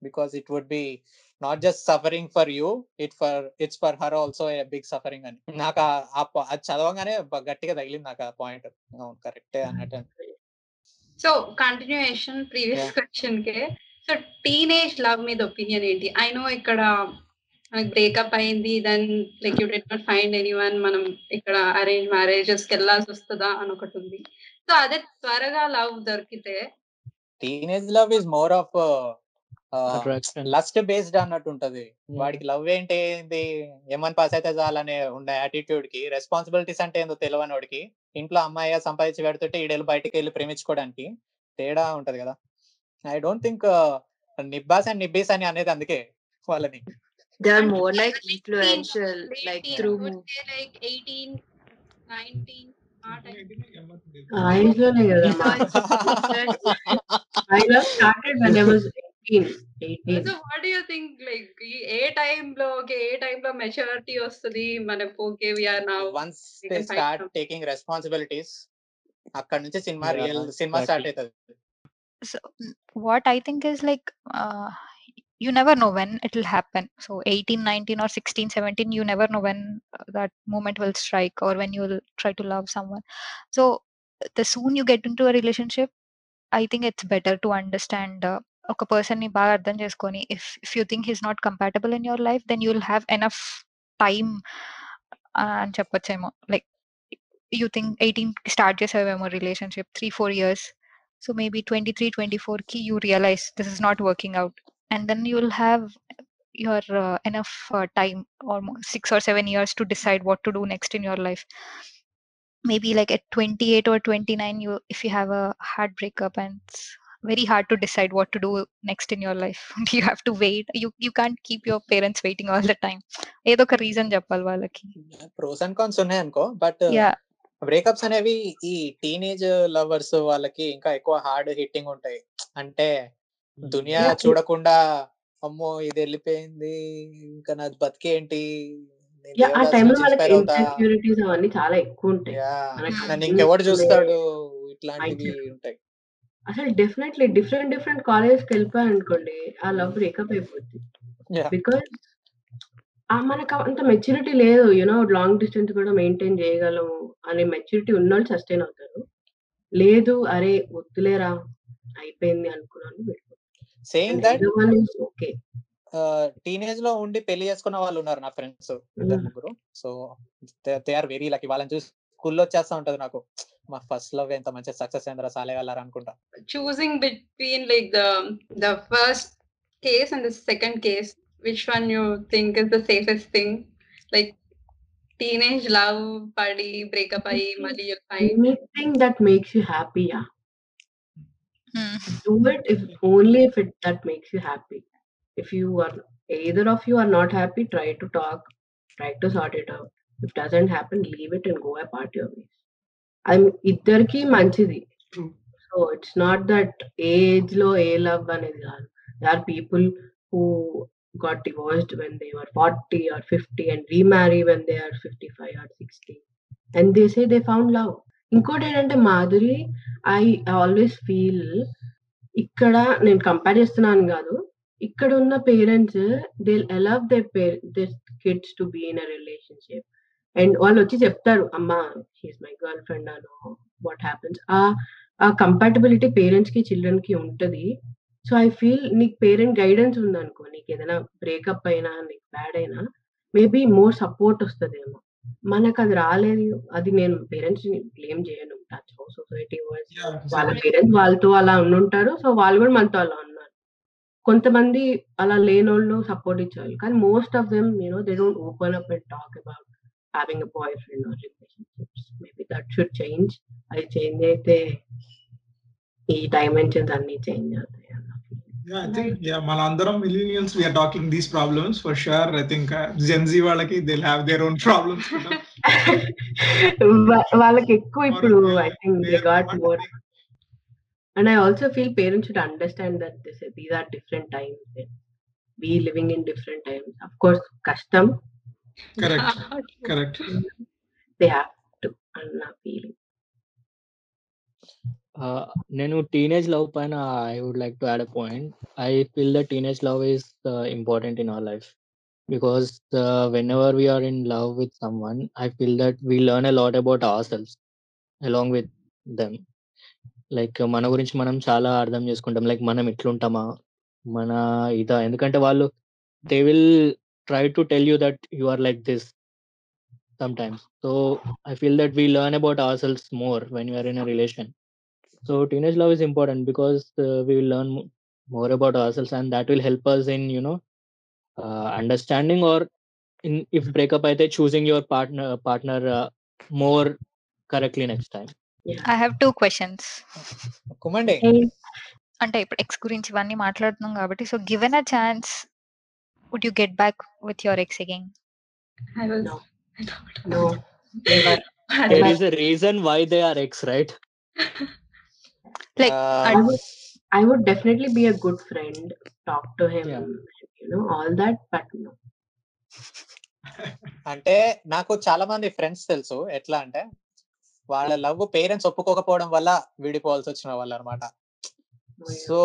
because it would be not just suffering for you it for it's for her also a big suffering అని. నాకు ఆ ప- అది చదవగానే గట్టిగా తగిలింది నాకు ఆ పాయింట్ అవును కరెక్టే అన్నట్టు. So continuation previous. క్వశ్చన్ కే. సో టీనేజ్ లవ్ మీద ఒపీనియన్ ఏంటి? ఐ నో ఇక్కడ బ్రేకప్ అయింది then like you did not find anyone మనం ఇక్కడ అరేంజ్ మ్యారేజెస్కి వెళ్ళాల్సి వస్తుందా అని ఒకటి ఉంది. సో అదే త్వరగా లవ్ దొరికితే teenage love is more of lust based అన్నట్టు ఉంటది. వాడికి లవ్ ఏంటి ఏంటి ఏమని పాస్ అయితే చాలనే ఉండే యాటిట్యూడ్కి రెస్పాన్సిబిలిటీస్ అంటే ఏందో తెలియని వాడికి ఇంట్లో అమ్మాయి సంపాదించి పెడుతుంటే ఈడేళ్ళు బయటకు వెళ్ళి ప్రేమించుకోవడానికి తేడా ఉంటది కదా. ఐ డోంట్ థింక్ నిబ్బాస్ అండ్ నిబ్బీస్ అని అనేది అందుకే వాళ్ళని. More like influential like through like 18 19 ఏ టైం ఏ టైం లో వస్తుంది? మనకు ఓకే వి ఆర్ రెస్పాన్సిబిలిటీస్ అక్కడ నుంచి సినిమా రియల్ సినిమా స్టార్ట్ అవుతుంది. What I think is like you never know when it will happen so 18 19 or 16 17 you never know when uh, that moment will strike or when you will try to love someone so the soon you get into a relationship i think it's better to understand uh, ఒక person ని బాగా అర్థం చేసుకొని if if you think he's not compatible in your life then you will have enough time అని చెప్పొచ్చేమో like you think eighteen start చేసావేమో relationship three four years so maybe twenty three twenty ఫోర్కి you realize this is not working out and then you will have your uh, enough uh, time almost six or seven years to decide what to do next in your life maybe like at 28 or 29 you if you have a hard breakup and it's very hard to decide what to do next in your life you have to wait you you can't keep your parents waiting all the time ఏదో ఒక reason చెప్పాలి వాళ్ళకి pros and cons ఉన్నాయి అనుకో but yeah breakups అనేవి ఈ teenage lovers వాళ్ళకి ఇంకా ఎక్కువ హార్డ్ హిట్టింగ్ ఉంటాయి అంటే దునియా. చూడకుండా అమ్మో! ఇది వెళ్ళిపోయింది. ఇంకా నాది బతికేంటి? ఆ టైంలో వాళ్ళకి ఇన్సెక్యూరిటీస్ అవన్నీ చాలా ఎక్కువ ఉంటాయి. నన్ను ఇంకెవడు చూస్తాడు? ఇట్లాంటివి. ఉంటాయి. అసలు డెఫినెట్లీ డిఫరెంట్ డిఫరెంట్ కాలేజ్కి వెళ్ళిపోయా అనుకోండి ఆ లవ్ బ్రేకప్ అయిపోద్ది. బికాస్ మనకు అంత మెచ్యూరిటీ లేదు. యూనో లాంగ్ డిస్టెన్స్ కూడా మెయింటైన్ చేయగలము అనే మెచ్యూరిటీ ఉన్నోళ్ళు సస్టైన్ అవుతారు. లేదు అరే వద్దులేరా అయిపోయింది అనుకున్నాను సేమ్ దట్ ఓకే టీనేజ్లో ఉండి పెళ్ళి చేసుకున్న వాళ్ళు ఉన్నారు నా ఫ్రెండ్స్ ముగ్గురు. So they are very luck వాళ్ళని చూసి స్కూల్లో వచ్చేస్తా ఉంటది నాకు. మా ఫస్ట్ లవ్ ఎంత మంచి సక్సెస్ అయిందో సాలే వెళ్ళారు అనుకుంటా. Choosing between like the the first case and the second case which one you think is the safest thing like teenage love పడి బ్రేక్ అప్ అయ్యి మళ్ళీ fine thing that makes you హ్యాపీయా Yeah Hmm. do it if only if it that makes you happy if you are either of you are not happy try to talk try to sort it out if doesn't happen leave it and go apart your ways i'm ఇద్దరికి మంచిది True. So it's not that age లో ఏ love అనేది కాదు they are people who got divorced when they were 40 or 50 and remarry when they are 55 or 60 and they say they found love ఇంకోటి ఏంటంటే Madhuri I always feel ఇక్కడ నేను compare చేస్తున్నాను కాదు. ఇక్కడ ఉన్న parents they allow they they kids to be in a relationship and వాళ్ళు వచ్చి చెప్తారు అమ్మా హీస్ మై గర్ల్ ఫ్రెండ్ అను వాట్ హ్యాపెన్స్ ఆ ఆ కంపాటబిలిటీ పేరెంట్స్కి చిల్డ్రన్కి ఉంటది. సో ఐ ఫీల్ నీకు పేరెంట్ గైడెన్స్ ఉందనుకో నీకు ఏదైనా బ్రేకప్ అయినా నీకు బ్యాడ్ అయినా మేబీ మోర్ సపోర్ట్ వస్తుందేమో. మనకు అది రాలేదు. అది నేను పేరెంట్స్ని బ్లేమ్ చేయను. సొసైటీ Yeah, వాళ్ళ. పేరెంట్స్ వాళ్ళతో అలా ఉండుంటారు. సో వాళ్ళు కూడా మనతో అలా ఉన్నారు. కొంతమంది అలా లేనోళ్ళు సపోర్ట్ ఇచ్చేవాళ్ళు. కానీ most of them you know they don't open up and talk about having a boyfriend or relationships maybe that should change అది చేంజ్ అయితే ఈ డైమెన్షన్స్ అన్ని చేంజ్ అవుతాయి అన్న. Yeah, I think yeah, మనందరం millennials we are talking these problems for sure. I think uh, Gen Z వాళ్ళకి they'll have their own problems. కూడా. వా- వాళ్ళకి ఎక్కువ ఇప్పుడు Or, I think they they are got not more think- And I also feel parents should understand that this, these are different times. and We living in different times. Of course, custom Correct. Correct. they have to. I'm not feeling. Uh, నేను teenage love పైన I would like to add a point I feel the teenage love is important in our life because whenever we are in love with someone I feel that we learn a lot about ourselves along with them like మన గురించి మనం చాలా అర్థం చేసుకుంటాం. Like మనం ఎట్లుంటామా మన ఇదా? ఎందుకంటే వాళ్ళు they will try to tell you that you are like this sometimes so I feel that we learn about ourselves more when you're in a relation so teenage love is important because uh, we will learn mo- more about ourselves and that will help us in you know uh, understanding or in if breakup అయితే choosing your partner partner uh, more correctly next time I have two questions కుమండి అంటే ఇప్పుడు ex గురించి ఇవన్నీ మాట్లాడుతున్నాం కాబట్టి so given a chance would you get back with your ex again I was No. No, never. there is a reason why they are ex right Like, I would, I would definitely be a good friend, talk to him, Yeah. you know, all that, but no. అంటే నాకు చాలా మంది friends తెలుసు. ఎట్లా అంటే వాళ్ళ love parents ఒప్పుకోకపోవడం వల్ల విడిపోవాల్సి వచ్చిన వాళ్ళు అనమాట సో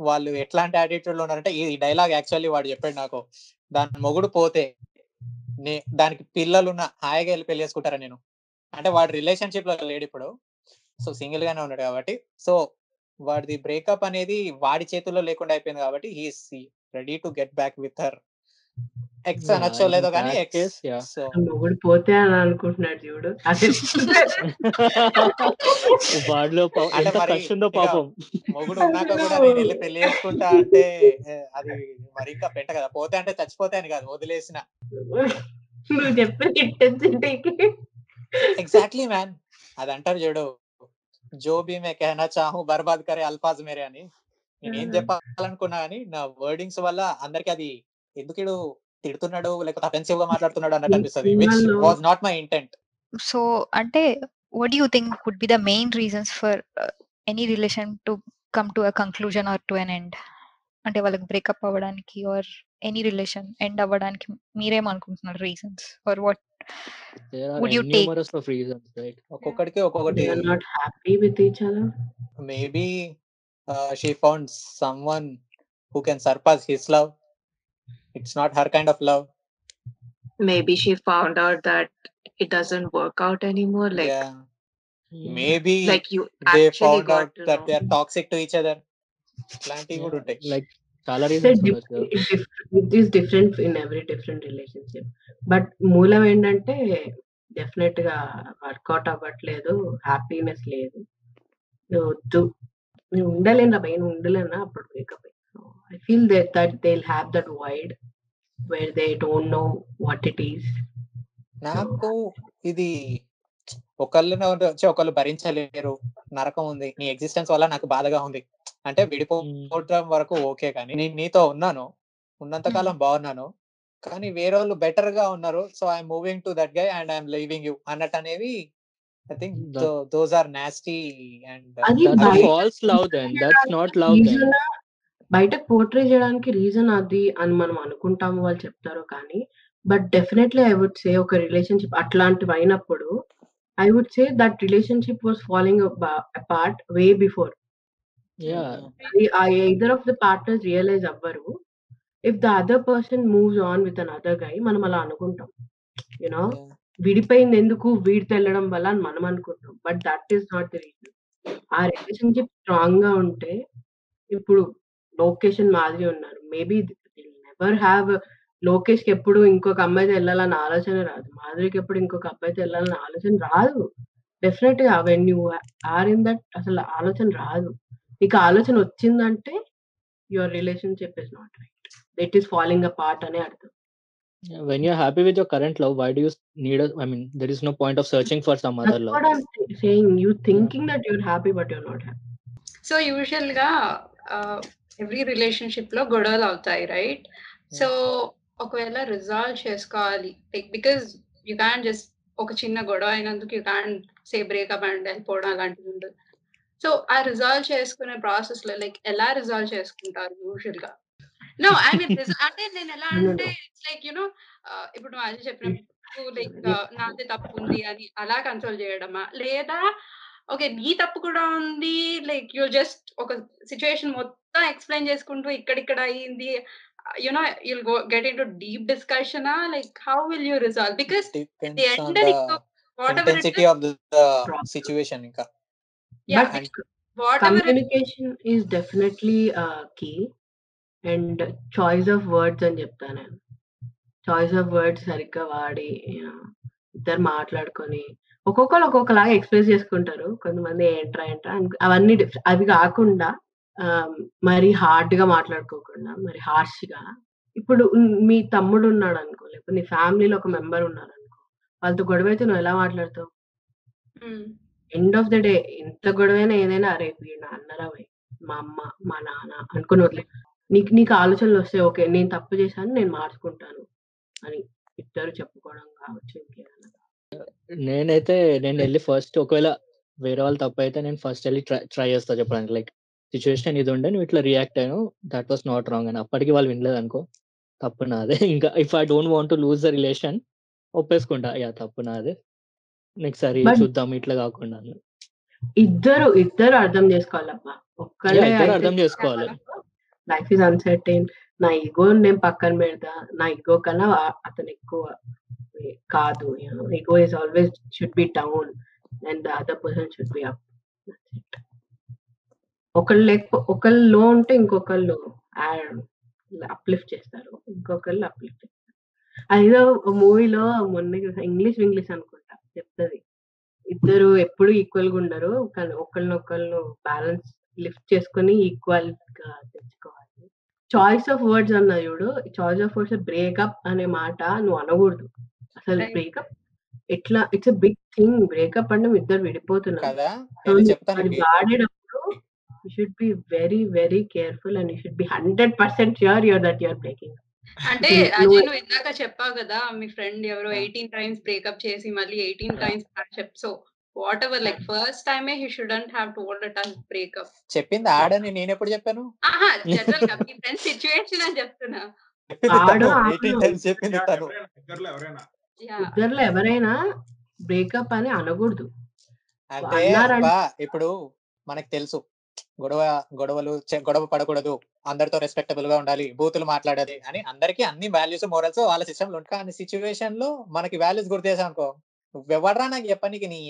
వాళ్ళు ఎట్లాంటి యాటిట్యూడ్లో ఉన్నారంటే ఈ డైలాగ్ యాక్చువల్లీ వాడు చెప్పాడు నాకు దాని మొగుడు పోతే నే దానికి పిల్లలు ఉన్న హాయిగా వెళ్ళి పెళ్ళి చేసుకుంటారా నేను? అంటే వాడు రిలేషన్షిప్లో లేడు ఇప్పుడు. సో సింగిల్ గానే ఉన్నాడు కాబట్టి. సో వాడిది బ్రేకప్ అనేది వాడి చేతుల్లో లేకుండా అయిపోయింది కాబట్టి he's ready to get back with her ex అనొచ్చో లేదో కానీ ఎక్స్ మొగుడు పోతే అని అనుకుంటున్నాడు చూడు. వాడిలో పా- అంటే మరి పాపం. మొగుడు ఉన్నాక కూడా నేను వెళ్ళి పెళ్ళి చేసుకుంటా అంటే అది మరి ఇంకా పెంట కదా. పోతే అంటే చచ్చిపోతే అని కాదు వదిలేసిన. నువ్వు ఇంటెన్సిటీకి ఎగ్జాక్ట్లీ మ్యాన్ అది అంటారు చూడు. జో బి మే కహనా చాహు బర్బాద్ కరే అల్ఫాజ్ మేరే అని నేను ఏం చెప్పాలనుకున్నా కానీ నా వర్డింగ్స్ వల్ల అందరికి అది ఎందుకు ఇడు తిడుతున్నాడు లేకపోతే అఫెన్సివ్గా మాట్లాడుతున్నాడు అన్నట్టు అనిపిస్తుంది which was not my intent so అంటే what you think would be the main reasons for any relation to come to a conclusion or to an end అంటే వాళ్ళకి బ్రేక్అప్ అవ్వడానికి ఆర్ ఎనీ రిలేషన్ ఎండ్ అవ్వడానికి మీరేమనుకుంటున్నారు reasons or what There are Would you take- numerous of reasons, right? ఒక్కొక్కడికి ఒక్కొక్కటి they are not happy with each other maybe she found someone who can surpass his love it's not her kind of love Maybe she found out that it doesn't work out anymore. Like, maybe like you they actually found got out to that they know. Are toxic to each other ఇట్లాంటివి కూడా ఉంటాయి like చాలా reasons ఉండొచ్చు it is different in every different relationship but మూలం ఏంటంటే డెఫినెట్గా work out అవ్వట్లేదు happiness లేదు. నువ్వు వద్దు. నువ్వు ఉండలేనా భయ నువ్వు ఉండలేనా అప్పుడు breakup I feel that that they have that wide where they don't know what it is నాకు ఇది ఒకళ్ళని వచ్చి ఒకళ్ళు భరించలేరు. నరకం ఉంది. నీ ఎగ్జిస్టెన్స్ వల్ల నాకు బాధగా ఉంది. అంటే విడిపోవడం వరకు ఓకే కానీ నేను నీతో ఉన్నాను ఉన్నంత కాలం బాగున్నాను కానీ వేరే వాళ్ళు బెటర్గా ఉన్నారు so I'm moving to that guy and I'm leaving you అన్నట్టు అనేవి I think those are nasty and love then. That's not love then. Reason బయటకు పోర్ట్రే చేయడానికి రీజన్ అది అని మనం అనుకుంటాము వాళ్ళు చెప్తారు కానీ but definitely I would say ఒక రిలేషన్షిప్ అట్లాంటివి అయినప్పుడు I would say that relationship was falling apart way before Yeah. Of the partners realise అవ్వరు. If the other person moves on with another guy మనం అలా అనుకుంటాం. యునో విడిపోయింది ఎందుకు? వీడితో వెళ్ళడం వల్ల అని మనం అనుకుంటాం. But that is not the reason ఆ రిలేషన్షిప్ స్ట్రాంగ్గా ఉంటే ఇప్పుడు లోకేషన్ మాదిరి ఉన్నారు. మేబీ నెవర్ హ్యావ్ లోకేష్కి ఎప్పుడు ఇంకొక అమ్మాయితో వెళ్ళాలన్న ఆలోచన రాదు. మాధురికి ఎప్పుడు ఇంకొక అబ్బాయితో వెళ్ళాలన్న ఆలోచన రాదు. డెఫినెట్గా when you are in that అసలు ఆలోచన రాదు. నీకు ఆలోచన వచ్చిందంటే your relationship is not right it is following a part అనే అర్థం current love, why do you s- need a? I mean, there is no point of searching for some other That's love. what I'm saying. You thinking that you're happy, but you're not happy. So యూజువల్గా every రిలేషన్షిప్లో గొడవలు అవుతాయి right so ఒకవేళ resolve చేసుకోవాలి because you can just ఒక చిన్న గొడవ అయినందుకు you can say breakup and వెళ్ళిపోవడం అలాంటివి ఉండదు సో ఆ రిజాల్వ్ చేసుకునే ప్రాసెస్లో లైక్ ఎలా రిజాల్వ్ చేసుకుంటారు యూజువల్గా నో ఐ మీన్ అంటే నేను ఎలా అంటే. ఇట్స్ లైక్ యునో ఇప్పుడు నువ్వు అది చెప్పినప్పుడు లైక్ నాది తప్పు ఉంది అని అలా కన్సోల్ చేయడమా? లేదా ఓకే నీ తప్పు కూడా ఉంది లైక్ యూ జస్ట్ ఒక సిచ్యువేషన్ మొత్తం ఎక్స్ప్లెయిన్ చేసుకుంటూ ఇక్కడిక్కడ అయ్యింది you know you'll go get into deep discussion like how will you resolve because the end whatever intensity of the situation ఇంకా. Yeah, But ever communication is definitely uh, key. And choice of words అని చెప్తాను నేను. Choice of words సరిగ్గా వాడి ఇద్దరు మాట్లాడుకొని ఒక్కొక్కరు ఒక్కొక్కలాగా ఎక్స్ప్రెస్ చేసుకుంటారు. కొంతమంది ఏంట్రా ఏంట్రా అవన్నీ అవి కాకుండా మరి హార్డ్గా మాట్లాడుకోకుండా మరి హార్ష్గా ఇప్పుడు మీ తమ్ముడు ఉన్నాడు అనుకో లేకపోతే నీ ఫ్యామిలీలో ఒక మెంబర్ ఉన్నారు అనుకో వాళ్ళతో గొడవ అయితే నువ్వు ఎలా మాట్లాడతావు? ఎండ్ ఆఫ్ ద డే ఎంత గొడవైనా ఏదైనా అరే వీడు నా అన్నరా మా అమ్మ మా నాన్న అనుకుని వదిలే. నీకు నీకు ఆలోచనలు వస్తాయి. ఓకే నేను తప్పు చేశాను నేను మార్చుకుంటాను అని ఇద్దరు చెప్పుకోవడం కావచ్చు ఇంకేదైనా నేనైతే నేను వెళ్ళి ఫస్ట్ ఒకవేళ వేరే వాళ్ళు తప్పు అయితే నేను ఫస్ట్ వెళ్ళి ట్రై ట్రై చేస్తా చెప్పడానికి. లైక్ సిచ్యువేషన్ ఇది ఉండే నువ్వు ఇట్లా రియాక్ట్ అయ్యాను దట్ వాస్ నాట్ రాంగ్ అని. అప్పటికి వాళ్ళు వినలేదు అనుకో తప్పు నాదే. ఇంకా if I don't want to lose the relation ఒప్పేసుకుంటా. Yeah తప్పు నాదే. నెక్స్ట్ సరే చూద్దాం ఇట్లా కాకుండా. ఇద్దరు ఇద్దరు అర్థం Yeah, ఒక్కళ్ళే అర్థం చేసుకోవాలి. Life is uncertain. నా ఈగో నేను పక్కన పెడతా. నా ఈగో కన్నా అతను ఎక్కువ కాదు. Ego is always should be down. And the other person should be up. ఒకళ్ళు లేకపో ఒకళ్ళు లో ఉంటే ఇంకొకళ్ళు అప్లిఫ్ట్ చేస్తారు. ఇంకొకళ్ళు అప్లిఫ్ట్ అదేదో మూవీలో మొన్న ఇంగ్లీష్ ఇంగ్లీష్ అనుకుంటా చెప్తది. ఇద్దరు ఎప్పుడు ఈక్వల్గా ఉండరు. కానీ ఒకళ్ళనొకళ్ళు బ్యాలెన్స్ లిఫ్ట్ చేసుకొని ఈక్వల్గా తెచ్చుకోవాలి. చాయిస్ ఆఫ్ వర్డ్స్ అన్న చూడు. చాయిస్ ఆఫ్ వర్డ్స్ బ్రేకప్ అనే మాట నువ్వు అనకూడదు. అసలు. బ్రేకప్ ఎట్లా ఇట్స్ బిగ్ థింగ్ బ్రేకప్ అంటే ఇద్దరు విడిపోతున్నారు. వాడేటప్పుడు you should be very very careful and you should be hundred percent sure your that you're breaking అంటే అజయ్ నువ్వు ఇందాక చెప్పావు కదా మీ ఫ్రెండ్ ఎవరో ఎయిటీన్ టైమ్స్ బ్రేకప్ చేసి మళ్ళీ ఎయిటీన్ టైమ్స్ చెప్ so whatever like first టైమే he shouldn't have told it as breakup చెప్పింది ఆడని నేను ఎప్పుడు చెప్పాను? ఆహా జనరల్గా మీ ఫ్రెండ్ సిచ్యువేషన్ అని చెప్తున్నా. ఇద్దరులో ఎవరైనా. బ్రేకప్ అని అనకూడదు. అంటే ఇప్పుడు మనకు తెలుసు. గొడవ గొడవలు గొడవ పడకూడదు. అందరితో రెస్పెక్టబుల్గా ఉండాలి. బూతులు మాట్లాడాలి అని అందరికి అన్ని వాల్యూస్ మోరల్స్ వాళ్ళ సిస్టమ్లో ఉంటాయి. కానీ సిచ్యువేషన్లో మనకి వాల్యూస్ గుర్తు చేసాం అనుకో నువ్వెవడరా నాకు చెప్పనీకి నీ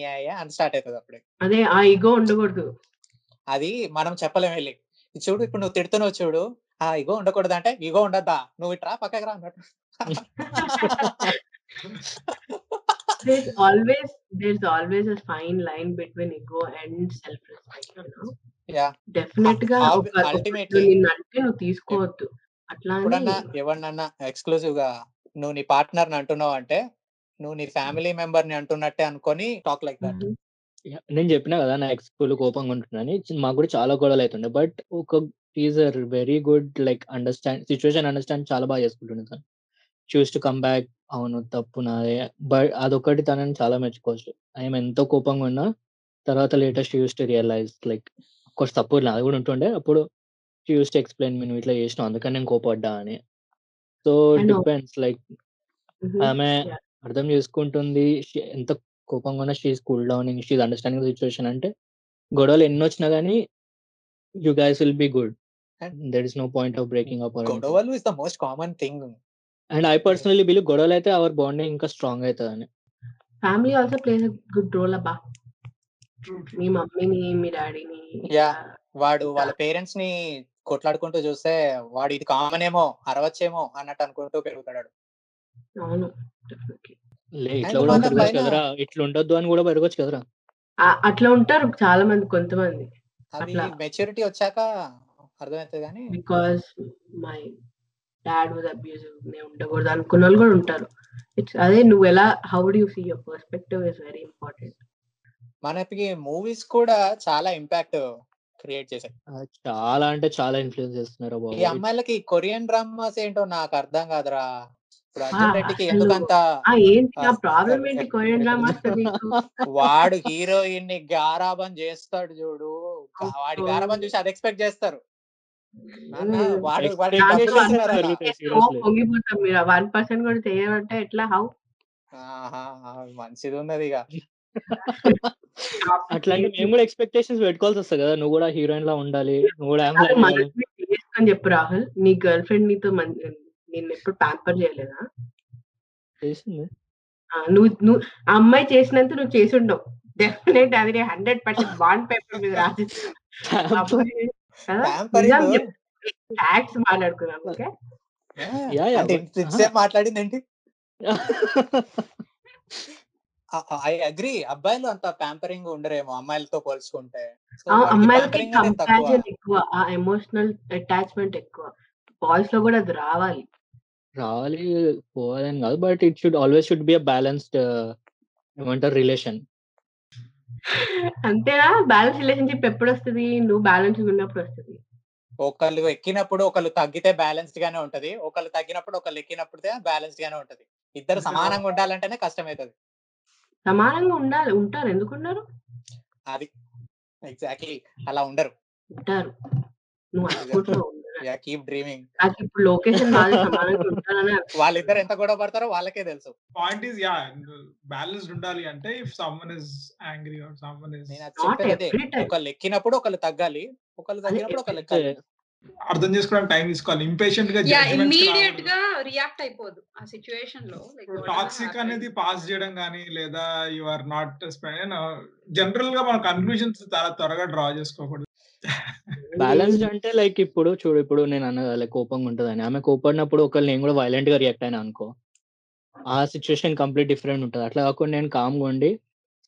అని స్టార్ట్ అవుతుంది అప్పుడే. అదే ఆ ఈగో ఉండకూడదు. అది మనం చెప్పలేం వెళ్ళి. చూడు ఇప్పుడు నువ్వు తిడుతున్నావు చూడు ఆ ఇగో ఉండకూడదు అంటే ఇగో ఉండద్దా? నువ్వు ఇట్రా పక్కకి రా అన్నట్టు. There's always there's always a fine line between ego and self respect you know. Yeah. డెఫినెట్గా ఒక- అంటే నువ్వు తీసుకోవద్దు. అట్లా అని ఎప్పుడన్నా ఎవరినన్నా ఎక్స్క్లూజివ్గా నువ్వు నీ పార్ట్నర్ని అంటున్నావు అంటే నువ్వు నీ ఫ్యామిలీ మెంబర్ని అంటున్నట్టే అనుకొని టాక్ లైక్ దట్. నేను చెప్పినా కదా నా ఎక్స్ ఫుల్ కోపంగా ఉంటున్నాను మాకు కూడా చాలా గొడవలు అవుతుండే. బట్ ఒక teaser very good like understand situation understand చాలా బాగా చేసుకుంటుండే తను. చూస్ టు కమ్ బ్యాక్ అవును తప్పు నాదే. బట్ అదొకటి తనని చాలా మెచ్చుకోవచ్చు. ఆయన ఎంతో కోపంగా ఉన్నా తర్వాత latest use to realize like course తప్పు నాది కూడా ఉంటుండే అప్పుడు యూస్ టు ఎక్స్ప్లెయిన్ నేను ఇట్లా చేసిన అందుకని నేను కోపడ్డా అని సో. Depends like. ఆమె. అర్థం చేసుకుంటుంది ఎంత కోపంగా ఉన్నా she cool downing she understanding situation అంటే గొడవలు ఎన్ని వచ్చినా కానీ you guys will be good there is no point of breaking up గొడవలు is the most common thing and I personally believe గొడవలు అయితే అవర్ బాండింగ్ ఇంకా స్ట్రాంగ్ అవుతుంది అని family also plays good role అబ్బా. మీ మమ్మీని మీ డాడీని Yeah. వాడు వాళ్ళ పేరెంట్స్ని కొట్లాడుకుంటూ చూస్తే వాడు ఇది కామన్ ఏమో అరవచ్చేమో అన్నట్టు అనుకుంటూ పెరుగుతాడు. అవును. ఇట్లా కూడా వాళ్ళ పెరగచ్చు పైన- కదరా. ఇట్లా ఉండొద్దు అని కూడా పెరగచ్చు కదరా. అట్లా ఉంటారు చాలా మంది కొంతమంది. అట్లా. మెచ్యూరిటీ వచ్చాక అర్థమవుతుంది కానీ because my dad was abusive. నేను ఉండకూడదు అనుకున్న వాళ్ళు కూడా ఉంటారు. ఇట్స్ అదే నువ్వు ఎలా how do you see your perspective is very important. మనకి మూవీస్ కూడా చాలా ఇంపాక్ట్ క్రియేట్ చేశాయి. చాలా అంటే చాలా ఇన్ఫ్లుయెన్స్ చేస్తున్నారు ఈ అమ్మాయిలకి కొరియన్ డ్రామాస్ ఏంటో నాకు అర్థం కాదురా. వాడు హీరోయిన్ని గారాబం చేస్తాడు చూడు. వాడి. గారాబం చూసి అది ఎక్స్పెక్ట్ చేస్తారు. వాడు వన్ పర్సెంట్ కూడా చేయమంటే ఎట్లా? హౌ? మంచిది ఉన్నది ఇక. అట్లాంటి మేము కూడా ఎక్స్పెక్టేషన్స్ పెట్టుకోవాల్సి వస్తుంది కదా. నువ్వు కూడా హీరోయిన్ లా ఉండాలి. నువ్వు కూడా చేసుకొని చెప్పు రాహుల్. నీ గర్ల్ ఫ్రెండ్ నీతో నిన్ను ఎప్పుడు ప్యాంపర్ చేయలేదా? చేసింది. ఆ, నువ్వు నువ్వు ఆ అమ్మాయి చేసినంత నువ్వు చేసి ఉండవు. డెఫినెట్ అది నేను హండ్రెడ్ పర్సెంట్ బాండ్ పేపర్ మీద రాసి. ఫ్యాక్ట్స్ మాట్లాడుకున్నాం ఓకే? Yeah, I agree. అబ్బాయిలు అంత ప్యాంపరింగ్ ఉండరేమో అమ్మాయిలతో పోల్చుకుంటే. అమ్మాయిలకి కంపారిజన్ ఎక్కువ ఆ ఎమోషనల్ అటాచ్మెంట్ ఎక్కువ. బాయ్స్లో కూడా అది రావాలి. రావాలి పోవాలని కాదు. But it should always should be a balanced ఏమంటారు రిలేషన్. అంతేనా? బ్యాలెన్స్ రిలేషన్షిప్ ఎప్పుడు వస్తుంది నువ్వు బ్యాలెన్స్ ఉన్నప్పుడు వస్తుంది. ఒకళ్ళు ఎక్కినప్పుడు ఒకళ్ళు తగ్గితే బ్యాలెన్స్డ్ గానే ఉంటది. ఒకళ్ళు తగ్గినప్పుడు ఒకళ్ళు ఎక్కినప్పుడు బ్యాలెన్స్డ్ గానే ఉంటది. ఇద్దరు సమానంగా ఉండాలంటేనే కష్టమవుతుంది సమానంగా ఉండాలి ఉంటారు. ఎందుకు ఉండరు అది ఎగ్జాక్ట్లీ అలా ఉండరు. ఉంటారు. నువ్వు అనుకుంటున్నావు ఉండరు. Keep dreaming. నాకు ఇప్పుడు లొకేషన్ సమానంగా ఉంటారని. వాళ్ళిద్దరు ఎంత గొడవ పడతారో వాళ్ళకే తెలుసు. పాయింట్ ఈస్ యా బ్యాలెన్స్డ్ ఉండాలి అంటే if someone is angry or someone is నేను చెప్పేది. ఒకళ్ళు ఎక్కినప్పుడు ఒకళ్ళు తగ్గాలి. ఒకళ్ళు తగ్గినప్పుడు ఒకళ్ళు ఎక్కాలి. అర్థం చేసుకోవడానికి టైం తీసుకోవాలి. ఇంపేషెంట్గా యా ఇమ్మీడియట్గా రియాక్ట్ అయిపోదు ఆ సిచ్యువేషన్లో. టాక్సిక్. అనేది పాస్ చేయడం కానీ లేదా యు ఆర్ నాట్ జనరల్గా మన కన్క్లూజన్స్ చాలా త్వరగా డ్రా చేసుకోకూడదు. బ్యాలెన్స్డ్ అంటే లైక్ ఇప్పుడు చూడు ఇప్పుడు నేను అన్న లైక్ కోపంగా ఉంటుందని. ఆమె కోపడినప్పుడు ఒకళ్ళు నేను కూడా వైలెంట్గా రియాక్ట్ అయినా అనుకో ఆ సిచ్యువేషన్ కంప్లీట్ డిఫరెంట్ ఉంటది. అట్లా కాకుండా నేను కామ్‌గా ఉండి,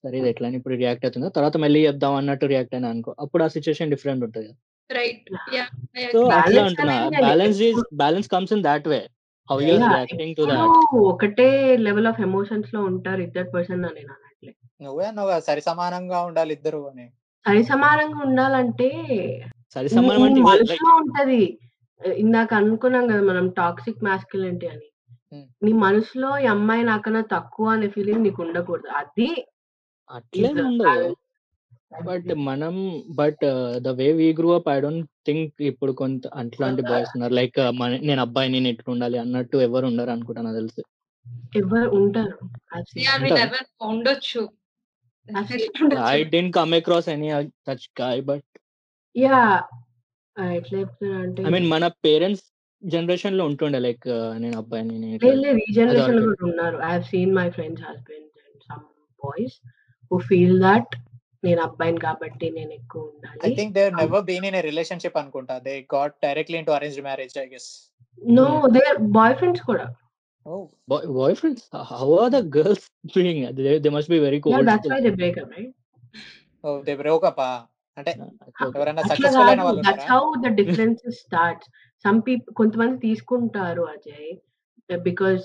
సరే ఇది ఎట్లైనా ఇప్పుడు రియాక్ట్ అవుతుందో, తర్వాత మెల్లిగా చెప్దాం అన్నట్టు రియాక్ట్ అయినా అనుకో, అప్పుడు ఆ సిచ్యువేషన్ డిఫరెంట్ ఉంటది ఒకటే లెవెల్ ఆఫ్ ఎమోషన్స్‌లో ఉంటారు ఇద్దరు పర్సన్ అని నేను అనట్లే. నువ్వే కదా! సరి సమానంగా ఉండాలి ఇద్దరు అని. సరి సమానంగా ఉండాలంటే సరి సమానం అంటే మనసులో ఉంటది. ఇందాక అనుకున్నాం కదా మనం టాక్సిక్ మాస్కులినిటీ అని. నీ మనసులో ఈ అమ్మాయి నాకన్నా తక్కువ అనే ఫీలింగ్ నీకు ఉండకూడదు. అది అట్లేం ఉండదు. బట్ మనం but the way we grew up I don't think ఇప్పుడు కొంత అట్లాంటి బాయ్స్ ఉన్నారు. లైక్ నేను అబ్బాయిని నేను ఇట్లుండాలి అన్నట్టు ఎవరు ఉండరు అనుకుంటా నాకు తెలిసి. ఎవరు ఉంటారు. ఐ ఉండొచ్చు. Didn't come across any such guy but! Ah, ఎట్లా ఐ మీన్ మన పేరెంట్స్ జనరేషన్‌లో ఉంటుండే లైక్ నేను అబ్బాయిని నేను. ఈ ఉన్నారు. I have seen my friends husbands and some boys who feel that నేను అబ్బాయిని కాబట్టి నేను ఎక్కువ ఐ ఉండాలి. Think they have never been in a relationship అనుకుంటా. They got directly into arranged marriage I guess. No. They are boyfriends కూడా. ఓహ్! Boyfriends how are the girls doing they they must be very yeah! Old that's school. Why they break up right? Oh! They broke అప్పా? అంటే ఎవరైనా successful అయిన. వాళ్ళు that's? How the differences starts. Some peep కొంతమంది తీసుకుంటారు Ajay. Because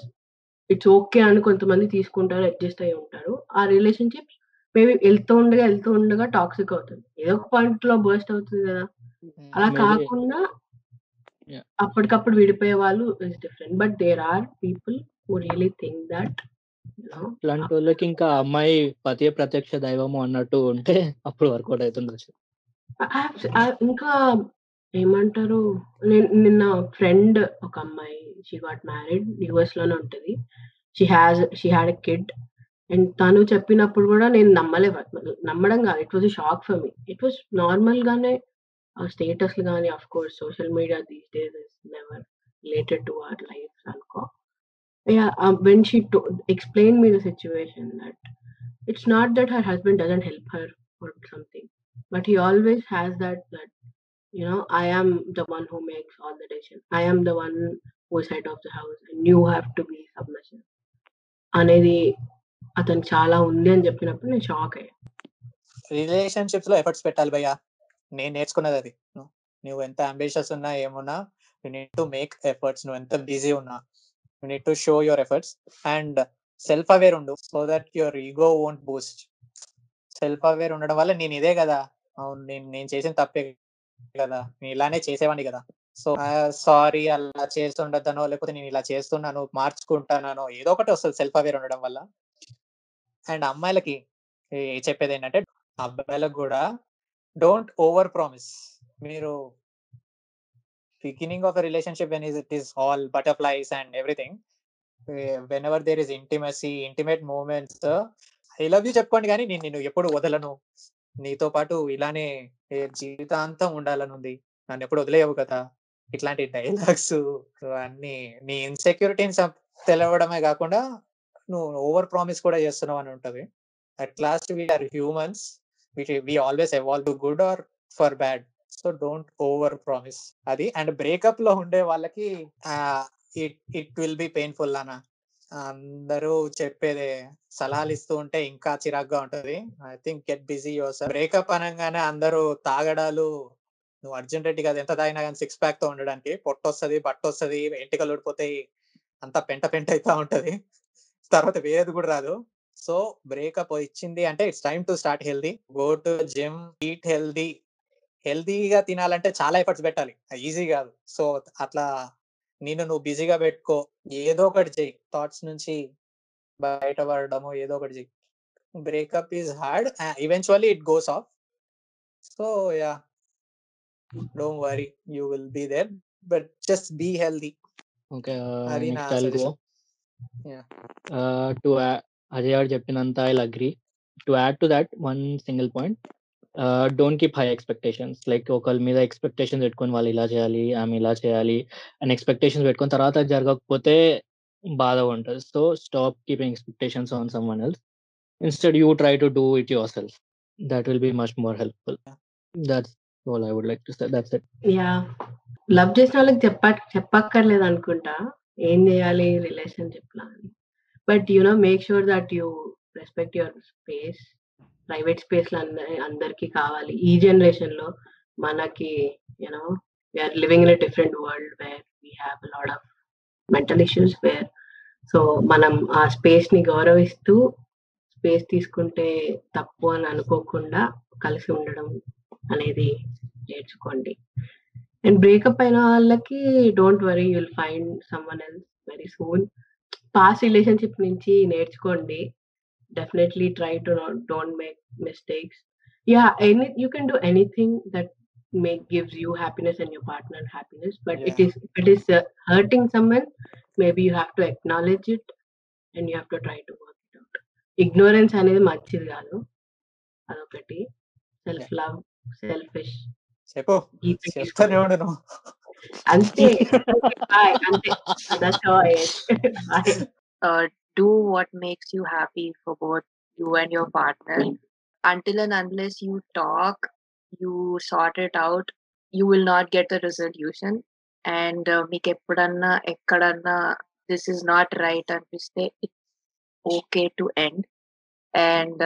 it's okay అని కొంతమంది తీసుకుంటారు. అడ్జస్ట్ అయ్యి ఉంటారు. ఆ రిలేషన్‌షిప్స్ మేబీ ఎళ్తూ ఉండగా, ఎళ్తూ ఉండగా టాక్సిక్ అవుతుంది. ఏదో ఒక పాయింట్‌లో బర్స్ట్ అవుతుంది కదా! హ్మ్. అలా కాకుండా! అప్పటికప్పుడు విడిపోయే వాళ్ళు is different. But there are people who really think you know అట్లాంటోళ్ళకి ఇంకా అమ్మాయి పతియే ప్రత్యక్ష దైవము అన్నట్టు ఉంటే అప్పుడు వర్కౌట్ హావ్ స్ ఆహ్, ఇంకా ఏమంటారు నేను నిన్న ఫ్రెండ్ ఒక అమ్మాయి షీ గాట్ మ్యారీడ్ యూఎస్‌లోనే ఉంటది. She has she a kid and తను చెప్పినప్పుడు కూడా నేను నమ్మలే నమ్మడం కాదు. It was a shock for me. It was నార్మల్‌గానే ఆ స్టేటస్‌లు గాని of course social media these days is never related to our lifes అనుకో. Yeah! Ah, when she to explained me the situation that it's not that her husband doesn't help her or something. But he always has that that you know I am the one who makes all the decision. I am the one who is head of the house and you have to be submissive అనేది అతను చాలా ఉంది అని చెప్పినప్పుడు నేను shock అయ్యా. రిలేషన్‌షిప్స్‌లో efforts పెట్టాలి భయ్యా. నేను నేర్చుకున్నది అది. నువ్వు నువ్వు ఎంత అంబిషియస్ ఉన్నా ఏమున్నా you need to make efforts. నువ్వు ఎంత బిజీ ఉన్నా you need to show your efforts and self aware ఉండు. So that your ego won't boost. Self aware ఉండడం వల్ల నేను ఇదే కదా! అవును నేను నేను చేసిన తప్పే కదా! నేను ఇలానే చేసేవాడిని కదా! సో సారీ అలా చేస్తుండద్దనో లేకపోతే నేను ఇలా చేస్తున్నాను, మార్చుకుంటానో ఏదో ఒకటి వస్తుంది సెల్ఫ్ అవేర్ ఉండడం వల్ల. అండ్ అమ్మాయిలకి చెప్పేది ఏంటంటే అబ్బాయిలకు కూడా డోంట్ ఓవర్ ప్రామిస్. మీరు beginning of relationship when is it is all butterflies and everything. Whenever there is intimacy, intimate moments I love you చెప్పుకోండి కానీ నేను నిన్ను ఎప్పుడు వదలను. నీతో పాటు ఇలానే జీవితాంతం ఉండాలనుంది. నన్నెప్పుడు వదిలేయవు కదా! ఇట్లాంటి డైలాగ్స్ అన్ని నీ ఇన్‌సెక్యూరిటీని తెలవడమే కాకుండా నువ్వు ఓవర్ ప్రామిస్ కూడా చేస్తున్నావు అని ఉంటది. At last we are humans. We we always evolve to good or for bad. So don't over promise. అది అండ్ బ్రేకప్లో ఉండే వాళ్ళకి it it will be painful అన్న అందరూ చెప్పేదే సలహాలు ఇస్తూ ఉంటే ఇంకా చిరాగ్గా ఉంటది. I think get busy your breakup అనగానే అందరూ తాగడాలు నువ్వు అర్జున్ రెడ్డి కాదు ఎంత తాగినా కానీ సిక్స్ ప్యాక్తో ఉండడానికి పొట్టొస్తది, బట్టొస్తది, ఎంటికలు ఊడిపోతాయి. అంతా పెంట పెంట అవుతా ఉంటది. తర్వాత వేరేది కూడా రాదు. సో బ్రేకప్ ఇచ్చింది అంటే it's time to start healthy. Go to gym, eat healthy. హెల్తీగా తినాలంటే చాలా ఎఫర్ట్స్ పెట్టాలి. ఈజీ గాదు. సో అట్లా నిన్ను నువ్వు బిజీగా పెట్టుకో. ఏదో ఒకటి చెయ్యి. థాట్స్ నుంచి బయటపడడమో ఏదో ఒకటి చెయ్యి. Breakup is hard. Eventually it goes off. So yeah! Don't worry. You will be there. But just be healthy. Okay. అది నా యాహ్! ఆహ్, టు అజయ్ గారు చెప్పినంత I'll agree. To add to that one single point ah, don't keep high expectations. Like ఒకళ్ళ మీద expectations పెట్టుకొని వాళ్ళు ఇలా చేయాలి, ఆమె ఇలా చేయాలి అని ఎక్స్‌పెక్టేషన్స్ పెట్టుకొని తర్వాత అది జరగకపోతే బాధగా ఉంటది. So stop keeping expectations on someone else. Instead you try to do it yourself. That will be much more helpful. That's all I would like to say. That's it. Yeah! Love చేసిన వాళ్ళకి చెప్ప చెప్పక్కర్లేదు అనుకుంటా. ఏం చేయాలి రిలేషన్‌షిప్‌లో అని. But you know make sure that you respect your space private space అందరికీ కావాలి ఈ జనరేషన్లో మనకి you know we're living in a different world where we have lot of mental issues where so మనం ఆ స్పేస్ని గౌరవిస్తూ స్పేస్ తీసుకుంటే తప్పు అని అనుకోకుండా కలిసి ఉండడం అనేది నేర్చుకోండి అండ్ బ్రేక్అప్ అయిన వాళ్ళకి don't worry you'll find someone else very soon past relationship నుంచి నేర్చుకోండి. Definitely try to don't make mistakes yeah any you can do anything that make gives you happiness and your partner happiness but it is it is hurting someone maybe you have to acknowledge it and you have to try to work out ignorance అనేది మంచిది కాదు. అదొకటి. Self love selfish చెప్పు చెప్తానే ఉండు నువ్వు అంతే Bye. అంతే that's how I Bye. uh, do what makes you happy for both you and your partner. Until and unless you talk, you sort it out, you will not get a resolution. And uh, మీకు ఎప్పుడన్నా ఎక్కడన్నా this is not right అనిపిస్తే it's okay to end and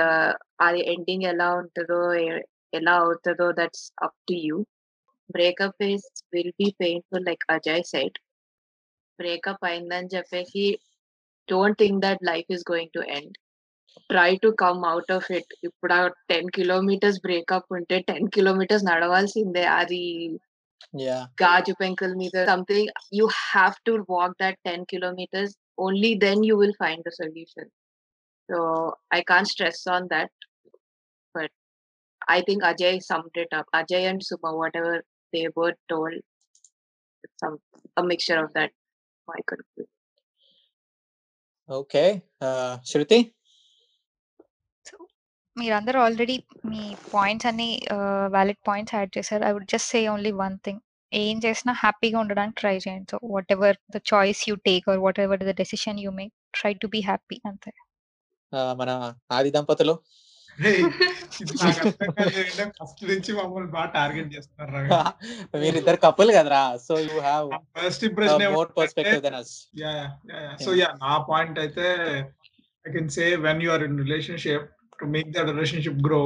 అది ending ఎలా ఉంటుందో ఎ- ఎలా అవుతుందో that's up to you breakup is will be painful like Ajay set breakup అయిందని చెప్పేసి don't think that life is going to end try to come out of it ఇప్పుడు ఆ టెన్ కిలోమీటర్స్ బ్రేకప్ ఉంటే టెన్ కిలోమీటర్స్ నడవాల్సిందే అది yeah గాజు పెంకుల మీద something you have to walk that ten kilometers only then you will find the solution so I can stress on that but I think Ajay summed it up Ajay and Suma whatever they both told some a mixture of that. I could okay Shruti మీరందరూ already మీ points అన్ని valid points add చేశారు I would just say only one thing ఏం చేసినా హ్యాపీగా ఉండడానికి try చేయండి so whatever the choice you take or what ever the decision you make try to be happy అంతే ఆ, మన ఆది దంపతులు ఫస్ట్ నుంచి మమ్మల్ని బాగా టార్గెట్ చేస్తున్నారు. మీరిద్దరు కప్పులు కదరా so you have first impression more perspective then as yeah yeah so yeah నా పాయింట్ అయితే I can say when you are in relationship to make that relationship grow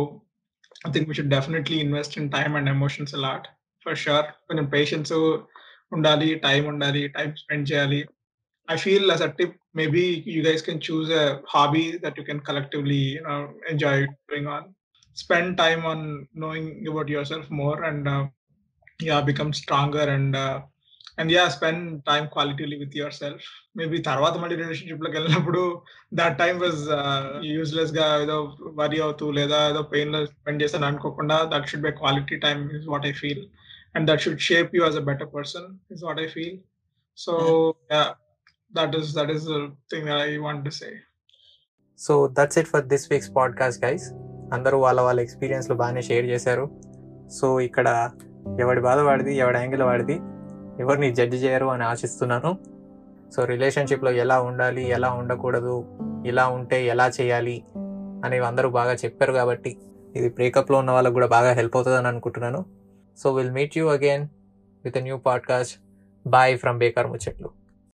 I think we should definitely invest in time and emotions a lot for sure కొంచెం patience ఉండాలి time ఉండాలి time spend చేయాలి. I feel as a tip, maybe you guys can choose a hobby that you can collectively, you know, enjoy doing on. Spend time on knowing about yourself more and uh, yeah, become stronger and uh, and yeah, spend time qualitatively with yourself. Maybe తర్వాత మళ్ళీ relationship లోకి వెళ్ళినప్పుడు that time was useless గా ఏదో వరి అవుతూ లేదా ఏదో పెయిన్ లో స్పెండ్ చేస్తాను అనుకోకుండా that should be quality time is what I feel and that should shape you as a better person is what I feel so that is that is the thing that I want to say. So that's it for this week's podcast guys అందరూ వాళ్ళ వాళ్ళ ఎక్స్పీరియన్స్లు బాగానే share చేశారు. So ఇక్కడ ఎవడి బాధ వాడిది ఎవడి యాంగిల్ వాడిది ఎవరిని జడ్జి చేయరు అని ఆశిస్తున్నాను. సో రిలేషన్షిప్లో ఎలా ఉండాలి ఎలా ఉండకూడదు ఇలా ఉంటే ఎలా చేయాలి అనేవి అందరూ బాగా చెప్పారు కాబట్టి ఇది బ్రేకప్లో ఉన్న వాళ్ళకు కూడా బాగా హెల్ప్ అవుతుందని అనుకుంటున్నాను. So will meet you again with new podcast bye from Bekar Muchatlu